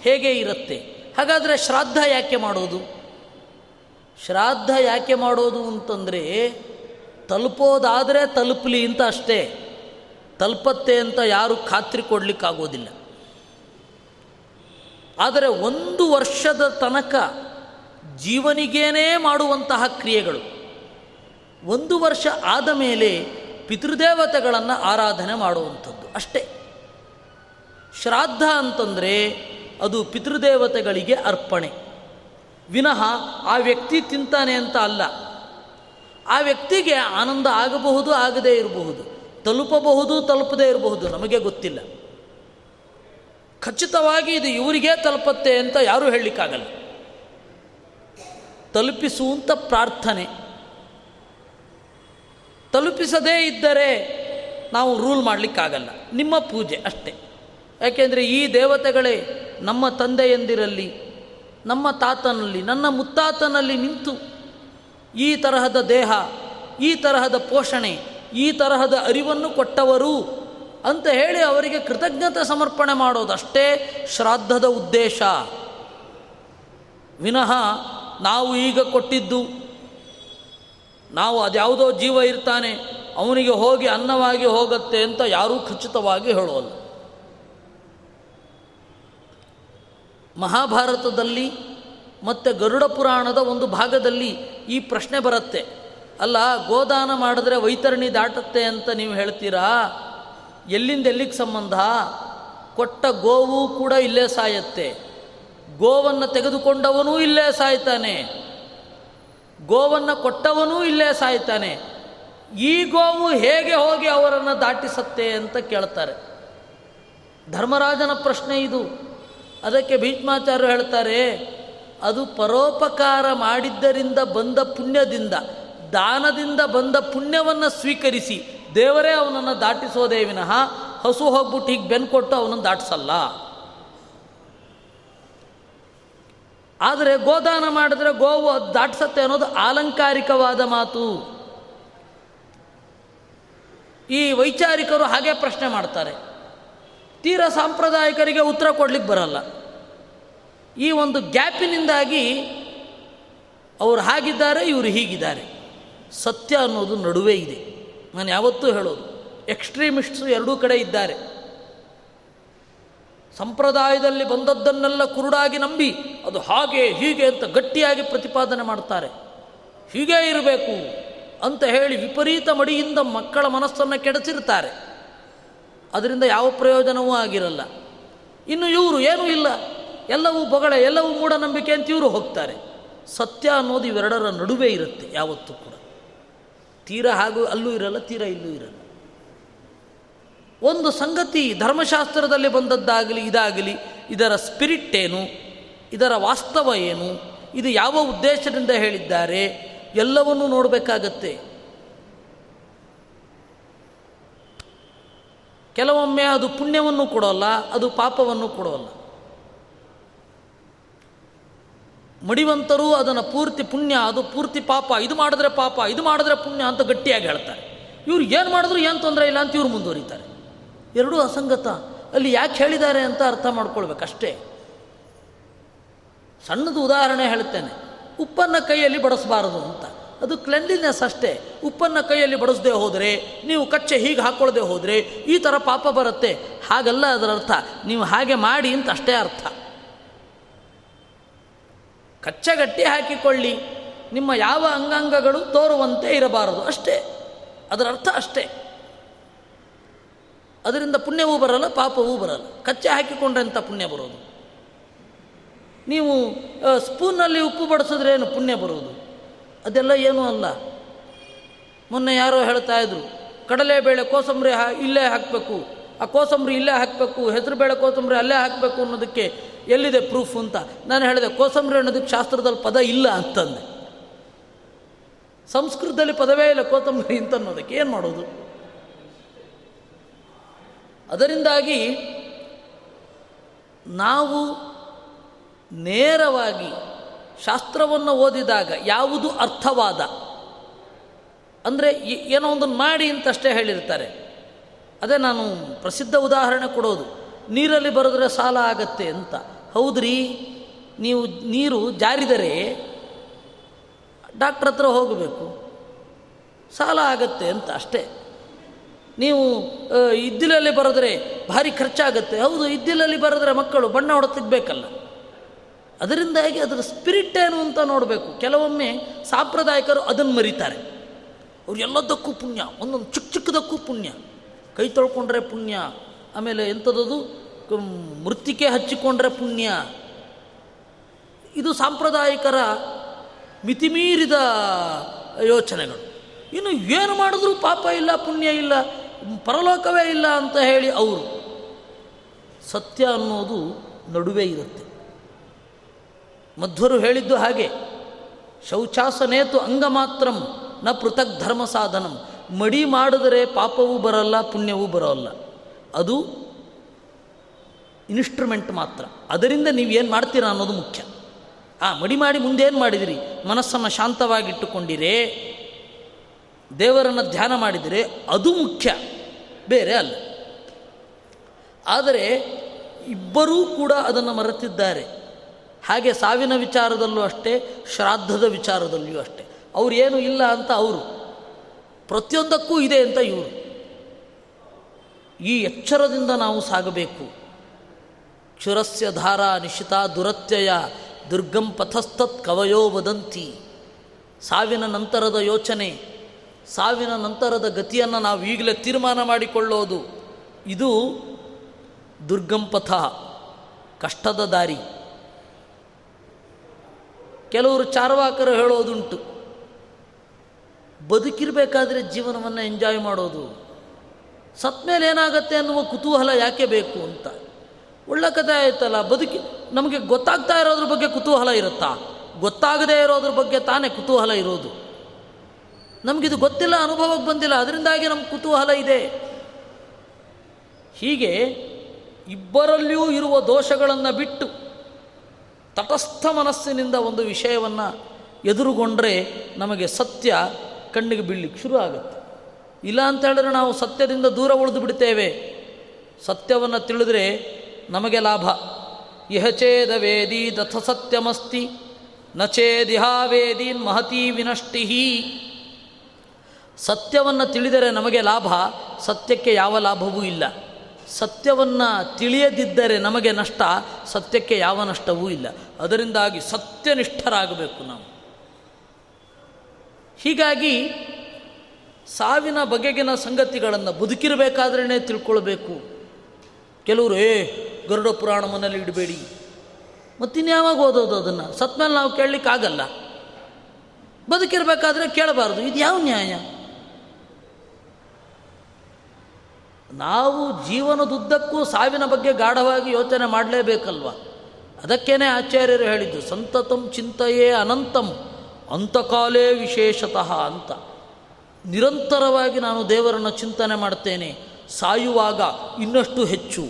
ಹೇಗೆ ಇರುತ್ತೆ? ಹಾಗಾದರೆ ಶ್ರಾದ್ದ ಯಾಕೆ ಮಾಡೋದು? ಶ್ರಾದ್ದ ಯಾಕೆ ಮಾಡೋದು ಅಂತಂದರೆ, ತಲುಪೋದಾದರೆ ತಲುಪಲಿ ಅಂತ ಅಷ್ಟೇ, ತಲುಪತ್ತೆ ಅಂತ ಯಾರು ಖಾತ್ರಿ ಕೊಡಲಿಕ್ಕಾಗೋದಿಲ್ಲ. ಆದರೆ ಒಂದು ವರ್ಷದ ತನಕ ಜೀವನಿಗೇನೇ ಮಾಡುವಂತಹ ಕ್ರಿಯೆಗಳು, ಒಂದು ವರ್ಷ ಆದ ಮೇಲೆ ಪಿತೃದೇವತೆಗಳನ್ನು ಆರಾಧನೆ ಮಾಡುವಂಥದ್ದು ಅಷ್ಟೇ. ಶ್ರಾದ್ದ ಅಂತಂದರೆ ಅದು ಪಿತೃದೇವತೆಗಳಿಗೆ ಅರ್ಪಣೆ. ವಿನಃ ಆ ವ್ಯಕ್ತಿ ತಿಂತಾನೆ ಅಂತ ಅಲ್ಲ. ಆ ವ್ಯಕ್ತಿಗೆ ಆನಂದ ಆಗಬಹುದು, ಆಗದೇ ಇರಬಹುದು. ತಲುಪಬಹುದು, ತಲುಪದೇ ಇರಬಹುದು, ನಮಗೆ ಗೊತ್ತಿಲ್ಲ. ಖಚಿತವಾಗಿ ಇದು ಇವರಿಗೇ ತಲುಪತ್ತೆ ಅಂತ ಯಾರೂ ಹೇಳಲಿಕ್ಕಾಗಲ್ಲ. ತಲುಪಿಸುವಂಥ ಪ್ರಾರ್ಥನೆ. ತಲುಪಿಸದೇ ಇದ್ದರೆ ನಾವು ರೂಲ್ ಮಾಡಲಿಕ್ಕಾಗಲ್ಲ. ನಿಮ್ಮ ಪೂಜೆ ಅಷ್ಟೇ. ಯಾಕೆಂದರೆ ಈ ದೇವತೆಗಳೇ ನಮ್ಮ ತಂದೆಯಂದಿರಲ್ಲಿ ನಮ್ಮ ತಾತನಲ್ಲಿ, ನನ್ನ ಮುತ್ತಾತನಲ್ಲಿ ನಿಂತು ಈ ತರಹದ ದೇಹ, ಈ ತರಹದ ಪೋಷಣೆ, ಈ ತರಹದ ಅರಿವನ್ನು ಕೊಟ್ಟವರು ಅಂತ ಹೇಳಿ ಅವರಿಗೆ ಕೃತಜ್ಞತೆ ಸಮರ್ಪಣೆ ಮಾಡೋದಷ್ಟೇ ಶ್ರಾದ್ದದ ಉದ್ದೇಶ. ವಿನಃ ನಾವು ಈಗ ಕೊಟ್ಟಿದ್ದು, ನಾವು ಅದ್ಯಾವುದೋ ಜೀವ ಇರ್ತಾನೆ, ಅವನಿಗೆ ಹೋಗಿ ಅನ್ನವಾಗಿ ಹೋಗುತ್ತೆ ಅಂತ ಯಾರೂ ಖಚಿತವಾಗಿ ಹೇಳೋಲ್ಲ. ಮಹಾಭಾರತದಲ್ಲಿ ಮತ್ತು ಗರುಡ ಪುರಾಣದ ಒಂದು ಭಾಗದಲ್ಲಿ ಈ ಪ್ರಶ್ನೆ ಬರುತ್ತೆ. ಅಲ್ಲ, ಗೋದಾನ ಮಾಡಿದ್ರೆ ವೈತರಣಿ ದಾಟುತ್ತೆ ಅಂತ ನೀವು ಹೇಳ್ತೀರಾ? ಎಲ್ಲಿಂದ ಎಲ್ಲಿಗೆ ಸಂಬಂಧ? ಕೊಟ್ಟ ಗೋವು ಕೂಡ ಇಲ್ಲೇ ಸಾಯತ್ತೆ. ಗೋವನ್ನು ತೆಗೆದುಕೊಂಡವನೂ ಇಲ್ಲೇ ಸಾಯ್ತಾನೆ. ಗೋವನ್ನು ಕೊಟ್ಟವನೂ ಇಲ್ಲೇ ಸಾಯ್ತಾನೆ. ಈ ಗೋವು ಹೇಗೆ ಹೋಗಿ ಅವರನ್ನು ದಾಟಿಸತ್ತೆ ಅಂತ ಕೇಳ್ತಾರೆ. ಧರ್ಮರಾಜನ ಪ್ರಶ್ನೆ ಇದು. ಅದಕ್ಕೆ ಭೀಷ್ಮಾಚಾರ್ಯರು ಹೇಳ್ತಾರೆ, ಅದು ಪರೋಪಕಾರ ಮಾಡಿದ್ದರಿಂದ ಬಂದ ಪುಣ್ಯದಿಂದ, ದಾನದಿಂದ ಬಂದ ಪುಣ್ಯವನ್ನು ಸ್ವೀಕರಿಸಿ, ದೇವರೇ ಅವನನ್ನು ದಾಟಿಸೋದೇ ವಿನಃ ಹಸು ಹೋಗ್ಬಿಟ್ಟು ಹೀಗೆ ಬೆನ್ನು ಕೊಟ್ಟು ಅವನನ್ನು ದಾಟಿಸಲ್ಲ. ಆದರೆ ಗೋದಾನ ಮಾಡಿದ್ರೆ ಗೋವು ಅದು ದಾಟಿಸತ್ತೆ ಅನ್ನೋದು ಆಲಂಕಾರಿಕವಾದ ಮಾತು. ಈ ವೈಚಾರಿಕರು ಹಾಗೆ ಪ್ರಶ್ನೆ ಮಾಡ್ತಾರೆ. ತೀರ ಸಾಂಪ್ರದಾಯಿಕರಿಗೆ ಉತ್ತರ ಕೊಡ್ಲಿಕ್ಕೆ ಬರಲ್ಲ. ಈ ಒಂದು ಗ್ಯಾಪಿನಿಂದಾಗಿ ಅವರು ಹಾಗಿದ್ದಾರೆ, ಇವರು ಹೀಗಿದ್ದಾರೆ. ಸತ್ಯ ಅನ್ನೋದು ನಡುವೆ ಇದೆ. ನಾನು ಯಾವತ್ತೂ ಹೇಳೋದು, ಎಕ್ಸ್ಟ್ರೀಮಿಸ್ಟ್ಸು ಎರಡೂ ಕಡೆ ಇದ್ದಾರೆ. ಸಂಪ್ರದಾಯದಲ್ಲಿ ಬಂದದ್ದನ್ನೆಲ್ಲ ಕುರುಡಾಗಿ ನಂಬಿ, ಅದು ಹಾಗೆ, ಹೀಗೆ ಅಂತ ಗಟ್ಟಿಯಾಗಿ ಪ್ರತಿಪಾದನೆ ಮಾಡ್ತಾರೆ. ಹೀಗೇ ಇರಬೇಕು ಅಂತ ಹೇಳಿ ವಿಪರೀತ ಮಡಿಯಿಂದ ಮಕ್ಕಳ ಮನಸ್ಸನ್ನು ಕೆಡಿಸಿರ್ತಾರೆ. ಅದರಿಂದ ಯಾವ ಪ್ರಯೋಜನವೂ ಆಗಿರಲ್ಲ. ಇನ್ನು ಇವರು ಏನೂ ಇಲ್ಲ. ಎಲ್ಲವೂ ಬೊಗಳೆ, ಎಲ್ಲವೂ ಮೂಢನಂಬಿಕೆ ಅಂತ ಇವರು ಹೋಗ್ತಾರೆ. ಸತ್ಯ ಅನ್ನೋದು ಇವೆರಡರ ನಡುವೆ ಇರುತ್ತೆ ಯಾವತ್ತೂ ಕೂಡ. ತೀರ ಹಾಗೂ ಅಲ್ಲೂ ಇರಲ್ಲ, ತೀರ ಇಲ್ಲೂ ಇರಲ್ಲ. ಒಂದು ಸಂಗತಿ ಧರ್ಮಶಾಸ್ತ್ರದಲ್ಲಿ ಬಂದದ್ದಾಗಲಿ, ಇದಾಗಲಿ, ಇದರ ಸ್ಪಿರಿಟ್ ಏನು, ಇದರ ವಾಸ್ತವ ಏನು, ಇದು ಯಾವ ಉದ್ದೇಶದಿಂದ ಹೇಳಿದ್ದಾರೆ, ಎಲ್ಲವನ್ನೂ ನೋಡಬೇಕಾಗತ್ತೆ. ಕೆಲವೊಮ್ಮೆ ಅದು ಪುಣ್ಯವನ್ನು ಕೊಡೋಲ್ಲ, ಅದು ಪಾಪವನ್ನು ಕೊಡೋಲ್ಲ. ಮಡಿವಂತರು ಅದನ್ನು ಪೂರ್ತಿ ಪುಣ್ಯ, ಅದು ಪೂರ್ತಿ ಪಾಪ, ಇದು ಮಾಡಿದ್ರೆ ಪಾಪ, ಇದು ಮಾಡಿದ್ರೆ ಪುಣ್ಯ ಅಂತ ಗಟ್ಟಿಯಾಗಿ ಹೇಳ್ತಾರೆ. ಇವ್ರು ಏನು ಮಾಡಿದ್ರು ಏನು ತೊಂದರೆ ಇಲ್ಲ ಅಂತ ಇವ್ರು ಮುಂದುವರಿತಾರೆ. ಎರಡೂ ಅಸಂಗತ. ಅಲ್ಲಿ ಯಾಕೆ ಹೇಳಿದ್ದಾರೆ ಅಂತ ಅರ್ಥ ಮಾಡ್ಕೊಳ್ಬೇಕಷ್ಟೇ ಸಣ್ಣದು ಉದಾಹರಣೆ ಹೇಳ್ತೇನೆ. ಉಪ್ಪನ್ನು ಕೈಯಲ್ಲಿ ಬಡಿಸಬಾರದು ಅಂತ. ಅದು ಕ್ಲೆನ್ಲಿನೆಸ್ ಅಷ್ಟೇ. ಉಪ್ಪನ್ನು ಕೈಯಲ್ಲಿ ಬಡಿಸದೆ ಹೋದರೆ, ನೀವು ಕಚ್ಚೆ ಹೀಗೆ ಹಾಕ್ಕೊಳ್ಳದೆ ಹೋದರೆ ಈ ಥರ ಪಾಪ ಬರುತ್ತೆ. ಹಾಗಲ್ಲ ಅದರ ಅರ್ಥ. ನೀವು ಹಾಗೆ ಮಾಡಿ ಅಂತ ಅಷ್ಟೇ ಅರ್ಥ. ಕಚ್ಚೆಗಟ್ಟಿ ಹಾಕಿಕೊಳ್ಳಿ. ನಿಮ್ಮ ಯಾವ ಅಂಗಾಂಗಗಳು ತೋರುವಂತೆ ಇರಬಾರದು. ಅಷ್ಟೇ. ಅದರ ಅರ್ಥ ಅಷ್ಟೇ. ಅದರಿಂದ ಪುಣ್ಯವೂ ಬರಲ್ಲ, ಪಾಪವೂ ಬರಲ್ಲ. ಕಚ್ಚೆ ಹಾಕಿಕೊಂಡ್ರೆ ಅಂತ ಪುಣ್ಯ ಬರೋದು? ನೀವು ಸ್ಪೂನಲ್ಲಿ ಉಪ್ಪು ಬಡಿಸಿದ್ರೇನು ಪುಣ್ಯ ಬರೋದು? ಅದೆಲ್ಲ ಏನೂ ಅಲ್ಲ. ಮೊನ್ನೆ ಯಾರೋ ಹೇಳ್ತಾ ಇದ್ರು ಕಡಲೆಬೇಳೆ ಕೋಸಂಬರಿ ಹಾ, ಇಲ್ಲೇ ಹಾಕಬೇಕು. ಆ ಕೋಸಂಬರಿ ಇಲ್ಲೇ ಹಾಕಬೇಕು ಹೆಸರುಬೇಳೆ ಕೋಸಂಬರಿ ಅಲ್ಲೇ ಹಾಕಬೇಕು ಅನ್ನೋದಕ್ಕೆ ಎಲ್ಲಿದೆ ಪ್ರೂಫ್ ಅಂತ? ನಾನು ಹೇಳಿದೆ, ಕೋಸಂಬರಿ ಅನ್ನೋದಕ್ಕೆ ಶಾಸ್ತ್ರದಲ್ಲಿ ಪದ ಇಲ್ಲ ಅಂತಂದೆ. ಸಂಸ್ಕೃತದಲ್ಲಿ ಪದವೇ ಇಲ್ಲ ಕೋತಂಬರಿ ಅಂತ ಅನ್ನೋದಕ್ಕೆ, ಏನು ಮಾಡೋದು? ಅದರಿಂದಾಗಿ ನಾವು ನೇರವಾಗಿ ಶಾಸ್ತ್ರವನ್ನು ಓದಿದಾಗ ಯಾವುದು ಅರ್ಥವಾದ? ಅಂದರೆ ಏನೋ ಒಂದನ್ನು ಮಾಡಿ ಅಂತಷ್ಟೇ ಹೇಳಿರ್ತಾರೆ. ಅದೇ ನಾನು ಪ್ರಸಿದ್ಧ ಉದಾಹರಣೆ ಕೊಡೋದು. ನೀರಲ್ಲಿ ಬರೆದ್ರೆ ಸಾಲ ಆಗತ್ತೆ ಅಂತ. ಹೌದ್ರಿ? ನೀವು ನೀರು ಜಾರಿದರೆ ಡಾಕ್ಟ್ರ್ ಹತ್ರ ಹೋಗಬೇಕು. ಸಾಲ ಆಗತ್ತೆ ಅಂತ ಅಷ್ಟೇ. ನೀವು ಇದ್ದಿಲಲ್ಲಿ ಬರೆದ್ರೆ ಭಾರಿ ಖರ್ಚಾಗತ್ತೆ. ಹೌದು, ಇದ್ದಿಲಲ್ಲಿ ಬರೆದ್ರೆ ಮಕ್ಕಳು ಬಣ್ಣ ಹೊಡೆತಿಗ್ಬೇಕಲ್ಲ ಅದರಿಂದಾಗಿ ಅದರ ಸ್ಪಿರಿಟ್ ಏನು ಅಂತ ನೋಡಬೇಕು. ಕೆಲವೊಮ್ಮೆ ಸಾಂಪ್ರದಾಯಿಕರು ಅದನ್ನು ಮರಿತಾರೆ. ಅವ್ರು ಎಲ್ಲದಕ್ಕೂ ಪುಣ್ಯ, ಒಂದೊಂದು ಚಿಕ್ಕ ಚಿಕ್ಕದಕ್ಕೂ ಪುಣ್ಯ. ಕೈ ತೊಳ್ಕೊಂಡ್ರೆ ಪುಣ್ಯ, ಆಮೇಲೆ ಎಂಥದ್ದು? ಮೃತ್ತಿಕೆ ಹಚ್ಚಿಕೊಂಡ್ರೆ ಪುಣ್ಯ. ಇದು ಸಾಂಪ್ರದಾಯಿಕರ ಮಿತಿಮೀರಿದ ಯೋಚನೆಗಳು. ಇನ್ನು ಏನು ಮಾಡಿದ್ರೂ ಪಾಪ ಇಲ್ಲ, ಪುಣ್ಯ ಇಲ್ಲ, ಪರಲೋಕವೇ ಇಲ್ಲ ಅಂತ ಹೇಳಿ ಅವರು. ಸತ್ಯ ಅನ್ನೋದು ನಡುವೆ ಇರುತ್ತೆ. ಮಧ್ವರು ಹೇಳಿದ್ದು ಹಾಗೆ, ಶೌಚಾಸನೇತು ಅಂಗ ಮಾತ್ರಂ ನ ಪೃಥಕ್ ಧರ್ಮ ಸಾಧನಂ ಮಡಿ ಮಾಡಿದರೆ ಪಾಪವೂ ಬರಲ್ಲ, ಪುಣ್ಯವೂ ಬರೋಲ್ಲ. ಅದು ಇನ್ಸ್ಟ್ರೂಮೆಂಟ್ ಮಾತ್ರ. ಅದರಿಂದ ನೀವು ಏನು ಮಾಡ್ತೀರಾ ಅನ್ನೋದು ಮುಖ್ಯ. ಆ, ಮಡಿ ಮಾಡಿ ಮುಂದೇನು ಮಾಡಿದಿರಿ? ಮನಸ್ಸನ್ನು ಶಾಂತವಾಗಿಟ್ಟುಕೊಂಡಿರೇ, ದೇವರನ್ನು ಧ್ಯಾನ ಮಾಡಿದರೆ, ಅದು ಮುಖ್ಯ. ಬೇರೆ ಅಲ್ಲ. ಆದರೆ, ಇಬ್ಬರೂ ಕೂಡ ಅದನ್ನು ಮರೆತಿದ್ದಾರೆ. ಹಾಗೆ ಸಾವಿನ ವಿಚಾರದಲ್ಲೂ ಅಷ್ಟೇ, ಶ್ರಾದ್ದದ ವಿಚಾರದಲ್ಲಿಯೂ ಅಷ್ಟೇ. ಅವ್ರು ಏನು ಇಲ್ಲ ಅಂತ ಅವರು. ಪ್ರತಿಯೊಂದಕ್ಕೂ ಇದೆ ಅಂತ ಇವರು. ಈ ಎಚ್ಚರದಿಂದ ನಾವು ಸಾಗಬೇಕು. ಕ್ಷುರಸ್ಯ ಧಾರಾ ನಿಶಿತ ದುರತ್ಯಯ ದುರ್ಗಂ ಪಥಸ್ತತ್ ಕವಯೋ ವದಂತಿ. ಸಾವಿನ ನಂತರದ ಯೋಚನೆ, ಸಾವಿನ ನಂತರದ ಗತಿಯನ್ನು ನಾವು ಈಗಲೇ ತೀರ್ಮಾನ ಮಾಡಿಕೊಳ್ಳೋದು. ಇದು ದುರ್ಗಂ ಪಥ, ಕಷ್ಟದ ದಾರಿ. ಕೆಲವರು ಚಾರ್ವಾಕರು ಹೇಳೋದುಂಟು. ಬದುಕಿರಬೇಕಾದ್ರೆ ಜೀವನವನ್ನು ಎಂಜಾಯ್ ಮಾಡೋದು. ಸತ್ ಮೇಲೆ ಏನಾಗತ್ತೆ ಅನ್ನುವ ಕುತೂಹಲ ಯಾಕೆ ಬೇಕು ಅಂತ. ಒಳ್ಳೆ ಕಥೆ ಆಯ್ತಲ್ಲ, ಬದುಕಿ, ನಮಗೆ ಗೊತ್ತಾಗ್ತಾ ಇರೋದ್ರ ಬಗ್ಗೆ ಕುತೂಹಲ ಇರುತ್ತಾ? ಗೊತ್ತಾಗದೇ ಇರೋದ್ರ ಬಗ್ಗೆ ತಾನೇ ಕುತೂಹಲ ಇರೋದು. ನಮಗಿದು ಗೊತ್ತಿಲ್ಲ, ಅನುಭವಕ್ಕೆ ಬಂದಿಲ್ಲ, ಅದರಿಂದಾಗಿ ನಮ್ಗೆ ಕುತೂಹಲ ಇದೆ. ಹೀಗೆ ಇಬ್ಬರಲ್ಲಿಯೂ ಇರುವ ದೋಷಗಳನ್ನು ಬಿಟ್ಟು ತಟಸ್ಥ ಮನಸ್ಸಿನಿಂದ ಒಂದು ವಿಷಯವನ್ನು ಎದುರುಗೊಂಡ್ರೆ ನಮಗೆ ಸತ್ಯ ಕಣ್ಣಿಗೆ ಬೀಳಲಿಕ್ಕೆ ಶುರು ಆಗುತ್ತೆ. ಇಲ್ಲ ಅಂತ ಹೇಳಿದ್ರೆ ನಾವು ಸತ್ಯದಿಂದ ದೂರ ಉಳಿದು ಬಿಡ್ತೇವೆ. ಸತ್ಯವನ್ನು ತಿಳಿದ್ರೆ ನಮಗೆ ಲಾಭ. ಇಹಚೇದ ವೇದಿ ದಥ ಸತ್ಯಮಸ್ತಿ ನಚೇದಿಹಾವೇದೀನ್ ಮಹತಿ ವಿನಷ್ಟಿಹಿ. ಸತ್ಯವನ್ನು ತಿಳಿದರೆ ನಮಗೆ ಲಾಭ, ಸತ್ಯಕ್ಕೆ ಯಾವ ಲಾಭವೂ ಇಲ್ಲ. ಸತ್ಯವನ್ನು ತಿಳಿಯದಿದ್ದರೆ ನಮಗೆ ನಷ್ಟ, ಸತ್ಯಕ್ಕೆ ಯಾವ ನಷ್ಟವೂ ಇಲ್ಲ. ಅದರಿಂದಾಗಿ ಸತ್ಯನಿಷ್ಠರಾಗಬೇಕು ನಾವು. ಹೀಗಾಗಿ ಸಾವಿನ ಬಗೆಗಿನ ಸಂಗತಿಗಳನ್ನು ಬದುಕಿರಬೇಕಾದ್ರೇ ತಿಳ್ಕೊಳ್ಬೇಕು. ಕೆಲವರು, ಏ, ಗರುಡ ಪುರಾಣ ಮನೇಲಿ ಇಡಬೇಡಿ. ಮತ್ತಿನ್ಯಾವಾಗ ಓದೋದು ಅದನ್ನು? ಸತ್ಮೇಲೆ ನಾವು ಕೇಳಲಿಕ್ಕಾಗಲ್ಲ. ಬದುಕಿರಬೇಕಾದ್ರೆ ಕೇಳಬಾರ್ದು. ಇದು ಯಾವ ನ್ಯಾಯ? ನಾವು ಜೀವನದುದ್ದಕ್ಕೂ ಸಾವಿನ ಬಗ್ಗೆ ಗಾಢವಾಗಿ ಯೋಚನೆ ಮಾಡಲೇಬೇಕಲ್ವ? ಅದಕ್ಕೇನೆ ಆಚಾರ್ಯರು ಹೇಳಿದ್ದು, ಸಂತತಂ ಚಿಂತೆಯೇ ಅನಂತಂ, ಅಂತಕಾಲೇ ವಿಶೇಷತಃ ಅಂತ. ನಿರಂತರವಾಗಿ ನಾನು ದೇವರನ್ನು ಚಿಂತನೆ ಮಾಡ್ತೇನೆ, ಸಾಯುವಾಗ ಇನ್ನಷ್ಟು ಹೆಚ್ಚು.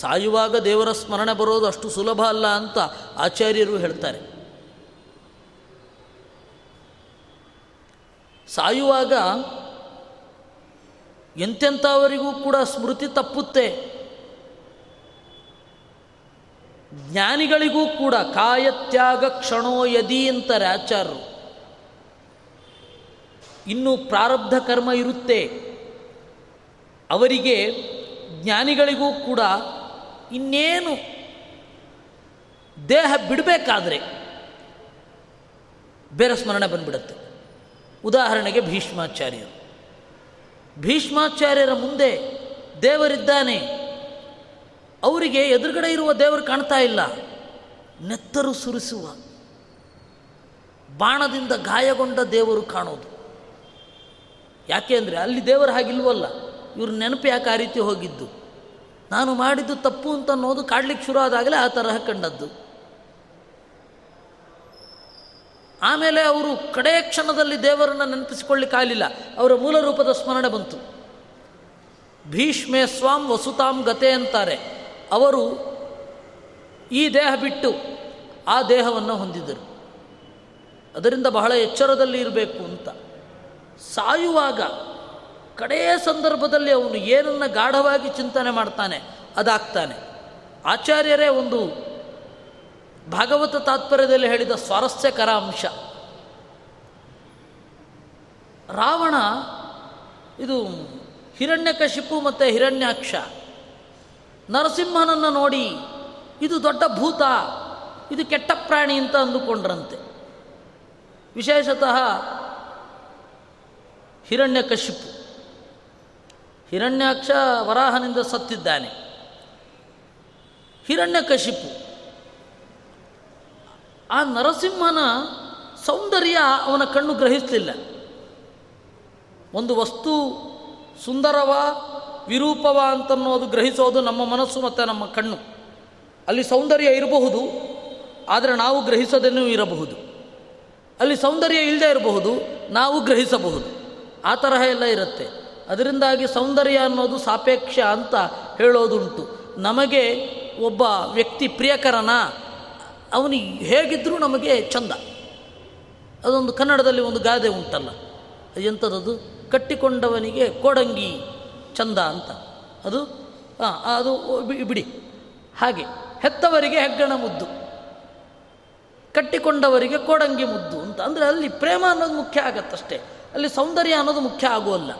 ಸಾಯುವಾಗ ದೇವರ ಸ್ಮರಣೆ ಬರೋದು ಅಷ್ಟು ಸುಲಭ ಅಲ್ಲ ಅಂತ ಆಚಾರ್ಯರು ಹೇಳ್ತಾರೆ. ಸಾಯುವಾಗ ಎಂತೆಂಥವರಿಗೂ ಕೂಡ ಸ್ಮೃತಿ ತಪ್ಪುತ್ತೆ. ಜ್ಞಾನಿಗಳಿಗೂ ಕೂಡ ಕಾಯತ್ಯಾಗ ಕ್ಷಣೋ ಯದಿ ಅಂತಾರೆ ಆಚಾರ್ಯರು. ಇನ್ನು ಪ್ರಾರಬ್ಧ ಕರ್ಮ ಇರುತ್ತೆ. ಅವರಿಗೆ ಜ್ಞಾನಿಗಳಿಗೂ ಕೂಡ ಇನ್ನೇನು ದೇಹ ಬಿಡಬೇಕಾದ್ರೆ ಬೇರೆ ಸ್ಮರಣೆ ಬಂದ್ಬಿಡುತ್ತೆ. ಉದಾಹರಣೆಗೆ ಭೀಷ್ಮಾಚಾರ್ಯರು. ಭೀಷ್ಮಾಚಾರ್ಯರ ಮುಂದೆ ದೇವರಿದ್ದಾನೆ. ಅವರಿಗೆ ಎದುರುಗಡೆ ಇರುವ ದೇವರು ಕಾಣ್ತಾ ಇಲ್ಲ. ನೆತ್ತರು ಸುರಿಸುವ, ಬಾಣದಿಂದ ಗಾಯಗೊಂಡ ದೇವರು ಕಾಣೋದು. ಯಾಕೆ ಅಂದರೆ ಅಲ್ಲಿ ದೇವರು ಹಾಗಿಲ್ವಲ್ಲ, ಇವ್ರ ನೆನಪು ಯಾಕೆ ಆ ರೀತಿ ಹೋಗಿದ್ದು? ನಾನು ಮಾಡಿದ್ದು ತಪ್ಪು ಅಂತ ಅನ್ನೋದು ಕಾಡ್ಲಿಕ್ಕೆ ಶುರು ಆದಾಗಲೇ ಆ ತರಹ ಕಂಡದ್ದು. ಆಮೇಲೆ ಅವರು ಕಡೇ ಕ್ಷಣದಲ್ಲಿ ದೇವರನ್ನು ನೆನಪಿಸಿಕೊಳ್ಳಿಕ್ಕಾಗಲಿಲ್ಲ ಅವರ ಮೂಲ ರೂಪದ ಸ್ಮರಣೆ ಬಂತು. ಭೀಷ್ಮೆ ಸ್ವಾಂ ವಸುತಾಂ ಗತೆ ಅಂತಾರೆ. ಅವರು ಈ ದೇಹ ಬಿಟ್ಟು ಆ ದೇಹವನ್ನು ಹೊಂದಿದರು. ಅದರಿಂದ ಬಹಳ ಎಚ್ಚರದಲ್ಲಿ ಇರಬೇಕು ಅಂತ. ಸಾಯುವಾಗ ಕಡೆಯ ಸಂದರ್ಭದಲ್ಲಿ ಅವನು ಏನನ್ನ ಗಾಢವಾಗಿ ಚಿಂತನೆ ಮಾಡ್ತಾನೆ, ಅದಾಗ್ತಾನೆ. ಆಚಾರ್ಯರೇ ಒಂದು ಭಾಗವತ ತಾತ್ಪರ್ಯದಲ್ಲಿ ಹೇಳಿದ ಸ್ವಾರಸ್ಯಕರ ಅಂಶ ರಾವಣ, ಇದು ಹಿರಣ್ಯಕಶಿಪು ಮತ್ತು ಹಿರಣ್ಯಾಕ್ಷ. ನರಸಿಂಹನನ್ನು ನೋಡಿ, ಇದು ದೊಡ್ಡ ಭೂತ, ಇದು ಕೆಟ್ಟ ಪ್ರಾಣಿ ಅಂತ ಅಂದುಕೊಂಡ್ರಂತೆ. ವಿಶೇಷತಃ ಹಿರಣ್ಯಕಶಿಪು ಹಿರಣ್ಯಾಕ್ಷ ವರಾಹನಿಂದ ಸತ್ತಿದ್ದಾನೆ. ಹಿರಣ್ಯಕಶಿಪು ಆ ನರಸಿಂಹನ ಸೌಂದರ್ಯ ಅವನ ಕಣ್ಣು ಗ್ರಹಿಸಲಿಲ್ಲ. ಒಂದು ವಸ್ತು ಸುಂದರವ, ವಿರೂಪವ ಅಂತನ್ನೋದು ಗ್ರಹಿಸೋದು ನಮ್ಮ ಮನಸ್ಸು ಮತ್ತು ನಮ್ಮ ಕಣ್ಣು. ಅಲ್ಲಿ ಸೌಂದರ್ಯ ಇರಬಹುದು, ಆದರೆ ನಾವು ಗ್ರಹಿಸೋದನ್ನೂ ಇರಬಹುದು. ಅಲ್ಲಿ ಸೌಂದರ್ಯ ಇಲ್ಲದೆ ಇರಬಹುದು, ನಾವು ಗ್ರಹಿಸಬಹುದು. ಆ ತರಹ ಎಲ್ಲ ಇರುತ್ತೆ. ಅದರಿಂದಾಗಿ ಸೌಂದರ್ಯ ಅನ್ನೋದು ಸಾಪೇಕ್ಷ ಅಂತ ಹೇಳೋದುಂಟು. ನಮಗೆ ಒಬ್ಬ ವ್ಯಕ್ತಿ ಪ್ರಿಯಕರನ? ಅವನು ಹೇಗಿದ್ದರೂ ನಮಗೆ ಚಂದ. ಅದೊಂದು ಕನ್ನಡದಲ್ಲಿ ಒಂದು ಗಾದೆ ಉಂಟಲ್ಲ. ಎಂಥದ್ದು ಕಟ್ಟಿಕೊಂಡವನಿಗೆ ಕೋಡಂಗಿ ಚಂದ ಅಂತ. ಅದು? ಹಾಂ ಅದು ಬಿಡಿ. ಹಾಗೆ, ಹೆತ್ತವರಿಗೆ ಹೆಗ್ಗಣ ಮುದ್ದು. ಕಟ್ಟಿಕೊಂಡವರಿಗೆ ಕೋಡಂಗಿ ಮುದ್ದು ಅಂತ. ಅಂದರೆ ಅಲ್ಲಿ ಪ್ರೇಮ ಅನ್ನೋದು ಮುಖ್ಯ ಆಗತ್ತಷ್ಟೇ. ಅಲ್ಲಿ ಸೌಂದರ್ಯ ಅನ್ನೋದು ಮುಖ್ಯ ಆಗುವಲ್ಲ.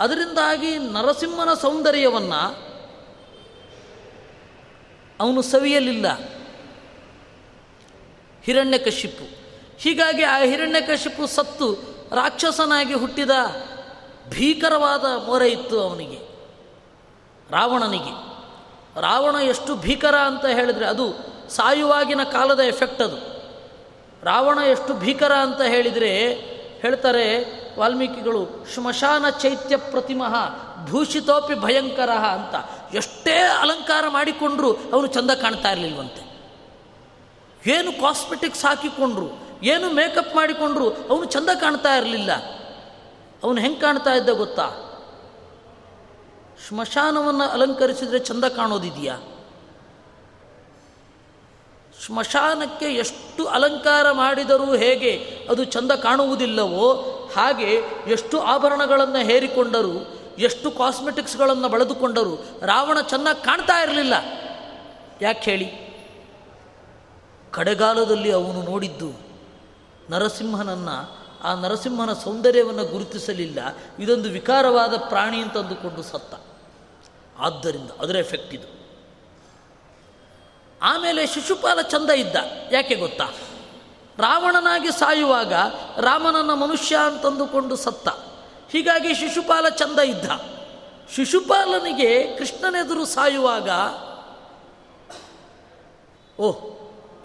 ಅದರಿಂದಾಗಿ ನರಸಿಂಹನ ಸೌಂದರ್ಯವನ್ನು ಅವನು ಸವಿಯಲಿಲ್ಲ. ಹಿರಣ್ಯಕಶಿಪು. ಹೀಗಾಗಿ ಆ ಹಿರಣ್ಯಕಶಿಪು ಸತ್ತು ರಾಕ್ಷಸನಾಗಿ ಹುಟ್ಟಿದ ಭೀಕರವಾದ ಮೊರೆ ಇತ್ತು ಅವನಿಗೆ, ರಾವಣನಿಗೆ. ರಾವಣ ಎಷ್ಟು ಭೀಕರ ಅಂತ ಹೇಳಿದರೆ ಅದು ಸಾಯುವಾಗಿನ ಕಾಲದ ಎಫೆಕ್ಟ್ ಅದು. ರಾವಣ ಎಷ್ಟು ಭೀಕರ ಅಂತ ಹೇಳಿದರೆ ಹೇಳ್ತಾರೆ ವಾಲ್ಮೀಕಿಗಳು, ಶ್ಮಶಾನ ಚೈತ್ಯ ಪ್ರತಿಮಃ ಭೂಷಿತೋಪಿ ಭಯಂಕರ ಅಂತ. ಎಷ್ಟೇ ಅಲಂಕಾರ ಮಾಡಿಕೊಂಡ್ರು ಅವನು ಚಂದ ಕಾಣ್ತಾ ಇರಲಿಲ್ವಂತೆ. ಏನು ಕಾಸ್ಮೆಟಿಕ್ಸ್ ಹಾಕಿಕೊಂಡ್ರು, ಏನು ಮೇಕಪ್ ಮಾಡಿಕೊಂಡ್ರು, ಅವನು ಚಂದ ಕಾಣ್ತಾ ಇರಲಿಲ್ಲ. ಅವನು ಹೆಂಗೆ ಕಾಣ್ತಾ ಇದ್ದ ಗೊತ್ತಾ? ಸ್ಮಶಾನವನ್ನು ಅಲಂಕರಿಸಿದರೆ ಚಂದ ಕಾಣೋದಿದೆಯಾ? ಸ್ಮಶಾನಕ್ಕೆ ಎಷ್ಟು ಅಲಂಕಾರ ಮಾಡಿದರೂ ಹೇಗೆ ಅದು ಚಂದ ಕಾಣುವುದಿಲ್ಲವೋ, ಹಾಗೆ ಎಷ್ಟು ಆಭರಣಗಳನ್ನು ಹೇರಿಕೊಂಡರು, ಎಷ್ಟು ಕಾಸ್ಮೆಟಿಕ್ಸ್ಗಳನ್ನು ಬಳದುಕೊಂಡರು, ರಾವಣ ಚೆನ್ನಾಗಿ ಕಾಣ್ತಾ ಇರಲಿಲ್ಲ. ಯಾಕೆ ಹೇಳಿ? ಕಡೆಗಾಲದಲ್ಲಿ ಅವನು ನೋಡಿದ್ದು, ನರಸಿಂಹನನ್ನು, ಆ ನರಸಿಂಹನ ಸೌಂದರ್ಯವನ್ನು ಗುರುತಿಸಲಿಲ್ಲ. ಇದೊಂದು ವಿಕಾರವಾದ ಪ್ರಾಣಿ ಅಂತ ಅಂದುಕೊಂಡು ಸತ್ತ. ಆದ್ದರಿಂದ ಅದರ ಎಫೆಕ್ಟ್ ಇದು. ಆಮೇಲೆ ಶಿಶುಪಾಲ ಚಂದ ಇದ್ದ. ಯಾಕೆ ಗೊತ್ತಾ? ರಾವಣನಾಗಿ ಸಾಯುವಾಗ ರಾಮನನ್ನ ಮನುಷ್ಯ ಅಂತಂದುಕೊಂಡು ಸತ್ತ. ಹೀಗಾಗಿ ಶಿಶುಪಾಲ ಚಂದ ಇದ್ದ. ಶಿಶುಪಾಲನಿಗೆ ಕೃಷ್ಣನೆದುರು ಸಾಯುವಾಗ, ಓಹ್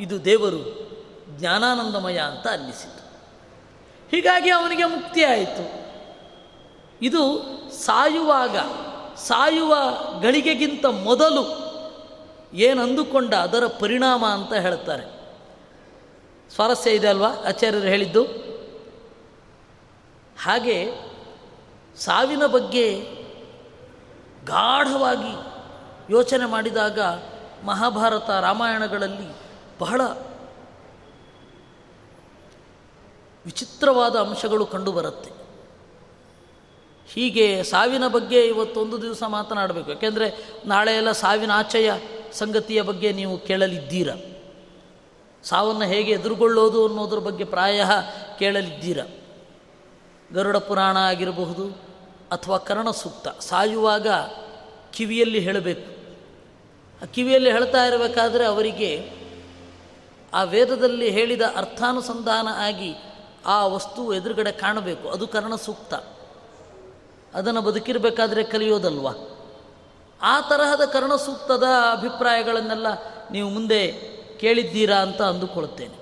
ಇದು ದೇವರು ಜ್ಞಾನಾನಂದಮಯ ಅಂತ ಅನ್ನಿಸಿತು. ಹೀಗಾಗಿ ಅವನಿಗೆ ಮುಕ್ತಿ ಆಯಿತು. ಇದು ಸಾಯುವಾಗ, ಸಾಯುವ ಗಳಿಗೆಗಿಂತ ಮೊದಲು ಏನು ಅಂದುಕೊಂಡ ಅದರ ಪರಿಣಾಮ ಅಂತ ಹೇಳ್ತಾರೆ. ಸ್ವಾರಸ್ಯ ಇದೆ ಅಲ್ವಾ? ಆಚಾರ್ಯರು ಹೇಳಿದ್ದು. ಹಾಗೆ ಸಾವಿನ ಬಗ್ಗೆ ಗಾಢವಾಗಿ ಯೋಚನೆ ಮಾಡಿದಾಗ ಮಹಾಭಾರತ ರಾಮಾಯಣಗಳಲ್ಲಿ ಬಹಳ ವಿಚಿತ್ರವಾದ ಅಂಶಗಳು ಕಂಡುಬರುತ್ತೆ. ಹೀಗೆ ಸಾವಿನ ಬಗ್ಗೆ ಇವತ್ತೊಂದು ದಿವಸ ಮಾತನಾಡಬೇಕು. ಯಾಕೆಂದರೆ ನಾಳೆ ಎಲ್ಲ ಸಾವಿನ ಆಚೆಯ ಸಂಗತಿಯ ಬಗ್ಗೆ ನೀವು ಕೇಳಲಿದ್ದೀರ. ಸಾವನ್ನು ಹೇಗೆ ಎದುರುಗೊಳ್ಳೋದು ಅನ್ನೋದ್ರ ಬಗ್ಗೆ ಪ್ರಾಯ ಕೇಳಲಿದ್ದೀರ. ಗರುಡ ಪುರಾಣ ಆಗಿರಬಹುದು ಅಥವಾ ಕರ್ಣ ಸೂಕ್ತ. ಸಾಯುವಾಗ ಕಿವಿಯಲ್ಲಿ ಹೇಳಬೇಕು. ಆ ಕಿವಿಯಲ್ಲಿ ಹೇಳ್ತಾ ಇರಬೇಕಾದ್ರೆ ಅವರಿಗೆ ಆ ವೇದದಲ್ಲಿ ಹೇಳಿದ ಅರ್ಥಾನುಸಂಧಾನ ಆಗಿ ಆ ವಸ್ತು ಎದುರುಗಡೆ ಕಾಣಬೇಕು. ಅದು ಕರ್ಣ ಸೂಕ್ತ. ಅದನ್ನು ಬದುಕಿರಬೇಕಾದ್ರೆ ಕಲಿಯೋದಲ್ವ? ಆ ತರಹದ ಕರ್ಣ ಸೂಕ್ತದ ಅಭಿಪ್ರಾಯಗಳನ್ನೆಲ್ಲ ನೀವು ಮುಂದೆ ಕೇಳಿದ್ದೀರಾ ಅಂತ ಅಂದುಕೊಳ್ಳುತ್ತೇನೆ.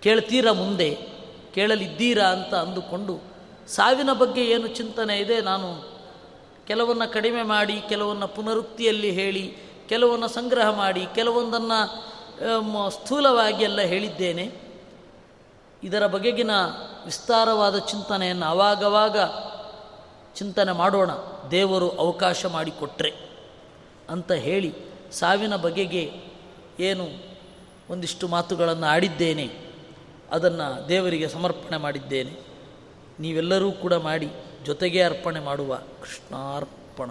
ಕೇಳ್ತೀರಾ ಮುಂದೆ? ಕೇಳಲಿದ್ದೀರಾ ಅಂತ ಅಂದುಕೊಂಡು ಸಾವಿನ ಬಗ್ಗೆ ಏನು ಚಿಂತನೆ ಇದೆ ನಾನು ಕೆಲವನ್ನು ಕಡಿಮೆ ಮಾಡಿ, ಕೆಲವನ್ನು ಪುನರುಕ್ತಿಯಲ್ಲಿ ಹೇಳಿ, ಕೆಲವನ್ನು ಸಂಗ್ರಹ ಮಾಡಿ, ಕೆಲವೊಂದನ್ನು ಸ್ಥೂಲವಾಗಿ ಎಲ್ಲ ಹೇಳಿದ್ದೇನೆ. ಇದರ ಬಗೆಗಿನ ವಿಸ್ತಾರವಾದ ಚಿಂತನೆಯನ್ನು ಅವಾಗವಾಗ ಚಿಂತನೆ ಮಾಡೋಣ, ದೇವರು ಅವಕಾಶ ಮಾಡಿಕೊಟ್ರೆ ಅಂತ ಹೇಳಿ ಸಾವಿನ ಬಗೆಗೆ ಏನು ಒಂದಿಷ್ಟು ಮಾತುಗಳನ್ನು ಆಡಿದ್ದೇನೆ. ಅದನ್ನು ದೇವರಿಗೆ ಸಮರ್ಪಣೆ ಮಾಡಿದ್ದೇನೆ. ನೀವೆಲ್ಲರೂ ಕೂಡ ಮಾಡಿ ಜೊತೆಗೆ ಅರ್ಪಣೆ ಮಾಡುವ ಕೃಷ್ಣಾರ್ಪಣ